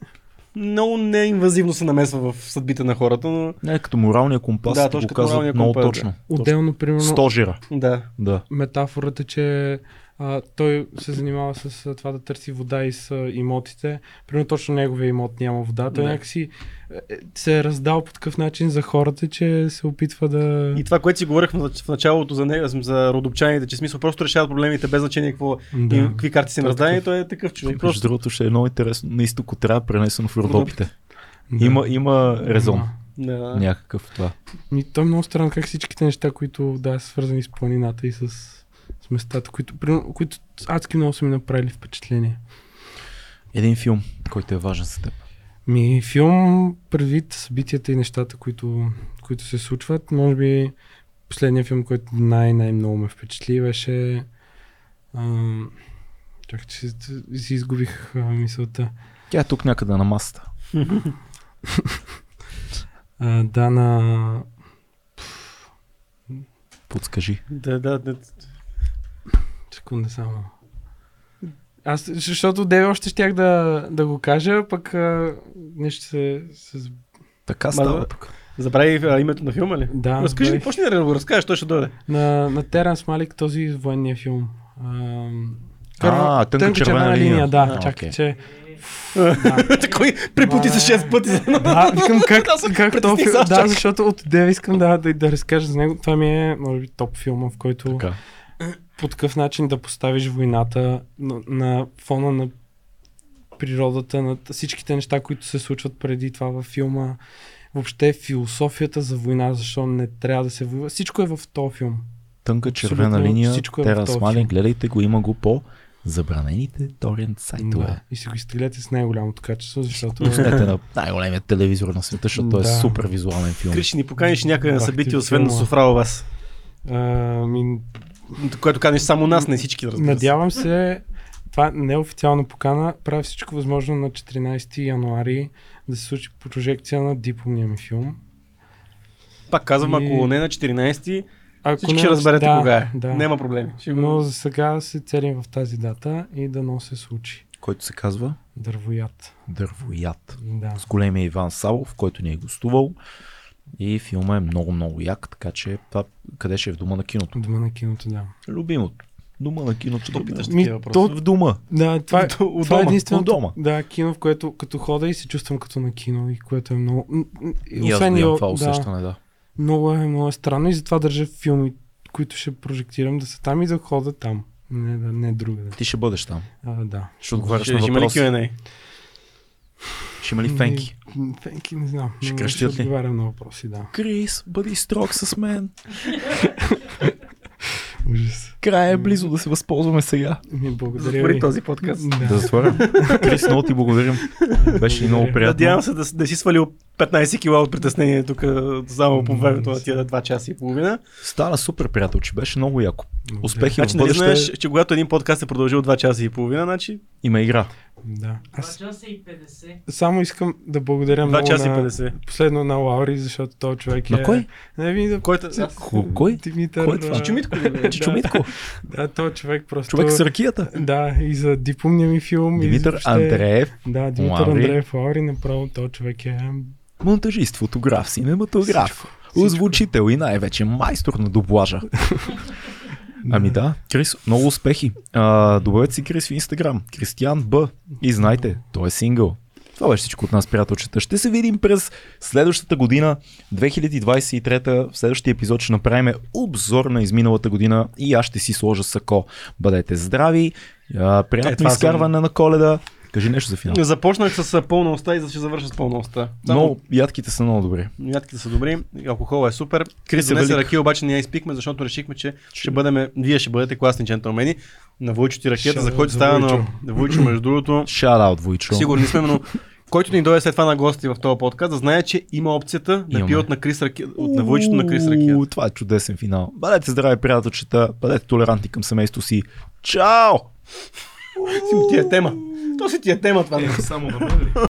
много неинвазивно се намесва в съдбите на хората, но Не, като моралния компас Да, точно го моралния много компас, точно. отделно, примерно, Стожера. да. Да. метафората, че а, той се занимава с а, това да търси вода и с а, имотите. Примерно точно неговия имот няма вода. Той Да. някакси е, се е раздал по такъв начин за хората, че се опитва да... И това, което си говорихме в началото за, за родопчаните, че смисъл просто решават проблемите без значение какво да. и какви карти си Той е такъв. той е такъв човек. Между Просто другото ще е много интересно. На изток от трябва пренесено в Родопите. да. Има, има резон. Да. да. Някакъв това. Ми, то е много странно как всичките неща, които да, са свързани с планината и с, местата, които, които адски много са ми направили впечатление. Един филм, който е важен за теб. Ми, филм, предвид събитията и нещата, които, които се случват, може би последният филм, който най-най-много ме впечатли, беше... Ам, чакай, че си, си изгубих а, мисълта. Тя е тук някъде на масата. *laughs* А, да, на... Подскажи. Да, да, да. Секунда само. Аз, защото Деве още щях да, да го кажа, пък а, нещо се... се... Така става да. тук. Забрави а, името на филма ли? Да, Разкажи, забравих. почни да го разкажеш, той ще дойде. на, на Теранс Малик този военния филм. Ам, А, тънка червена линия. да. А, чакай, окей. че... *laughs* Такой препоти се 6 пъти за едно. Да, викам как, *laughs* как то притесних филм, да, защото от Деве искам да, да, да разкажа за него. Това ми е, може би, топ филма, в който Така. По такъв начин да поставиш войната на, на фона на природата, на всичките неща, които се случват преди това във филма. Въобще философията за война, защо не трябва да се воюва. Всичко е в този филм. Тънка Абсолютно червена линия. всичко е в Тера филм. гледайте го, има го по забранените торент сайтове. Да. И си го изтеглете с най-голямото качество, защото... Пуснете на най-големият телевизор на света, защото е Да. супер визуален филм. Криш, ни поканиш някъде на събитие, освен на. Софра у вас. А, ми, Което канеш само нас, не всички, разбира се. надявам се, това не е покана, правя всичко възможно на 14 януари да се случи прожекция на дипломния ми филм. Пак казвам, И- ако не на 14, Ако всички не- ще разберете да, кога е. Да. Няма проблеми. Но за сега се целим в тази дата и да но се случи. Който се казва Дървоят. Дървояд. Да. С големия Иван Савов, който ни е гостувал. И филма е много, много як, така че това къде ще е в дома на киното. Дома на киното, да. Любимото. Дома на киното. Що питаш любимото. такива Ми, въпроси? то- В дома. Да, това, е- *laughs* От- това е дома, единственото. от дома. Да, кино, в което като хода и се чувствам като на кино, и което е много. и И аз Освен го имам това да, усещане, да. много е, много е странно и затова държа филми, които ще прожектирам да са там и да хода там. Не, да, не другаде. Ти ще бъдеш там. А, да. Ще отговаряш на ще има ли. Q&A? Ще има ли фенки? Фенки, не знам. Ще ще ли? отговарям на въпроси, да. Крис, бъди строг с мен. *laughs* Ужас. Край е близо да се възползваме сега. Ми, благодаря Затвори ви. този подкаст. Да. Да затворим. Крис, много ти благодарим. Беше много Благодаря. приятно. Надявам се да, да си свалил 15 кила от притеснение тук само по времето на тия 2 часа и половина. Стана супер приятел, че беше много яко. Успехи Значи в нали бъдеще. знаеш, че когато един подкаст е продължил 2 часа и половина, значи Има игра. Да. 2 Аз часа и 50. само искам да благодаря 2 много часа и на... 50. Последно на Лаури, защото този човек е... На кой? Не ви да... Който... Ко- кой? Димитър. Кой е това? Да, този човек просто... Човек с ракията. Да, и за дипломния ми филм. Димитър въобще- Андреев. Да, Димитър Лаури. Андреев Лаури, направо този човек е... Монтажист, фотограф, синематограф, озвучител и най-вече майстор на дублажа. *laughs* Ами да, Крис, много успехи. А, добавете си Крис в Инстаграм. Кристиан Б. И знайте, той е сингъл. Това беше всичко от нас, приятелчета. Ще се видим през следващата година, 2023. В следващия епизод ще направим обзор на изминалата година и аз ще си сложа сако. Бъдете здрави, а, Е, приятно това съм- изкарване на коледа. Кажи нещо за финал. Започнах с пълна уста и ще завърша с пълна уста. Само Но ядките са много добри. Ядките са добри, алкохола е супер. Крис е велик. ракия, обаче не я изпихме, защото решихме, че ще бъдем, вие ще бъдете класни джентълмени. На Войчо ти ракията, за който става на Войчо. Между другото. Out, Войчо. Сигурни сме, но *laughs* който ни дойде след това на гости в този подкаст, да знае, че има опцията да Имаме. пие от на Крис ракия, от на Войчето на Крис. Уу, Това е чудесен финал. Бъдете здрави, приятелчета. Бъдете толерантни към семейството си. Чао! Си ти е тема. То си ти е тема това. Само на мен ли?